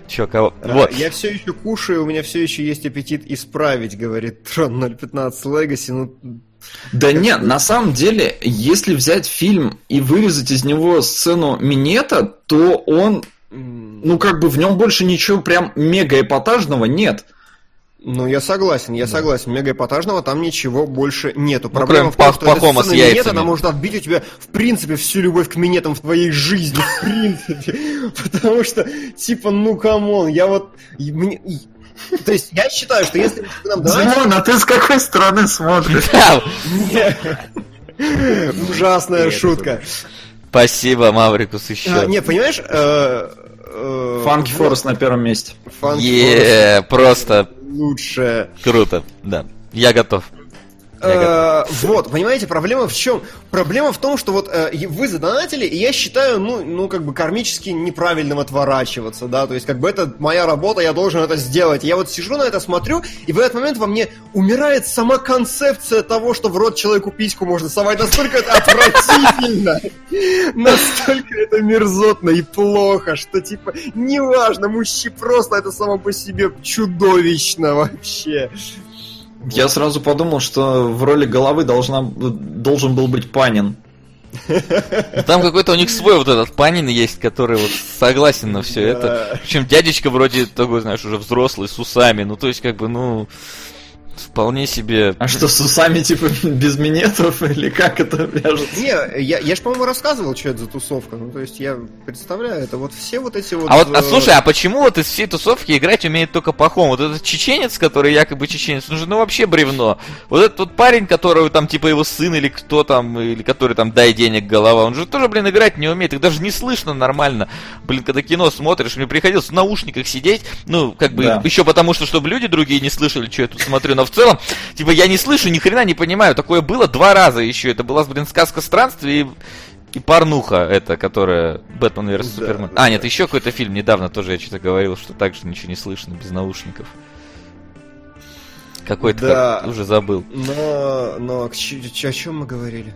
чё, кого... А, Вот, Я все еще кушаю, у меня все еще есть аппетит исправить, говорит Трон 015 Legacy. Ну, Да нет, на самом деле, если взять фильм и вырезать из него сцену минета, то он, ну как бы в нем больше ничего прям мега эпатажного нет. ну, я согласен, я согласен. Мега эпатажного там ничего больше нету. Ну, Проблема кроме в том, что эта с яйцами. она может отбить у тебя, в принципе, всю любовь к минетам в твоей жизни, в принципе. Потому что, типа, ну, come on, я вот... мне- То есть я считаю, что если вы нам донатите... Димон, а ты с какой стороны смотришь? Ужасная шутка. Спасибо, Маврикус, еще. А, Не, понимаешь... э, э, Фанки вот, Форест на первом месте. Е, просто лучше. круто, да. Я готов. Э, Вот, понимаете, проблема в чем? Проблема в том, что вот э, вы задонатили, и я считаю, ну, ну, как бы кармически неправильным отворачиваться, да, то есть, как бы это моя работа, я должен это сделать. Я вот сижу на это, смотрю, и в этот момент во мне умирает сама концепция того, что в рот человеку письку можно совать. Настолько это отвратительно, настолько это мерзотно и плохо, что, типа, неважно, мужчина просто это само по себе чудовищно вообще. Я сразу подумал, что в роли головы должна, должен был быть Панин. Там какой-то у них свой вот этот Панин есть, который вот согласен на все это. Причем дядечка вроде такой, знаешь, уже взрослый, с усами. Ну, то есть, как бы, ну, вполне себе... А что, с усами типа без минетов или как это вяжется? Не, я, я же, по-моему, рассказывал, что это за тусовка. Ну, то есть я представляю, это вот все вот эти вот... А вот, а э, слушай, а почему вот из всей тусовки играть умеет только Пахом? Вот этот чеченец, который якобы чеченец, он же ну вообще бревно. Вот этот вот парень, который там типа его сын или кто там, или который там дай денег голова, он же тоже, блин, играть не умеет. Их даже не слышно нормально. Блин, когда кино смотришь, мне приходилось в наушниках сидеть, ну, как бы, Да. еще потому, что чтобы люди другие не слышали, что я тут смотрю, но в целом, типа, я не слышу, ни хрена не понимаю. Такое было два раза еще. Это была, блин, сказка странствий и и порнуха это, которая Бэтмен vs Да, Супермен. да. А, нет, еще какой-то фильм недавно тоже я что-то говорил, что так же ничего не слышно без наушников. Какой-то Да. как- уже забыл. Но, но к чё- чё- о чем мы говорили?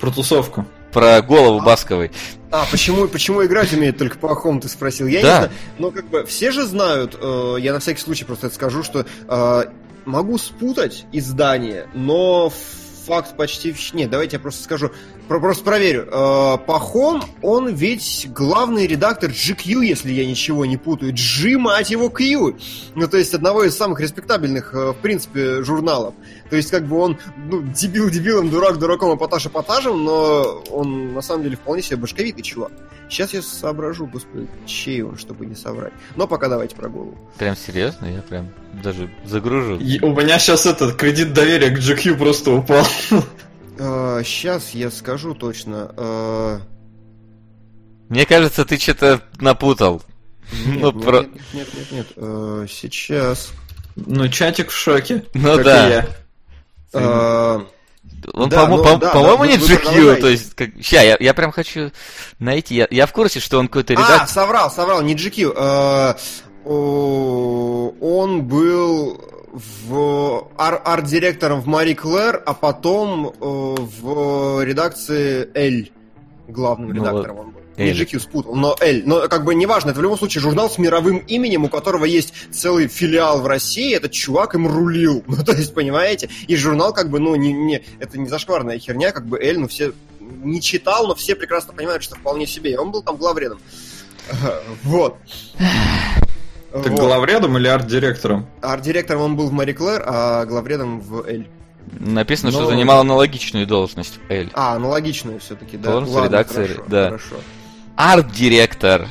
Про тусовку. Про голову Басковой. А, почему, почему играть умеет только Пахом, ты спросил? Я Да. не знаю. Но как бы все же знают, э, я на всякий случай просто это скажу, что э, могу спутать издание, но факт почти... Нет, давайте я просто скажу, просто проверю. Э, Пахом, он ведь главный редактор GQ, если я ничего не путаю. G, мать его, Q. Ну, то есть одного из самых респектабельных, э, в принципе, журналов. То есть, как бы он, ну, дебил дебилом, дурак дураком, эпатаж эпатажем, но он, на самом деле, вполне себе башковитый чувак. Сейчас я соображу, господи, чей он, чтобы не соврать. Но пока давайте про голову. Прям серьезно, я прям даже загружу. И у меня сейчас этот кредит доверия к GQ просто упал. Сейчас я скажу точно. э, Мне кажется, ты что-то напутал. нет, Ну, нет, про- нет, нет, нет, нет, э, сейчас. Ну, чатик в шоке. Ну как да. и я. э, Он, Да, по-мо- ну, по- да, по-моему, да, не GQ, то есть, как... Ща, я, я прям хочу найти, я, я в курсе, что он какой-то А, редактор. соврал, соврал, не GQ. э, он был в ар- арт-директором в Мари Клэр, а потом э, в редакции L главным Ну редактором он был. Не Эль. GQ спутал, но L. Но как бы неважно, это в любом случае журнал с мировым именем, у которого есть целый филиал в России, этот чувак им рулил. Ну, то есть, понимаете? И журнал как бы, ну, не, не, это не зашкварная херня, как бы L, ну, все не читал, но все прекрасно понимают, что вполне себе. И он был там главредом. Вот. Так Вот. главредом или арт-директором? Арт-директором он был в Мари Клэр, а главредом в Эль. Написано, что Ну, занимал аналогичную должность в L. А, аналогичную все-таки, да. Должность Ладно, редакции, хорошо, да. Хорошо. Арт-директор.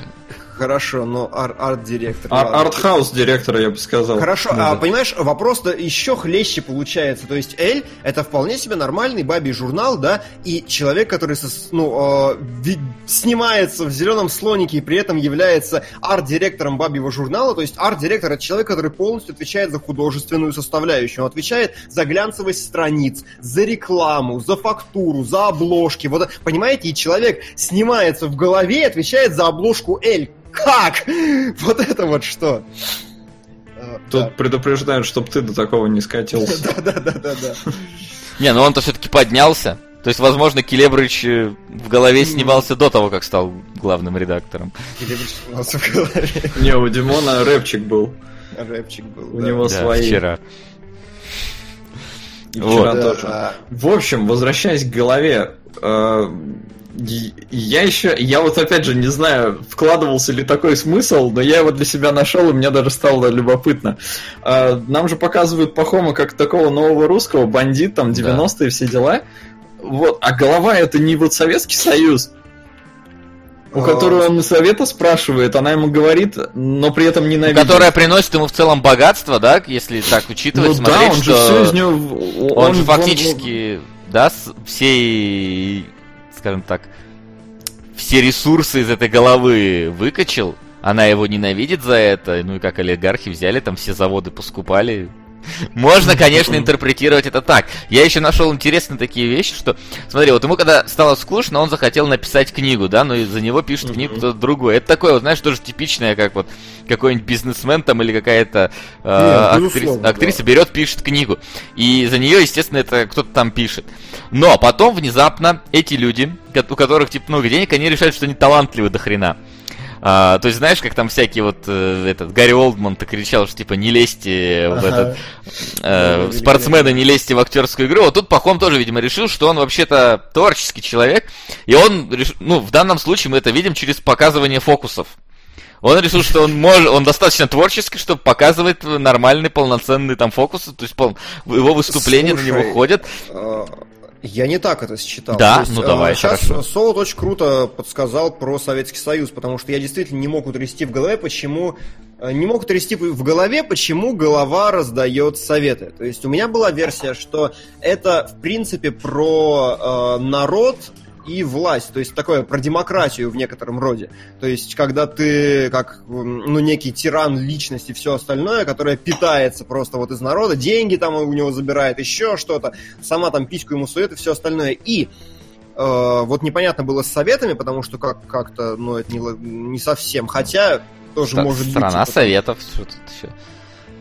Хорошо, но ар- арт-директор. Ар-. Артхаус директора, я бы сказал. Хорошо, Ну а да. понимаешь, вопрос-то еще хлеще получается. То есть Эль это вполне себе нормальный бабий журнал, да, и человек, который сос- ну, э, снимается в зеленом слонике и при этом является арт-директором бабьего журнала. То есть арт-директор это человек, который полностью отвечает за художественную составляющую. Он отвечает за глянцевость страниц, за рекламу, за фактуру, за обложки. Вот, понимаете, и человек снимается в голове и отвечает за обложку Эль. Как? Вот это вот что? Э, Тут да. предупреждают, чтобы ты до такого не скатился. Да, да, да, да, да. Не, ну он-то все-таки поднялся. То есть, возможно, Келебрыч э, в голове снимался до того, как стал главным редактором. Или вспомнился в голове. Не, у Димона рэпчик был. Рэпчик был. У него Да, свои. вчера. И вчера тоже. а, В общем, возвращаясь к голове, э, я еще, я вот опять же не знаю, вкладывался ли такой смысл, но я его для себя нашел, и мне даже стало любопытно. Э, Нам же показывают Пахома как такого нового русского, бандит, там, 90-е, все дела. Вот, а голова это не вот Советский Союз. У которой он совета спрашивает, она ему говорит, но при этом ненавидит. Которая приносит ему в целом богатство, да, если так учитывать, ну смотреть, да, он что... же все из него... Он, фактически, да, с- все, скажем так, все ресурсы из этой головы выкачал. Она его ненавидит за это. Ну и как олигархи взяли, там все заводы поскупали. Можно, конечно, интерпретировать это так. Я еще нашел интересные такие вещи, что, смотри, вот ему когда стало скучно, он захотел написать книгу, да, но из-за него пишет книгу кто-то другой. Это такое, вот, знаешь, тоже типичное, как вот какой-нибудь бизнесмен там или какая-то э, Нет, актриса, актриса берет, пишет книгу. И за нее, естественно, это кто-то там пишет. Но потом внезапно эти люди, у которых типа много денег, они решают, что они талантливы до хрена. А, то есть, знаешь, как там всякие вот э, этот Гарри Олдман-то кричал, что типа не лезьте в этот э, Да, спортсмены, не лезьте в актерскую игру. Вот тут Пахом тоже, видимо, решил, что он вообще-то творческий человек. И он, ну, в данном случае мы это видим через показывание фокусов. Он решил, что он может, он достаточно творческий, чтобы показывать нормальные, полноценные там фокусы, то есть пол- его выступления на него Слушай, ходят. Я не так это считал. Да? Ну, давай, сейчас хорошо. Солод очень круто подсказал про Советский Союз, потому что я действительно не мог утрясти в голове, почему э, не мог утрясти в голове, почему голова раздает советы. То есть у меня была версия, что это в принципе про э, народ и власть, то есть такое про демократию в некотором роде. То есть, когда ты как, ну, некий тиран личности и все остальное, которое питается просто вот из народа, деньги там у него забирает, еще что-то, сама там письку ему сует и все остальное. И э, вот непонятно было с советами, потому что как- как-то, ну, это не, не совсем, хотя тоже Ста- может быть... Страна типа, советов, что тут еще.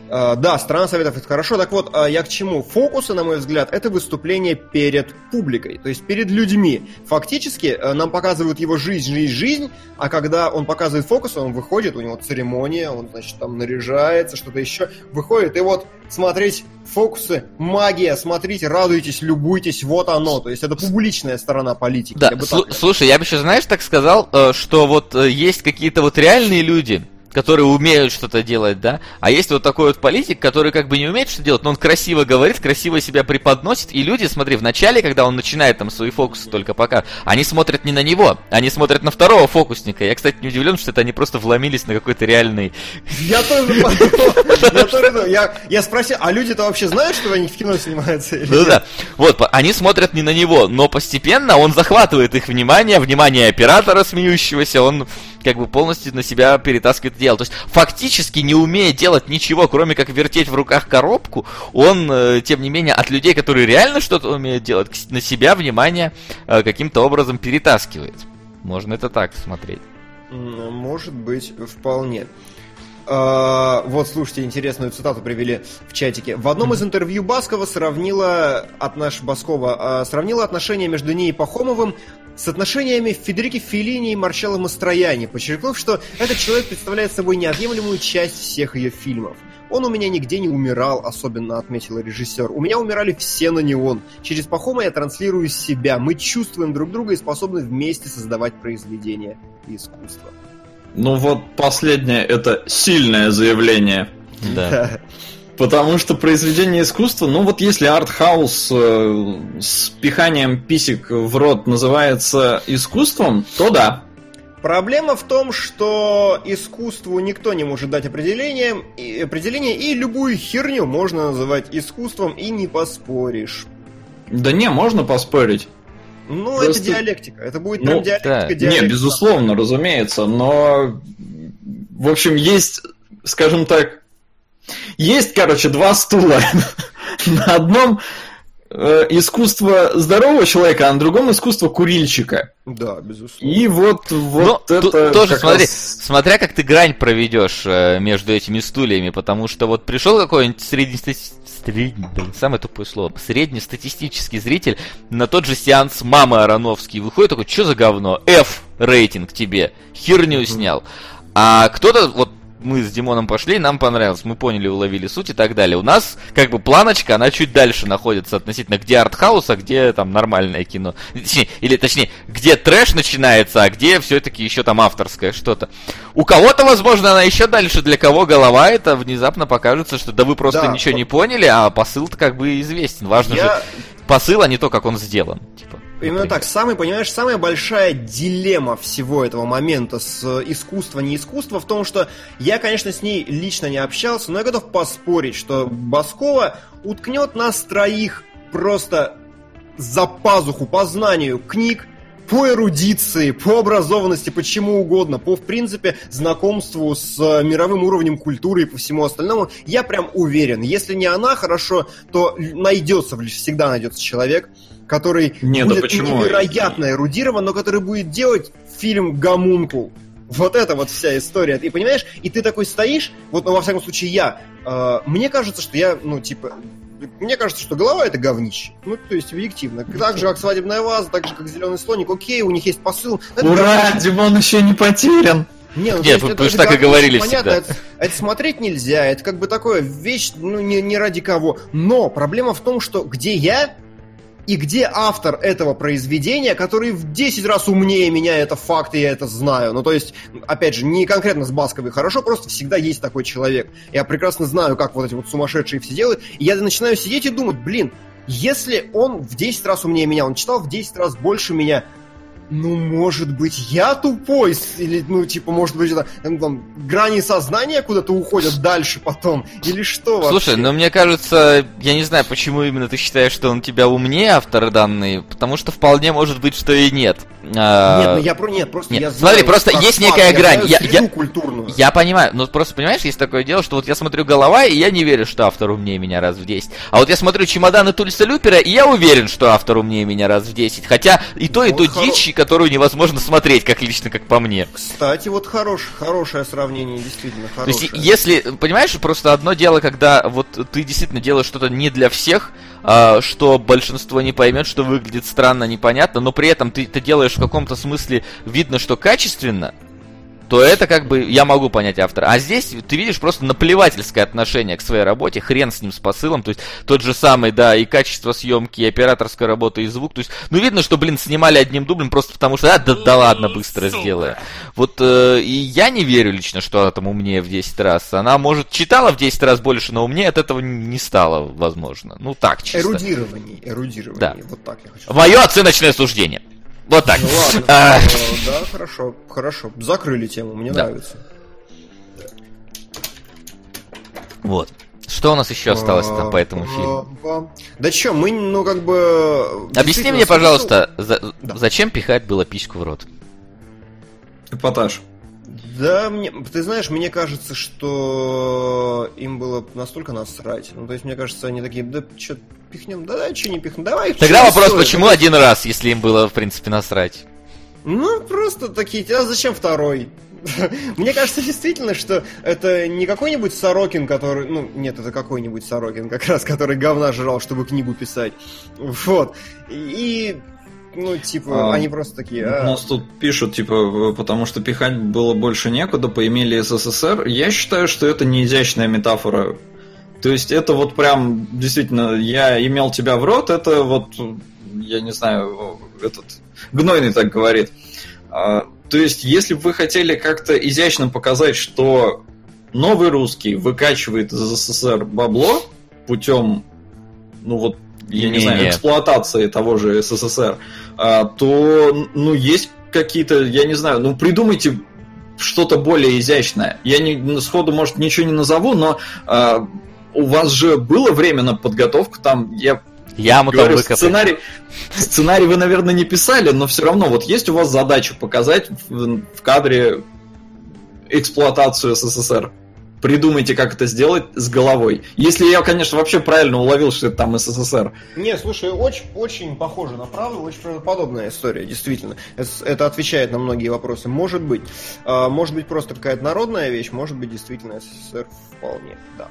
Э, Да, страна советов это хорошо. Так вот, э, я к чему? Фокусы, на мой взгляд, это выступление перед публикой, то есть перед людьми. Фактически э, нам показывают его жизнь, жизнь, жизнь, а когда он показывает фокусы, он выходит, у него церемония, он, значит, там наряжается, что-то еще, выходит, и вот смотреть фокусы, магия, смотрите, радуйтесь, любуйтесь, вот оно. То есть это публичная сторона политики. Да, я слу- так слушай, я бы еще, знаешь, так сказал, что вот есть какие-то вот реальные люди, которые умеют что-то делать, да, а есть вот такой вот политик, который как бы не умеет что делать, но он красиво говорит, красиво себя преподносит, и люди, смотри, в начале, когда он начинает там свои фокусы только пока, они смотрят не на него, они смотрят на второго фокусника. Я, кстати, не удивлен, что это они просто вломились на какой-то реальный... Я тоже. Я спросил, а люди-то вообще знают, что они в кино снимаются? Ну да. Вот, они смотрят не на него, но постепенно он захватывает их внимание, внимание оператора смеющегося, он как бы полностью на себя перетаскивает дело. То есть фактически не умея делать ничего, кроме как вертеть в руках коробку, он, э, тем не менее, от людей, которые реально что-то умеют делать, на себя внимание э, каким-то образом перетаскивает. Можно это так смотреть. Может быть, вполне. А, Вот, слушайте, интересную цитату привели в чатике. В одном из интервью Баскова сравнила от наш Баскова а, сравнила отношения между ней и Пахомовым с отношениями Федерики Феллини и Марчелло Мастрояни, подчеркнув, что этот человек представляет собой неотъемлемую часть всех ее фильмов. Он у меня нигде не умирал, особенно отметила режиссер. У меня умирали все на неон. Через Пахома я транслирую себя. Мы чувствуем друг друга и способны вместе создавать произведения и искусство. Ну вот последнее это сильное заявление. Да. Потому что произведение искусства, ну вот если артхаус э, с пиханием писек в рот называется искусством, то да. Проблема в том, что искусству никто не может дать определение, и, определение, и любую херню можно называть искусством, и не поспоришь. Да не, можно поспорить. Ну, Просто- это диалектика. Это будет Ну, прям диалектика, да. диалектика. Не, безусловно, разумеется, но в общем есть, скажем так, есть, короче, два стула. На одном э, искусство здорового человека, а на другом искусство курильщика. Да, безусловно. И вот, вот Ну, это тоже как смотри, раз- смотря как ты грань проведешь э, между этими стульями, потому что вот пришел какой-нибудь среднестати- средний, блин, самое тупое слово, среднестатистический зритель на тот же сеанс Мамы Ароновский выходит такой, что за говно, F рейтинг тебе, херню снял. А кто-то, вот мы с Димоном пошли, нам понравилось, мы поняли, уловили суть и так далее. У нас как бы планочка, она чуть дальше находится относительно, где артхаус, а где там нормальное кино. Точнее, или точнее, где трэш начинается, а где все-таки еще там авторское что-то. У кого-то, возможно, она еще дальше, для кого голова это внезапно покажется, что да вы просто Да, ничего вот- не поняли, а посыл-то как бы известен. Важно Я- же посыл, а не то, как он сделан. Типа. Именно так. Самый, понимаешь, самая большая дилемма всего этого момента с искусства, не искусства в том, что я, конечно, с ней лично не общался, но я готов поспорить, что Баскова уткнет нас троих просто за пазуху по знанию книг, по эрудиции, по образованности, по чему угодно, по, в принципе, знакомству с э, мировым уровнем культуры и по всему остальному, я прям уверен, если не она хорошо, то найдется, всегда найдется человек, который Не, да будет почему? невероятно эрудирован, но который будет делать фильм «Гомункул». Вот это вот вся история. И понимаешь, и ты такой стоишь, вот, ну, во всяком случае, я, э, мне кажется, что я, ну, типа, мне кажется, что голова это говнище. Ну, то есть, объективно. Так же, как свадебная ваза, так же, как зеленый слоник, окей, у них есть посыл. Ура, говнище. Димон еще не потерян. Не, ну, Не, то есть вы- это вы же ж так и говорили понятно, всегда. Это, это смотреть нельзя, это как бы такое вещь, ну, не, не ради кого. Но проблема в том, что где я и где автор этого произведения, который в 10 раз умнее меня, это факт, и я это знаю. Ну, то есть, опять же, не конкретно с Басковой хорошо, просто всегда есть такой человек. Я прекрасно знаю, как вот эти вот сумасшедшие все делают, и я начинаю сидеть и думать, блин, если он в 10 раз умнее меня, он читал в 10 раз больше меня, ну, может быть, я тупой, или, ну, типа, может быть, это, ну, там, грани сознания куда-то уходят дальше потом, или что Слушай, вообще? ну мне кажется, я не знаю, почему именно ты считаешь, что он тебя умнее, автор данные, потому что вполне может быть, что и нет. А, Нет, ну я про нет, просто нет, я смотри, знаю, просто как есть факт, некая я грань. Я- я- культурную. Я понимаю, но просто понимаешь, есть такое дело, что вот я смотрю голова, и я не верю, что автор умнее меня раз в 10. А вот я смотрю чемоданы Тульса Люпера, и я уверен, что автор умнее меня раз в 10. Хотя и то, и Вот то хоро- дичь, которую невозможно смотреть, как лично, как по мне. Кстати, вот хорош, хорошее сравнение, действительно То хорошее. есть, если, понимаешь, просто одно дело, когда вот ты действительно делаешь что-то не для всех, а, что большинство не поймет, что выглядит странно, непонятно, но при этом ты это делаешь в каком-то смысле видно, что качественно, то это как бы я могу понять автора. А здесь ты видишь просто наплевательское отношение к своей работе, хрен с ним с посылом, то есть тот же самый, да, и качество съемки, и операторская работа, и звук, то есть, ну видно, что, блин, снимали одним дублем просто потому что, а, да, да ладно, быстро сделаю. Вот э, и я не верю лично, что она там умнее в 10 раз. Она, может, читала в 10 раз больше, но умнее от этого не стало, возможно. Ну так, чисто. Эрудирование, эрудирование, Да. вот так я хочу Мое оценочное суждение. Вот так. Ну ладно, А, да, хорошо, хорошо. Закрыли тему, мне Да. нравится. Вот. Что у нас еще осталось там по этому А, фильму? а, Да чё, мы, ну, как бы... Объясни мне, пожалуйста, за- Да. зачем пихать было письку в рот? Эпатаж. Да, мне, ты знаешь, мне кажется, что им было настолько насрать. Ну, то есть, мне кажется, они такие, да что, пихнем, да, да, что не пихнем, давай. Тогда вопрос, стоит? почему один раз, если им было, в принципе, насрать? Ну, просто такие, а зачем второй? Мне кажется, действительно, что это не какой-нибудь Сорокин, который... Ну, нет, это какой-нибудь Сорокин, как раз, который говна жрал, чтобы книгу писать. Вот. И, ну, типа, А, они просто такие... У а, нас тут пишут, типа, потому что пихать было больше некуда, поимели СССР. Я считаю, что это не изящная метафора. То есть это вот прям, действительно, я имел тебя в рот, это вот, я не знаю, этот, гнойный так говорит. А, то есть, если бы вы хотели как-то изящно показать, что новый русский выкачивает из СССР бабло путем, ну вот, я не, Не-не. знаю, эксплуатации того же СССР, а, то, ну, есть какие-то, я не знаю, ну, придумайте что-то более изящное. Я не, сходу, может, ничего не назову, но а, у вас же было время на подготовку, там, я Яму там говорю, выкопать. сценарий, сценарий вы, наверное, не писали, но все равно, вот есть у вас задача показать в, в кадре эксплуатацию СССР. Придумайте, как это сделать с головой. Если я, конечно, вообще правильно уловил, что это там СССР. Не, слушай, очень, очень похоже на правду, очень правдоподобная история, действительно. Это, это отвечает на многие вопросы. Может быть. А, может быть, просто какая-то народная вещь, может быть, действительно СССР вполне, да.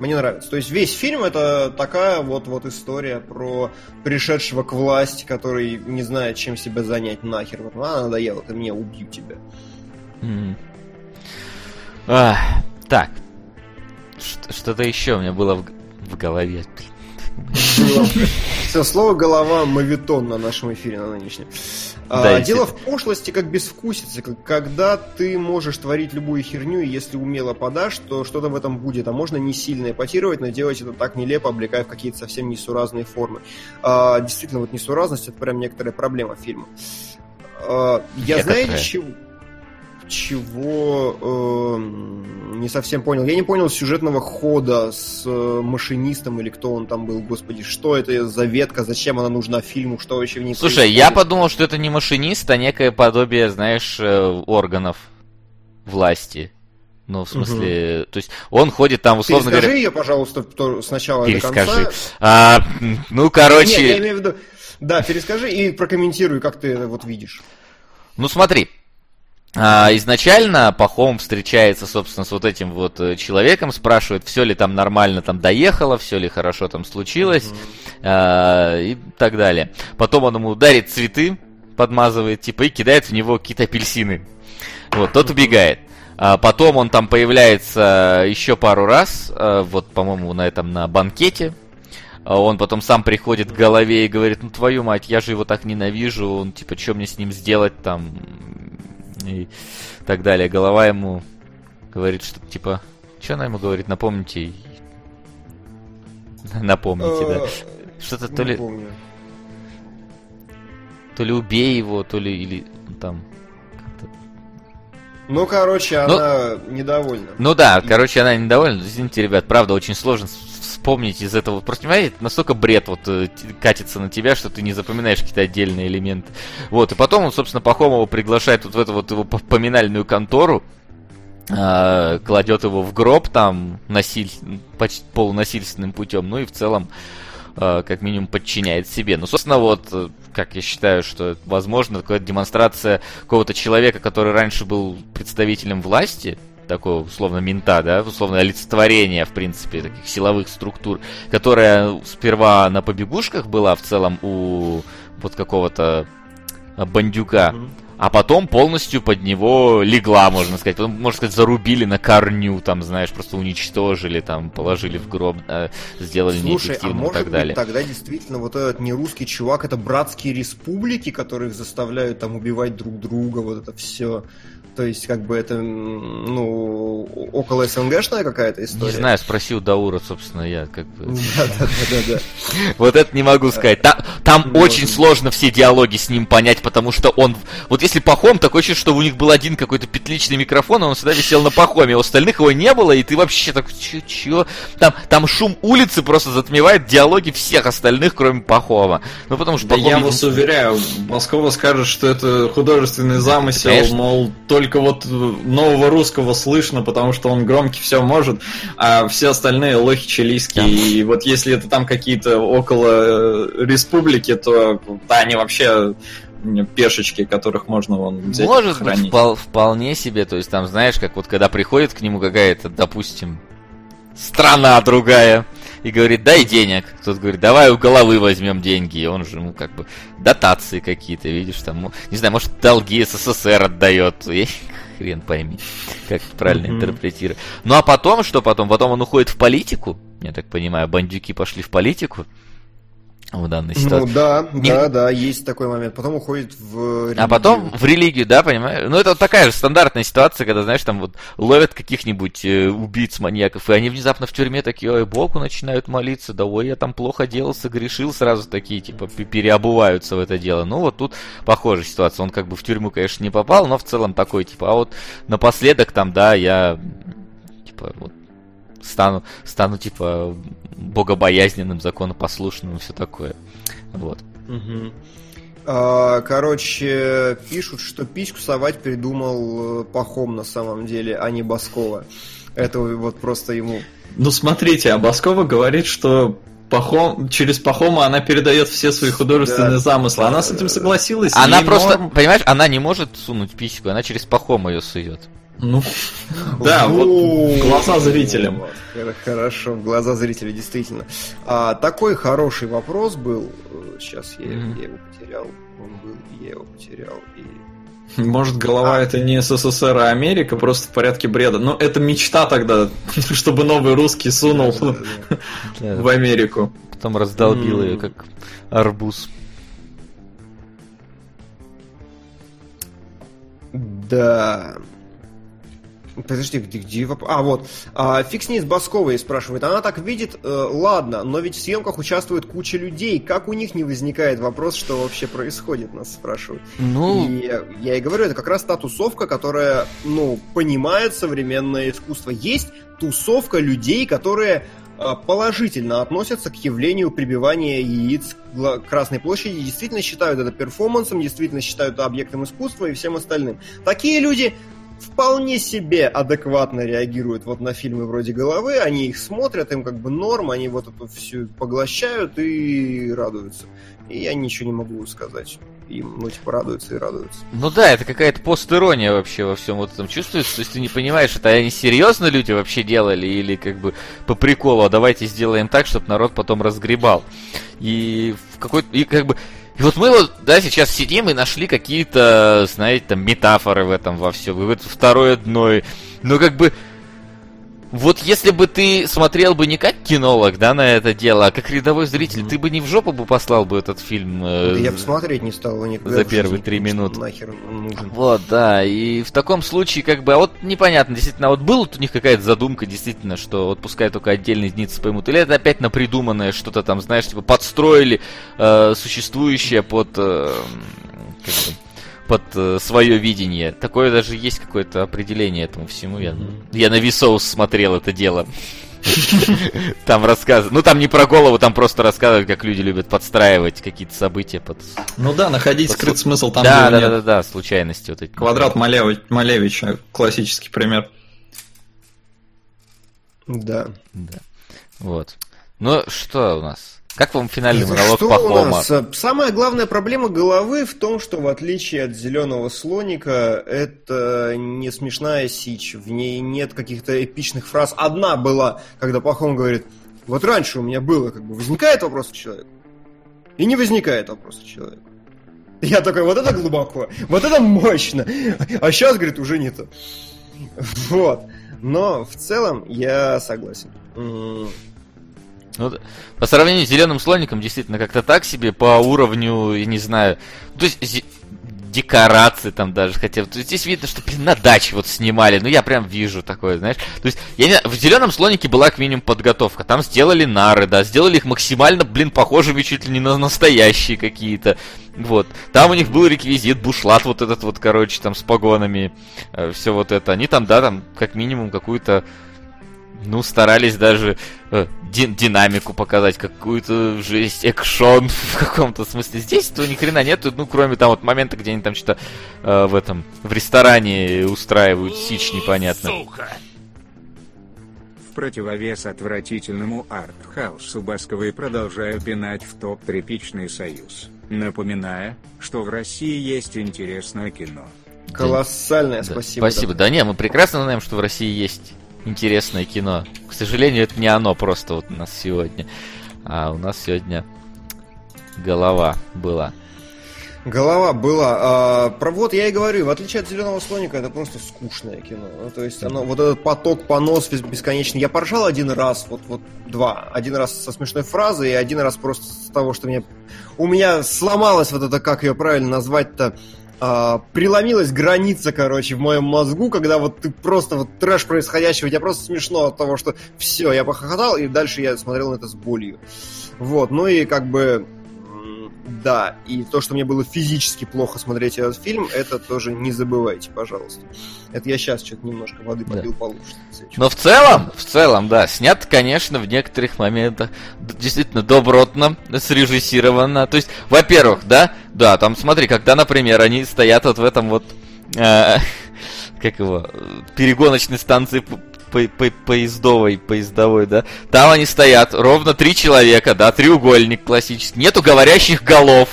Мне нравится. То есть весь фильм это такая вот, вот история про пришедшего к власти, который не знает, чем себя занять нахер. Вот, а, надоело, ты меня убью тебя. М. А, так. Что-то еще у меня было в, в голове. Все, слово голова мавитон на нашем эфире на нынешнем. А, Да, дело в пошлости как безвкусице, когда ты можешь творить любую херню, и если умело подашь, то что-то в этом будет. А можно не сильно эпатировать, но делать это так нелепо, облекая в какие-то совсем несуразные формы. А, действительно, вот несуразность это прям некоторая проблема фильма. А, я Некоторая. знаете, чего, чего эм, не совсем понял. Я не понял сюжетного хода с э, машинистом или кто он там был, господи, что это за ветка, зачем она нужна фильму, что вообще в ней Слушай, происходит? я подумал, что это не машинист, а некое подобие, знаешь, э, органов власти. Ну, в смысле, то есть он ходит там, условно Перескажи говоря... ее, пожалуйста, то- сначала до Перескажи. конца. А, ну, короче... Нет, я имею в виду... Да, перескажи и прокомментируй, как ты это вот видишь. Ну смотри, изначально Пахом встречается, собственно, с вот этим вот э, человеком, спрашивает, все ли там нормально там доехало, все ли хорошо там случилось а, и так далее. Потом он ему дарит цветы, подмазывает, типа, и кидает в него какие-то апельсины. Вот, тот убегает. А потом он там появляется еще пару раз, а, вот, по-моему, на этом, на банкете, а Он потом сам приходит к голове и говорит, ну твою мать, я же его так ненавижу, он типа, что мне с ним сделать там и так далее. Голова ему говорит, что типа, что она ему говорит, напомните. Напомните, да. Что-то то Э, ли, то ли убей его, то ли или ну, там. Ну, короче, Ну- она недовольна. Ну да, короче, она недовольна. Извините, ребят, правда, очень сложно вспомнить из этого. Просто понимаете, настолько бред вот э, катится на тебя, что ты не запоминаешь какие-то отдельные элементы. Вот, и потом он, собственно, Пахомова приглашает вот в эту вот его поминальную контору, а, кладет его в гроб там насиль... почти полунасильственным путем, ну и в целом а, как минимум подчиняет себе. Ну, собственно, вот, э, как я считаю, что возможно, какая-то демонстрация какого-то человека, который раньше был представителем власти, такого, условно, мента, да, условно, олицетворение, в принципе, таких силовых структур, которая сперва на побегушках была в целом у вот какого-то а, бандюка, Мгм. а потом полностью под него легла, можно сказать. Потом, можно сказать, зарубили на корню, там, знаешь, просто уничтожили, там, положили в гроб, э, сделали Слушай, а неэффективным и может так далее. быть тогда действительно вот этот нерусский чувак, это братские республики, которых заставляют там убивать друг друга, вот это все. То есть, как бы это, ну, около СНГшная какая-то история. Не знаю, спросил Даура, собственно, я как бы... Да, да, да, да, да. Вот это не могу сказать. Там, очень сложно все диалоги с ним понять, потому что он... Вот если Пахом, такое ощущение, что у них был один какой-то петличный микрофон, и он всегда висел на Пахоме, а у остальных его не было, и ты вообще так, чё, чё? Там, там шум улицы просто затмевает диалоги всех остальных, кроме Пахома. Ну, потому что Да Пахом... я вас уверяю, Москова скажет, что это художественный замысел, мол, только вот нового русского слышно, потому что он громкий, все может, а все остальные лохи чилийские. И вот если это там какие-то около э, республики, то да, они вообще пешечки, которых можно вон взять Может быть, хранить. впол- вполне себе. То есть там, знаешь, как вот когда приходит к нему какая-то, допустим, страна другая и говорит, дай денег. Тот говорит, давай у головы возьмем деньги. И он же ему как бы дотации какие-то, видишь, там, ну, не знаю, может, долги СССР отдает. Хрен пойми, как правильно Мгм. интерпретировать. Ну а потом, что потом? Потом он уходит в политику. Я так понимаю, бандюки пошли в политику в данной ситуации. Ну да, Не- да, да, есть такой момент. Потом уходит в А потом в религию, да, понимаешь? Ну, это вот такая же стандартная ситуация, когда, знаешь, там вот ловят каких-нибудь э, убийц, маньяков, и они внезапно в тюрьме такие, ой, Богу начинают молиться, да ой, я там плохо делал, согрешил, сразу такие, типа, пе- переобуваются в это дело. Ну, вот тут похожая ситуация. Он как бы в тюрьму, конечно, не попал, но в целом такой, типа, а вот напоследок там, да, я, типа, вот стану, стану, типа, богобоязненным, законопослушным и все такое. Вот. А, Короче, пишут, что письку совать придумал э, Пахом на самом деле, а не Баскова. Это вот просто ему... Ну смотрите, а Баскова говорит, что Пахом, через Пахома она передает все свои художественные Да. замыслы. Она с этим согласилась. Она просто, норм. понимаешь, она не может сунуть письку, она через пахом ее сует. Ну, да, вот глаза зрителям. Хорошо, глаза зрителей, действительно. А, такой хороший вопрос был. Сейчас я, его потерял. Он был, я его потерял. И... Может, голова это не СССР, а Америка, просто в порядке бреда. Но это мечта тогда, чтобы новый русский сунул в Америку. Потом раздолбил ее, как арбуз. Да. Подожди, где, где вопрос? А, вот. А, фиг с ней с Басковой спрашивает. Она так видит, э, ладно, но ведь в съемках участвует куча людей. Как у них не возникает вопрос, что вообще происходит, нас спрашивают. Ну, И я, и говорю, это как раз та тусовка, которая, ну, понимает современное искусство. Есть тусовка людей, которые э, положительно относятся к явлению прибивания яиц к Красной площади, действительно считают это перформансом, действительно считают это объектом искусства и всем остальным. Такие люди вполне себе адекватно реагируют вот на фильмы вроде «Головы», они их смотрят, им как бы норм, они вот это все поглощают и радуются. И я ничего не могу сказать. Им, ну, типа, радуются и радуются. ну да, это какая-то постирония вообще во всем вот этом чувствуется. То есть ты не понимаешь, это они серьезно люди вообще делали или как бы по приколу, а давайте сделаем так, чтобы народ потом разгребал. И в какой-то, и как бы и вот мы вот, да, сейчас сидим и нашли какие-то, знаете, там, метафоры в этом во всем. И вот второе дно. Но как бы... Вот если бы ты смотрел бы не как кинолог, да, на это дело, а как рядовой зритель, ты бы не в жопу бы послал бы этот фильм. э, Да я посмотреть не стал никогда. за первые три минуты. Нахер нужен. Вот, да, и в таком случае, как бы, а вот непонятно, действительно, а вот была у них какая-то задумка, действительно, что вот пускай только отдельные единицы поймут, или это опять напридуманное что-то там, знаешь, типа подстроили э, существующее под, э, как бы, под э, свое видение. Такое даже есть какое-то определение этому всему. Я, я на Висоус смотрел это дело. Там рассказывают. Ну, там не про голову, там просто рассказывают, как люди любят подстраивать какие-то события под... Ну да, находить скрытый смысл там, да, да, да, да, да, случайности вот эти. Квадрат Малеви- Малевича, классический пример. Да. Да. Вот. Ну, что у нас? Как вам финальный монолог что у Пахома? нас? Э, Самая главная проблема головы в том, что в отличие от зеленого слоника, это не смешная сич. В ней нет каких-то эпичных фраз. Одна была, когда Пахом говорит, вот раньше у меня было, как бы, возникает вопрос у человека, и не возникает вопрос у человека. Я такой, вот это глубоко, вот это мощно. А сейчас, говорит, уже не то. Вот. Но в целом я согласен. Ну, по сравнению с зеленым слоником, действительно, как-то так себе по уровню, я не знаю. То есть декорации там даже хотя бы. Здесь видно, что, блин, на даче вот снимали. Ну, я прям вижу такое, знаешь. То есть, я не в зеленом слонике была как минимум подготовка. Там сделали нары, да, сделали их максимально, блин, похожими чуть ли не на настоящие какие-то. Вот. Там у них был реквизит, бушлат вот этот вот, короче, там с погонами, все вот это. Они там, да, там как минимум какую-то ну, старались даже э, ди- динамику показать, какую-то жесть, экшон в каком-то смысле. Здесь-то ни хрена нету, ну, кроме там вот момента, где они там что-то э, в этом, в ресторане устраивают сич непонятно. Сука! В противовес отвратительному артхаусу Басковой продолжаю пинать в топ тряпичный союз, напоминая, что в России есть интересное кино. Колоссальное Да, спасибо. Спасибо. Да не, мы прекрасно знаем, что в России есть интересное кино. К сожалению, это не оно просто вот у нас сегодня. А у нас сегодня голова была. Голова была. А, про вот я и говорю, в отличие от зеленого слоника, это просто скучное кино. Ну, то есть оно, вот этот поток, понос бес- бесконечный. Я поржал один раз, вот, вот два. Один раз со смешной фразой, и один раз просто с того, что мне. У меня сломалась вот это, как ее правильно назвать-то. А, преломилась граница, короче, в моем мозгу, когда вот ты просто вот трэш происходящего, тебе просто смешно от того, что все, я похохотал, и дальше я смотрел на это с болью. Вот, ну и как бы да, и то, что мне было физически плохо смотреть этот фильм, это тоже не забывайте, пожалуйста. Это я сейчас что-то немножко воды Да. попил получше. Но в целом, в целом, да, снят, конечно, в некоторых моментах действительно добротно, срежиссировано. То есть, во-первых, да, да, там смотри, когда, например, они стоят вот в этом вот, э, как его, перегоночной станции по- по- поездовой, поездовой, да, там они стоят, ровно три человека, да, треугольник классический, нету говорящих голов,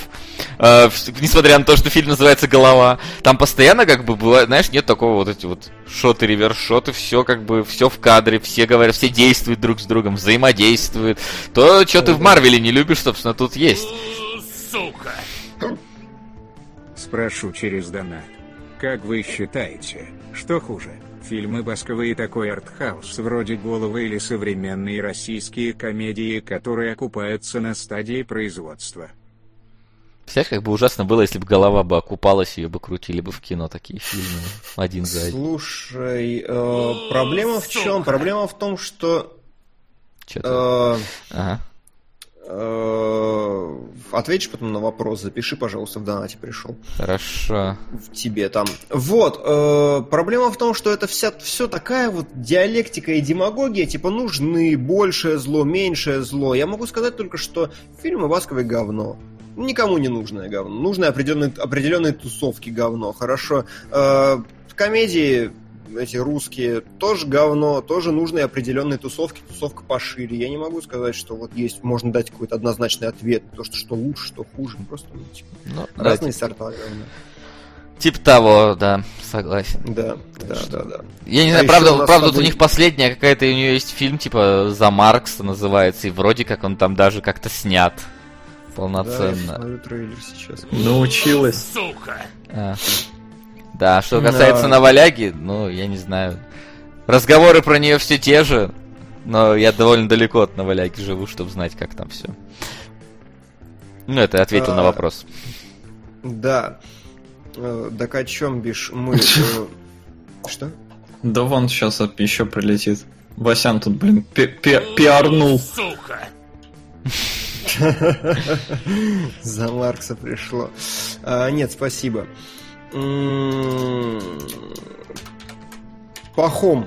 Э, несмотря на то, что фильм называется «Голова», там постоянно как бы бывает, знаешь, нет такого вот эти вот шоты, реверс-шоты, все как бы, все в кадре, все говорят, все действуют друг с другом, взаимодействуют. То, что ты в Марвеле не любишь, собственно, тут есть. Сука! Спрошу через донат. Как вы считаете, что хуже? Фильмы Басковы и такой артхаус вроде «Головы» или современные российские комедии, которые окупаются на стадии производства? Представляешь, как бы ужасно было, если бы голова бы окупалась, ее бы крутили бы в кино такие фильмы один за один. Слушай, э, проблема в чем? Проблема в том, что... Чё-то- э, Ага. э, Ответишь потом на вопрос, запиши, пожалуйста, в донате пришел. Хорошо. в тебе там. Вот, э, проблема в том, что это вся все такая вот диалектика и демагогия, типа нужны большее зло, меньшее зло. Я могу сказать только, что фильмы Басковой говно. Никому не нужное говно. Нужны определенные, определенные тусовки говно. Хорошо. Э, комедии эти русские тоже говно, тоже нужны определенные тусовки, тусовка пошире. Я не могу сказать, что вот есть, можно дать какой-то однозначный ответ, то, что, что лучше, что хуже. Просто ну, типа, Ну, разные да, сорта говна. Типа того, да, согласен. Да, да, да, да. Я не А знаю, правда, у правда, вот у тобой- них последняя какая-то, у нее есть фильм, типа, «За Маркса» называется, и вроде как он там даже как-то снят Да, я полноценно. смотрю трейлер сейчас. Научилась. Сука! А. Да, что Да. касается Наваляги, ну, я не знаю. Разговоры про нее все те же, но я довольно далеко от Наваляги живу, чтобы знать, как там все. Ну, это я ответил на А, вопрос. Да. Э, Так о чем, Биш, мы... э, Что? Да вон сейчас еще прилетит. Васян тут, блин, пи- пи- пиарнул. Сука! За Маркса пришло. А, Нет, спасибо. М, Пахом.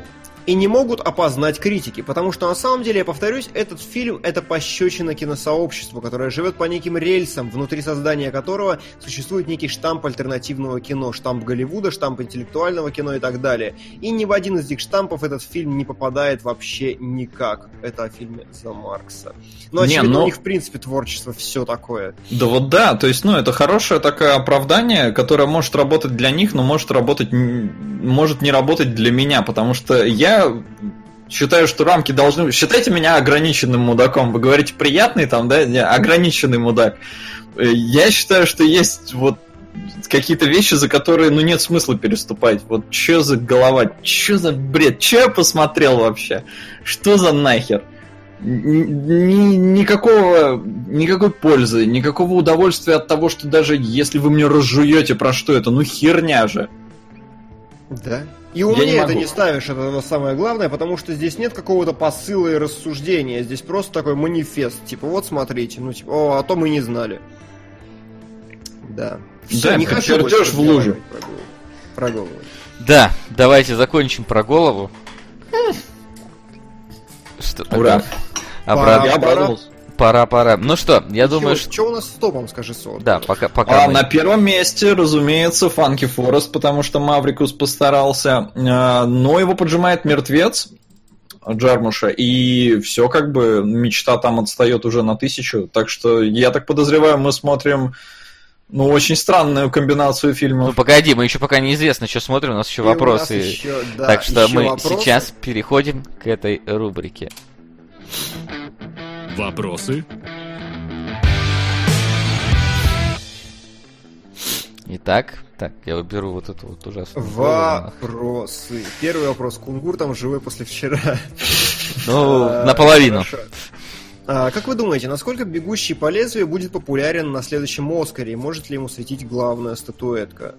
И не могут опознать критики, потому что на самом деле, я повторюсь, этот фильм это пощечина киносообществу, которое живет по неким рельсам, внутри создания которого существует некий штамп альтернативного кино, штамп Голливуда, штамп интеллектуального кино и так далее. И ни в один из этих штампов этот фильм не попадает вообще никак. Это о фильме за Маркса. Но Не, очевидно, но- у них в принципе творчество все такое. Да вот да, то есть, ну, это хорошее такое оправдание, которое может работать для них, но может работать, может не работать для меня, потому что я считаю, что рамки должны... Считайте меня ограниченным мудаком. Вы говорите приятный там, да? Не, ограниченный мудак. Э, Я считаю, что есть вот какие-то вещи, за которые, ну, нет смысла переступать. Вот что за голова, что за бред, что я посмотрел вообще? Что за нахер? Ни- никакого, никакой пользы, никакого удовольствия от того, что даже если вы мне разжуете про что это, ну херня же. Да. И Я умнее не это могу. не ставишь, это самое главное, потому что здесь нет какого-то посыла и рассуждения, здесь просто такой манифест, типа, вот смотрите, ну типа, о, а то мы не знали. Да. Всё, Да, не хочу больше в луже. разговаривать Про голову. Про голову. Да, давайте закончим про голову. Что Ура. Я обрадовался. Пора, пора. Ну что, я думаю, что... Что у нас с топом, скажи, Сол? Да, пока, пока А мы- на первом месте, разумеется, Фанки Форест, потому что Маврикус постарался. А, Но его поджимает мертвец Джармуша, и все как бы мечта там отстает уже на тысячу. Так что я так подозреваю, мы смотрим ну, очень странную комбинацию Ну фильмов. погоди, мы еще пока неизвестно, что смотрим, у нас еще И у нас вопросы. ещё, да, так что мы вопросы. сейчас переходим к этой рубрике. Вопросы? Итак, так, я уберу вот эту вот ужасную. Вопросы. Первый вопрос. Кунгур там живой после вчера. Ну, А, наполовину. А, как вы думаете, насколько «Бегущий по лезвию» будет популярен на следующем «Оскаре»? и Может ли ему светить главная статуэтка?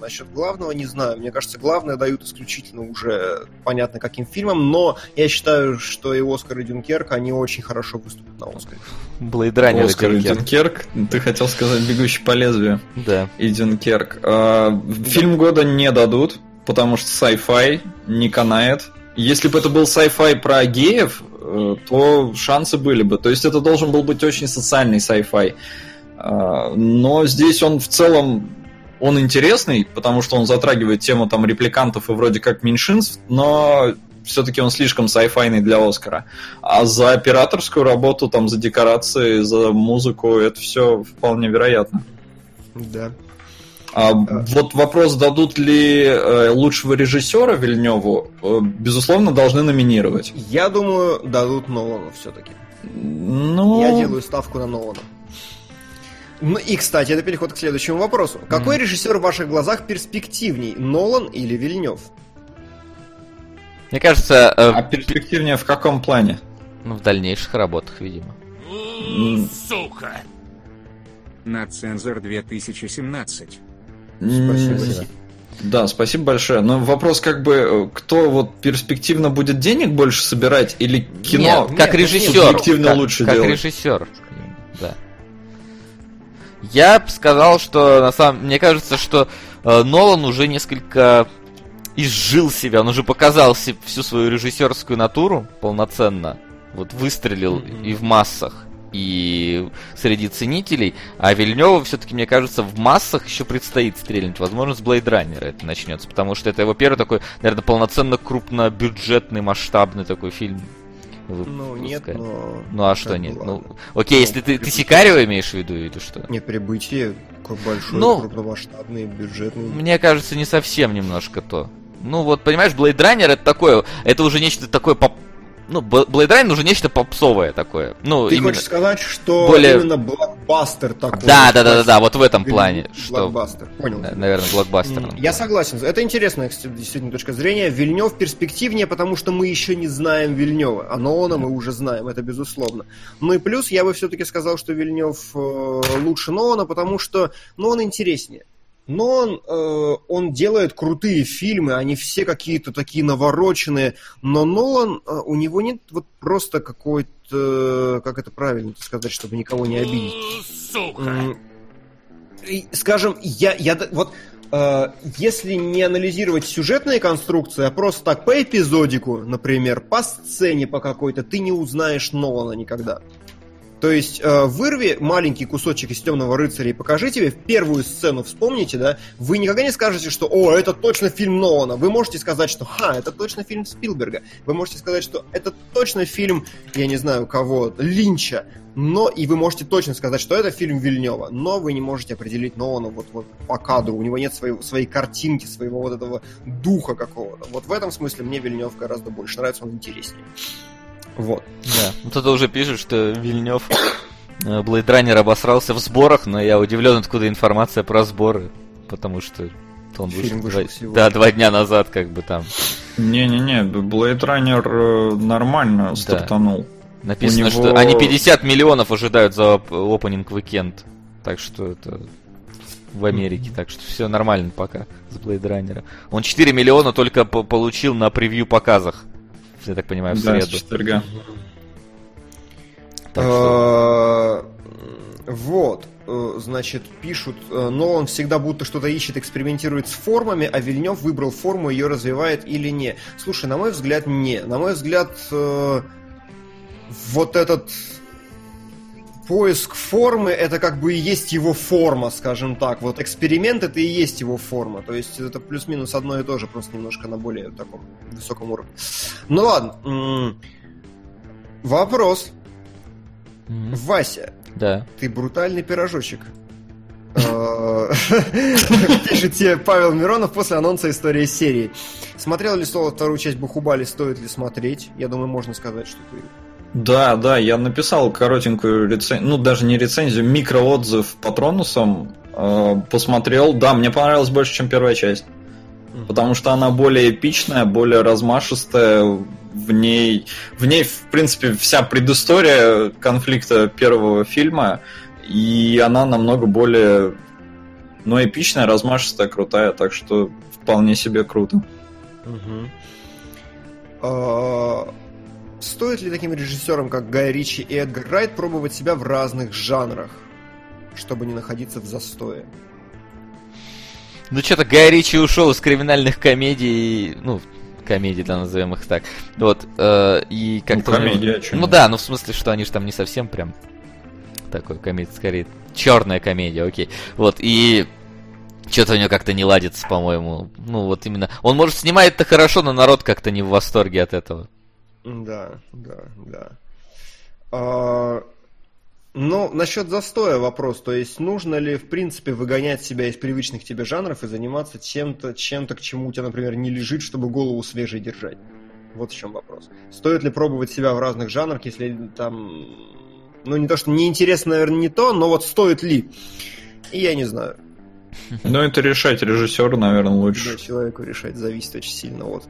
Насчет главного не знаю. Мне кажется, главное дают исключительно уже понятно каким фильмам, но я считаю, что и «Оскар», и «Дюнкерк», они очень хорошо выступят на «Оскаре». Блейд Раннер и Оскар и Дюнкерк. Дюнкерк. Ты хотел сказать «Бегущий по лезвию». Да. и Дюнкерк. А, Фильм года не дадут, потому что sci-fi не канает. Если бы это был sci-fi про геев, э, то шансы были бы. То есть это должен был быть очень социальный sci-fi. А, Но здесь он в целом он интересный, потому что он затрагивает тему там репликантов и вроде как меньшинств, но все-таки он слишком sci-fi для Оскара. А за операторскую работу, там, за декорации, за музыку, это все вполне вероятно. Да. А, вот вопрос, дадут ли э, лучшего режиссера Вильневу, э, безусловно, должны номинировать. Я думаю, дадут Нолану все-таки. Ну, Я делаю ставку на Нолана. Ну и, кстати, это переход к следующему вопросу. Какой режиссер в ваших глазах перспективней, Нолан или Вильнев? Мне кажется, э, а перспективнее в каком плане? ну, в дальнейших работах, видимо. Сука! на цензор 2017. М, Да, спасибо большое. Но вопрос как бы, э, кто вот перспективно будет денег больше собирать или кино? Нет, как нет, режиссер. субъективно как, лучше как делать. режиссер. Да. Я бы сказал, что на самом мне кажется, что э, Нолан уже несколько изжил себя, он уже показал всю свою режиссерскую натуру полноценно. Вот выстрелил и в массах, и среди ценителей. А Вильневу все-таки, мне кажется, в массах еще предстоит стрельнуть. Возможно, с Blade Runner это начнется, потому что это его первый такой, наверное, полноценно крупнобюджетный, масштабный такой фильм. Ну, нет, но... Ну а что нет? ладно. Ну, окей, если ты, ты Сикарио имеешь в виду или что? Нет, прибытие как большой, Ну, крупномасштабный, бюджетный. Мне кажется, не совсем немножко то. Ну вот, понимаешь, Blade Runner это такое, это уже нечто такое поп... Ну, Blade Runner уже нечто попсовое такое. Ну, Ты именно... хочешь сказать, что более- именно блокбастер такой? Да, да, да, да, да, вот в этом плане. Что, Блокбастер, понял. на- наверное, блокбастер. Я согласен. Это интересная, кстати, действительно точка зрения. Вильнев перспективнее, потому что мы еще не знаем Вильнева. А Нолана мы уже знаем, это безусловно. Ну и плюс я бы все-таки сказал, что Вильнев э, лучше Нолана, потому что ну, он интереснее. Но он, э, он делает крутые фильмы, они все какие-то такие навороченные, но Нолан, э, у него нет вот просто какой-то, как это правильно сказать, чтобы никого не обидеть. Сука. И, Скажем, я, я вот э, если не анализировать сюжетные конструкции, а просто так по эпизодику, например, по сцене по какой-то, ты не узнаешь Нолана никогда. То есть э, вырви маленький кусочек из Темного рыцаря и покажи тебе первую сцену, вспомните, да, вы никогда не скажете, что о, это точно фильм Нолана. Вы можете сказать, что ха, это точно фильм Спилберга. Вы можете сказать, что это точно фильм, я не знаю кого, Линча. Но и вы можете точно сказать, что это фильм Вильнева, но вы не можете определить Нолана вот, вот по кадру. У него нет своей, своей картинки, своего вот этого духа какого-то. Вот в этом смысле мне Вильнев гораздо больше нравится, он интереснее. Вот. Да. Ну, Кто-то уже пишет, что Вильнев э, Blade Runner обосрался в сборах, но я удивлен, откуда информация про сборы. Потому что он Фильм вышел, вышел два- да, два дня назад, как бы там Не-не-не, Blade Runner э, нормально стартанул. написано, У что него- они 50 миллионов ожидают за оп- опенинг уикенд. Так что это в Америке, так что все нормально пока с Blade Runner. Он 4 миллиона только по- получил на превью показах. Я так понимаю, в Да, с среду. четверга. Так что- Э, Вот, э, значит, пишут, э, но он всегда будто что-то ищет, экспериментирует с формами, а Вильнев выбрал форму, ее развивает или не. Слушай, на мой взгляд, не. На мой взгляд, вот этот поиск формы, это как бы и есть его форма, скажем так. Вот эксперимент это и есть его форма. То есть это плюс-минус одно и то же, просто немножко на более таком высоком уровне. Ну ладно. Вопрос. Мгм. Вася, Да. ты брутальный пирожочек. Э, Пишет тебе Павел Миронов после анонса истории серии. Смотрел ли Соло вторую часть Бухубали, стоит ли смотреть? Я думаю, можно сказать, что ты... Да, да, я написал коротенькую рецензию, ну даже не рецензию, микроотзыв Патронусом. э, посмотрел, да, мне понравилось больше, чем первая часть. Потому что она более эпичная, более размашистая. В ней, в ней, в принципе, вся предыстория конфликта первого фильма, и она намного более, ну, эпичная, размашистая, крутая, так что вполне себе круто. Мгм. Стоит ли таким режиссерам, как Гай Ричи и Эдгар Райт, пробовать себя в разных жанрах, чтобы не находиться в застое? Ну, что-то Гай Ричи ушел из криминальных комедий, ну, комедий, да, назовем их так. Вот, э, и как-то... Ну, него- комедия, чё Ну да, ну в смысле, что они же там не совсем прям такой комедия, скорее черная комедия, окей. Вот, и что-то у него как-то не ладится, по-моему. Ну, вот именно. Он, может, снимает это хорошо, но народ как-то не в восторге от этого. Да, да, да. А, ну, насчет застоя вопрос. То есть, нужно ли, в принципе, выгонять себя из привычных тебе жанров и заниматься чем-то, чем-то, к чему у тебя, например, не лежит, чтобы голову свежей держать? Вот в чем вопрос. Стоит ли пробовать себя в разных жанрах, если там... Ну, не то, что неинтересно, наверное, не то, но вот стоит ли? И я не знаю. Ну, это решать режиссеру, наверное, лучше. Да, человеку решать, зависит очень сильно. Вот.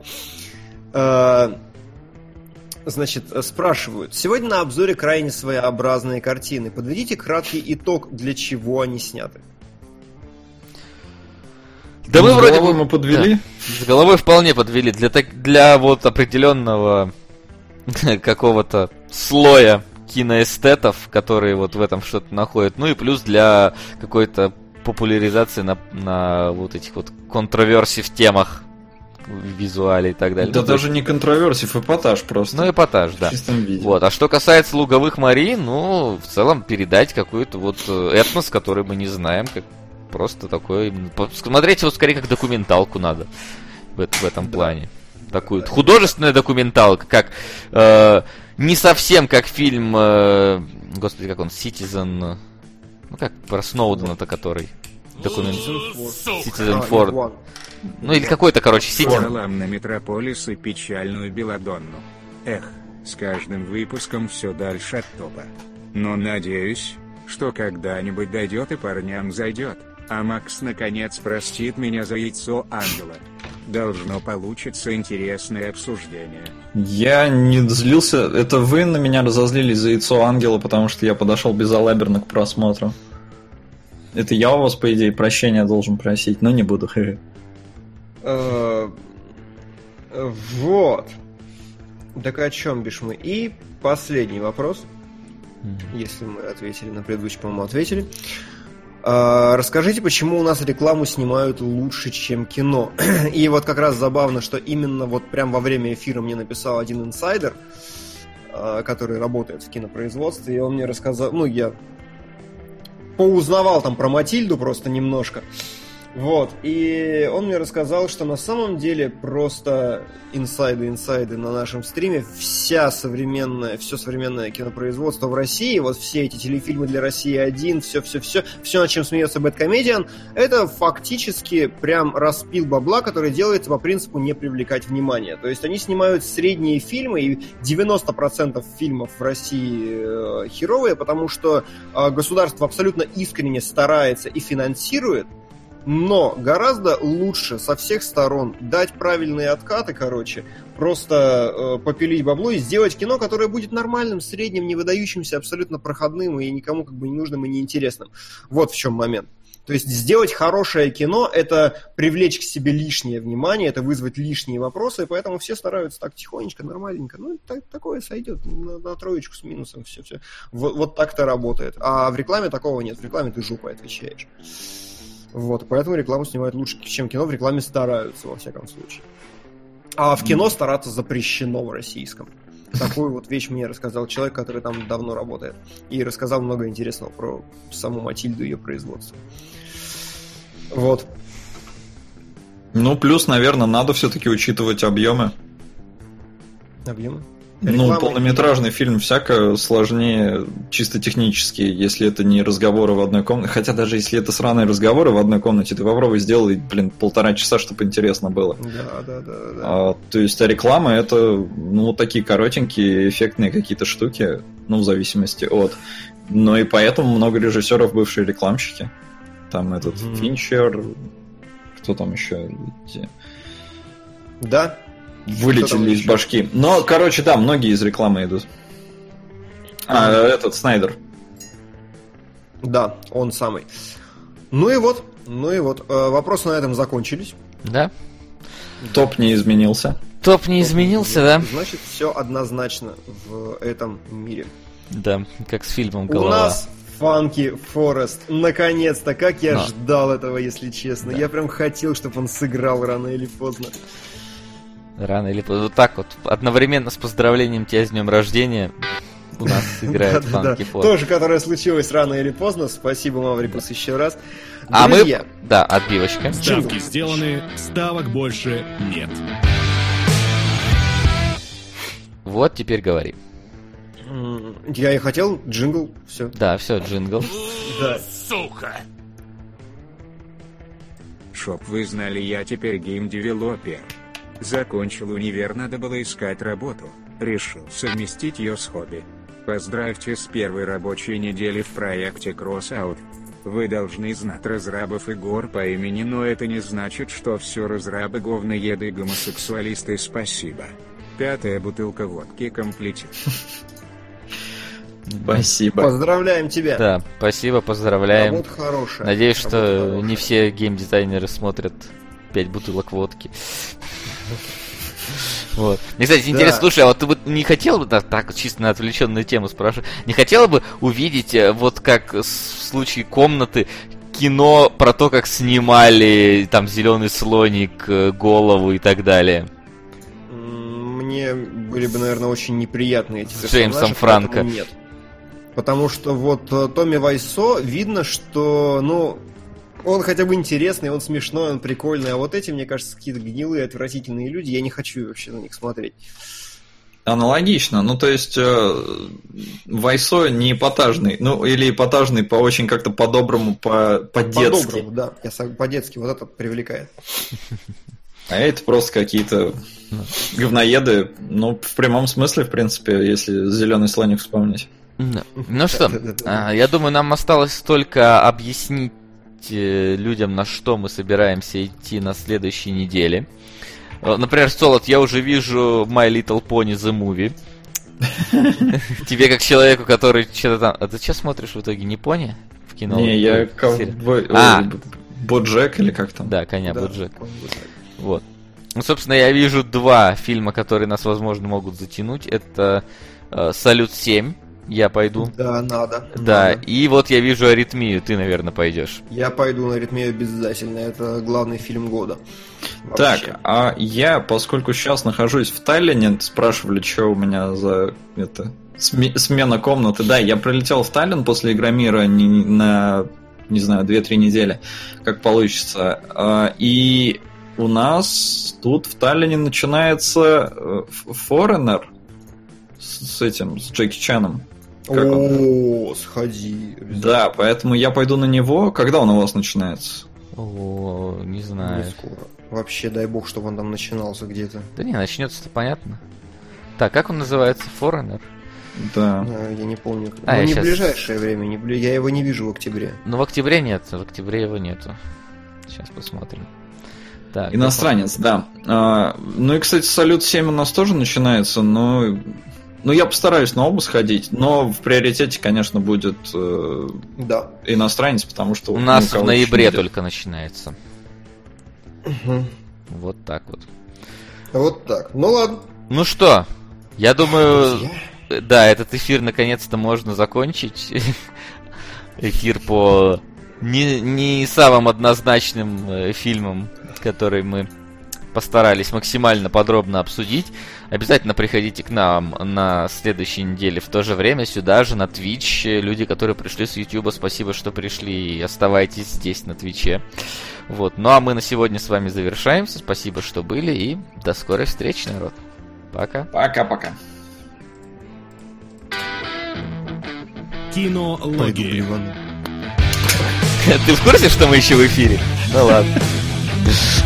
Значит, э, спрашивают. Сегодня на обзоре крайне своеобразные картины. Подведите краткий итог, для чего они сняты. Да мы вроде бы... мы подвели. Да, с головой вполне подвели. Для, так... для вот определенного какого-то слоя киноэстетов, которые вот в этом что-то находят. Ну и плюс для какой-то популяризации на, на вот этих вот контроверсий в темах визуале и так далее. Да Ну, даже не контроверсив, эпатаж просто. Ну, эпатаж, да. В чистом виде. Вот. А что касается луговых морей, ну, в целом передать какой-то вот э, этнос, который мы не знаем, как просто по- Смотреть его скорее как документалку надо в, в этом плане. Такую вот художественная документалка, как э, не совсем как фильм, э, господи, как он, Citizen, э, ну как про Сноудена-то, который документ, Citizen Ford, ну или какой-то, короче, Citizen, Салам на Метрополис и печальную Беладонну. Эх, с каждым выпуском все дальше от топа. Но надеюсь, что когда-нибудь дойдет и парням зайдет. А Макс наконец простит меня за яйцо ангела. Должно получиться интересное обсуждение. Я не злился. Это вы на меня разозлились за яйцо ангела, потому что я подошел безалаберно к просмотру. Это я у вас, по идее, прощения должен просить, но не буду. Э, Вот. Так о чем бишь мы? И последний вопрос. Если мы ответили на предыдущий, по-моему, ответили. А, Расскажите, почему у нас рекламу снимают лучше, чем кино? И вот как раз забавно, что именно вот прям во время эфира мне написал один инсайдер, а, который работает в кинопроизводстве, и он мне рассказал, ну, я поузнавал там про Матильду просто немножко. Вот, и он мне рассказал, что на самом деле просто инсайды-инсайды на нашем стриме, вся современная, все современное кинопроизводство в России, вот все эти телефильмы для России 1, все-все-все, все, над чем смеется Бэткомедиан, это фактически прям распил бабла, который делается по принципу не привлекать внимания. То есть они снимают средние фильмы, и 90% фильмов в России э, херовые, потому что э, государство абсолютно искренне старается и финансирует, но гораздо лучше со всех сторон дать правильные откаты, короче, просто э, попилить бабло и сделать кино, которое будет нормальным, средним, не выдающимся, абсолютно проходным и никому как бы не нужным и неинтересным. Вот в чем момент. То есть сделать хорошее кино – это привлечь к себе лишнее внимание, это вызвать лишние вопросы, и поэтому все стараются так тихонечко, нормальненько. Ну, так- такое сойдет на, на троечку с минусом, все-все. Вот, вот так-то работает. А в рекламе такого нет. В рекламе ты жопой отвечаешь. Вот, поэтому рекламу снимают лучше, чем кино. В рекламе стараются, во всяком случае. А в кино стараться запрещено в российском. Такую вот вещь мне рассказал человек, который там давно работает. И рассказал много интересного про саму Матильду и ее производство. Вот. Ну, плюс, наверное, надо все-таки учитывать объемы. Объемы. Ну, полнометражный фильм всяко сложнее чисто технически, если это не разговоры в одной комнате. Хотя даже если это сраные разговоры в одной комнате, ты попробуй сделай, блин, полтора часа, чтобы интересно было. Да, да, да, да. А, то есть, а реклама это, ну, такие коротенькие, эффектные какие-то штуки, ну, в зависимости от. Но и поэтому много режиссеров бывшие рекламщики. Там этот Мгм. Финчер, кто там еще Да, вылетели из башки. Но, короче, да, многие из рекламы идут. А, этот Снайдер. да, он самый. Ну и вот, ну и вот. Э, Вопросы на этом закончились. да? Топ не изменился. Топ не изменился, да? Значит, все однозначно в этом мире. Да, как с фильмом У «Голова». нас Фанки Форест. Наконец-то, как я Да. ждал этого, если честно. Я прям хотел, чтобы он сыграл рано или поздно. Рано или поздно. Вот так вот, одновременно с поздравлением тебя с днем рождения у нас играет. Фанки Фор. Тоже, которое случилось рано или поздно. Спасибо, Маврикус, еще раз. А мы... Да, отбивочка. Ставки сделаны, ставок больше нет. Вот теперь говори. я и хотел джингл, все. Да, все, джингл. Да. Сука! Шоп вы знали, я теперь game developer. Закончил универ, надо было искать работу. Решил совместить ее с хобби. Поздравьте с первой рабочей недели в проекте Crossout. Вы должны знать разрабов и гор по имени, но это не значит, что все разрабы говноеды и гомосексуалисты спасибо. Пятая бутылка водки комплетит. Спасибо. Поздравляем тебя. Да, спасибо, поздравляем. Работа хорошая. Надеюсь, Работа что хорошая. не все геймдизайнеры смотрят 5 бутылок водки. Вот. Мне, кстати, интересно, Да. слушай, а вот ты бы не хотел бы, да, так чисто на отвлеченную тему спрашиваю, не хотела бы увидеть, э, вот как в случае комнаты, кино про то, как снимали там зеленый слоник, э, голову и так далее? Мне были бы, наверное, очень неприятны эти персонажи, Джеймсом Франко. Нет. Потому что вот э, Томми Вайсо видно, что, ну, он хотя бы интересный, он смешной, он прикольный, а вот эти, мне кажется, какие-то гнилые, отвратительные люди, я не хочу вообще на них смотреть. Аналогично. Ну, то есть, э, Вайсо не эпатажный. Ну, или эпатажный по очень как-то по-доброму, по- по-детски. По-доброму, да, я сог- по-детски, вот это привлекает. А это просто какие-то говноеды. Ну, в прямом смысле, в принципе, если зеленый слоник вспомнить. Ну что, а, я думаю, нам осталось только объяснить людям, на что мы собираемся идти на следующей неделе. Э, Например, Солод, я уже вижу My Little Pony The Movie. Тебе как человеку, который что-то там... А ты что смотришь в итоге, не пони? В кино? не, я Серия? ковбой... А. Боджек или как там? Да, коня, Боджек. вот. Ну, собственно, я вижу два фильма, которые нас, возможно, могут затянуть. Это э, Салют 7, я пойду. Да, надо. Да, надо. и вот я вижу аритмию, ты, наверное, пойдешь. Я пойду на ритме обязательно, это главный фильм года. Так, Вообще. а я, поскольку сейчас нахожусь в Таллине, спрашивали, что у меня за это сме- смена комнаты. Да, я прилетел в Таллин после Игромира не- на, не знаю, 2-3 недели, как получится. А, И у нас тут в Таллине начинается э, Ф- Foreigner с с этим, с Джеки Чаном. Как он? О, сходи. Да, поэтому я пойду на него. Когда он у вас начинается? О, не знаю. Не скоро. Вообще, дай бог, чтобы он там начинался где-то. Да не, начнется-то понятно. Так, как он называется? Foreigner? Да. А, я не помню. А, Ну, я не в ближайшее время, не бли- я его не вижу в октябре. Ну, в октябре нет, в октябре его нету. Сейчас посмотрим. Так, Иностранец, да. А, ну и, кстати, Салют 7 у нас тоже начинается, но... Ну, я постараюсь на оба сходить, но в приоритете, конечно, будет э, Да. иностранец, потому что... У нас в ноябре только начинается. Вот так вот. Вот так. Ну ладно. Ну что, я думаю, Друзья. да, этот эфир наконец-то можно закончить. Эфир по не, не самым однозначным э, фильмам, которые мы постарались максимально подробно обсудить. Обязательно приходите к нам на следующей неделе в то же время сюда же, на Twitch. Люди, которые пришли с YouTube, спасибо, что пришли и оставайтесь здесь, на Твиче. Вот. Ну а мы на сегодня с вами завершаемся. Спасибо, что были и до скорой встречи, народ. Пока. Пока-пока. Блевану. Ты в курсе, что мы еще в эфире? Ну ладно.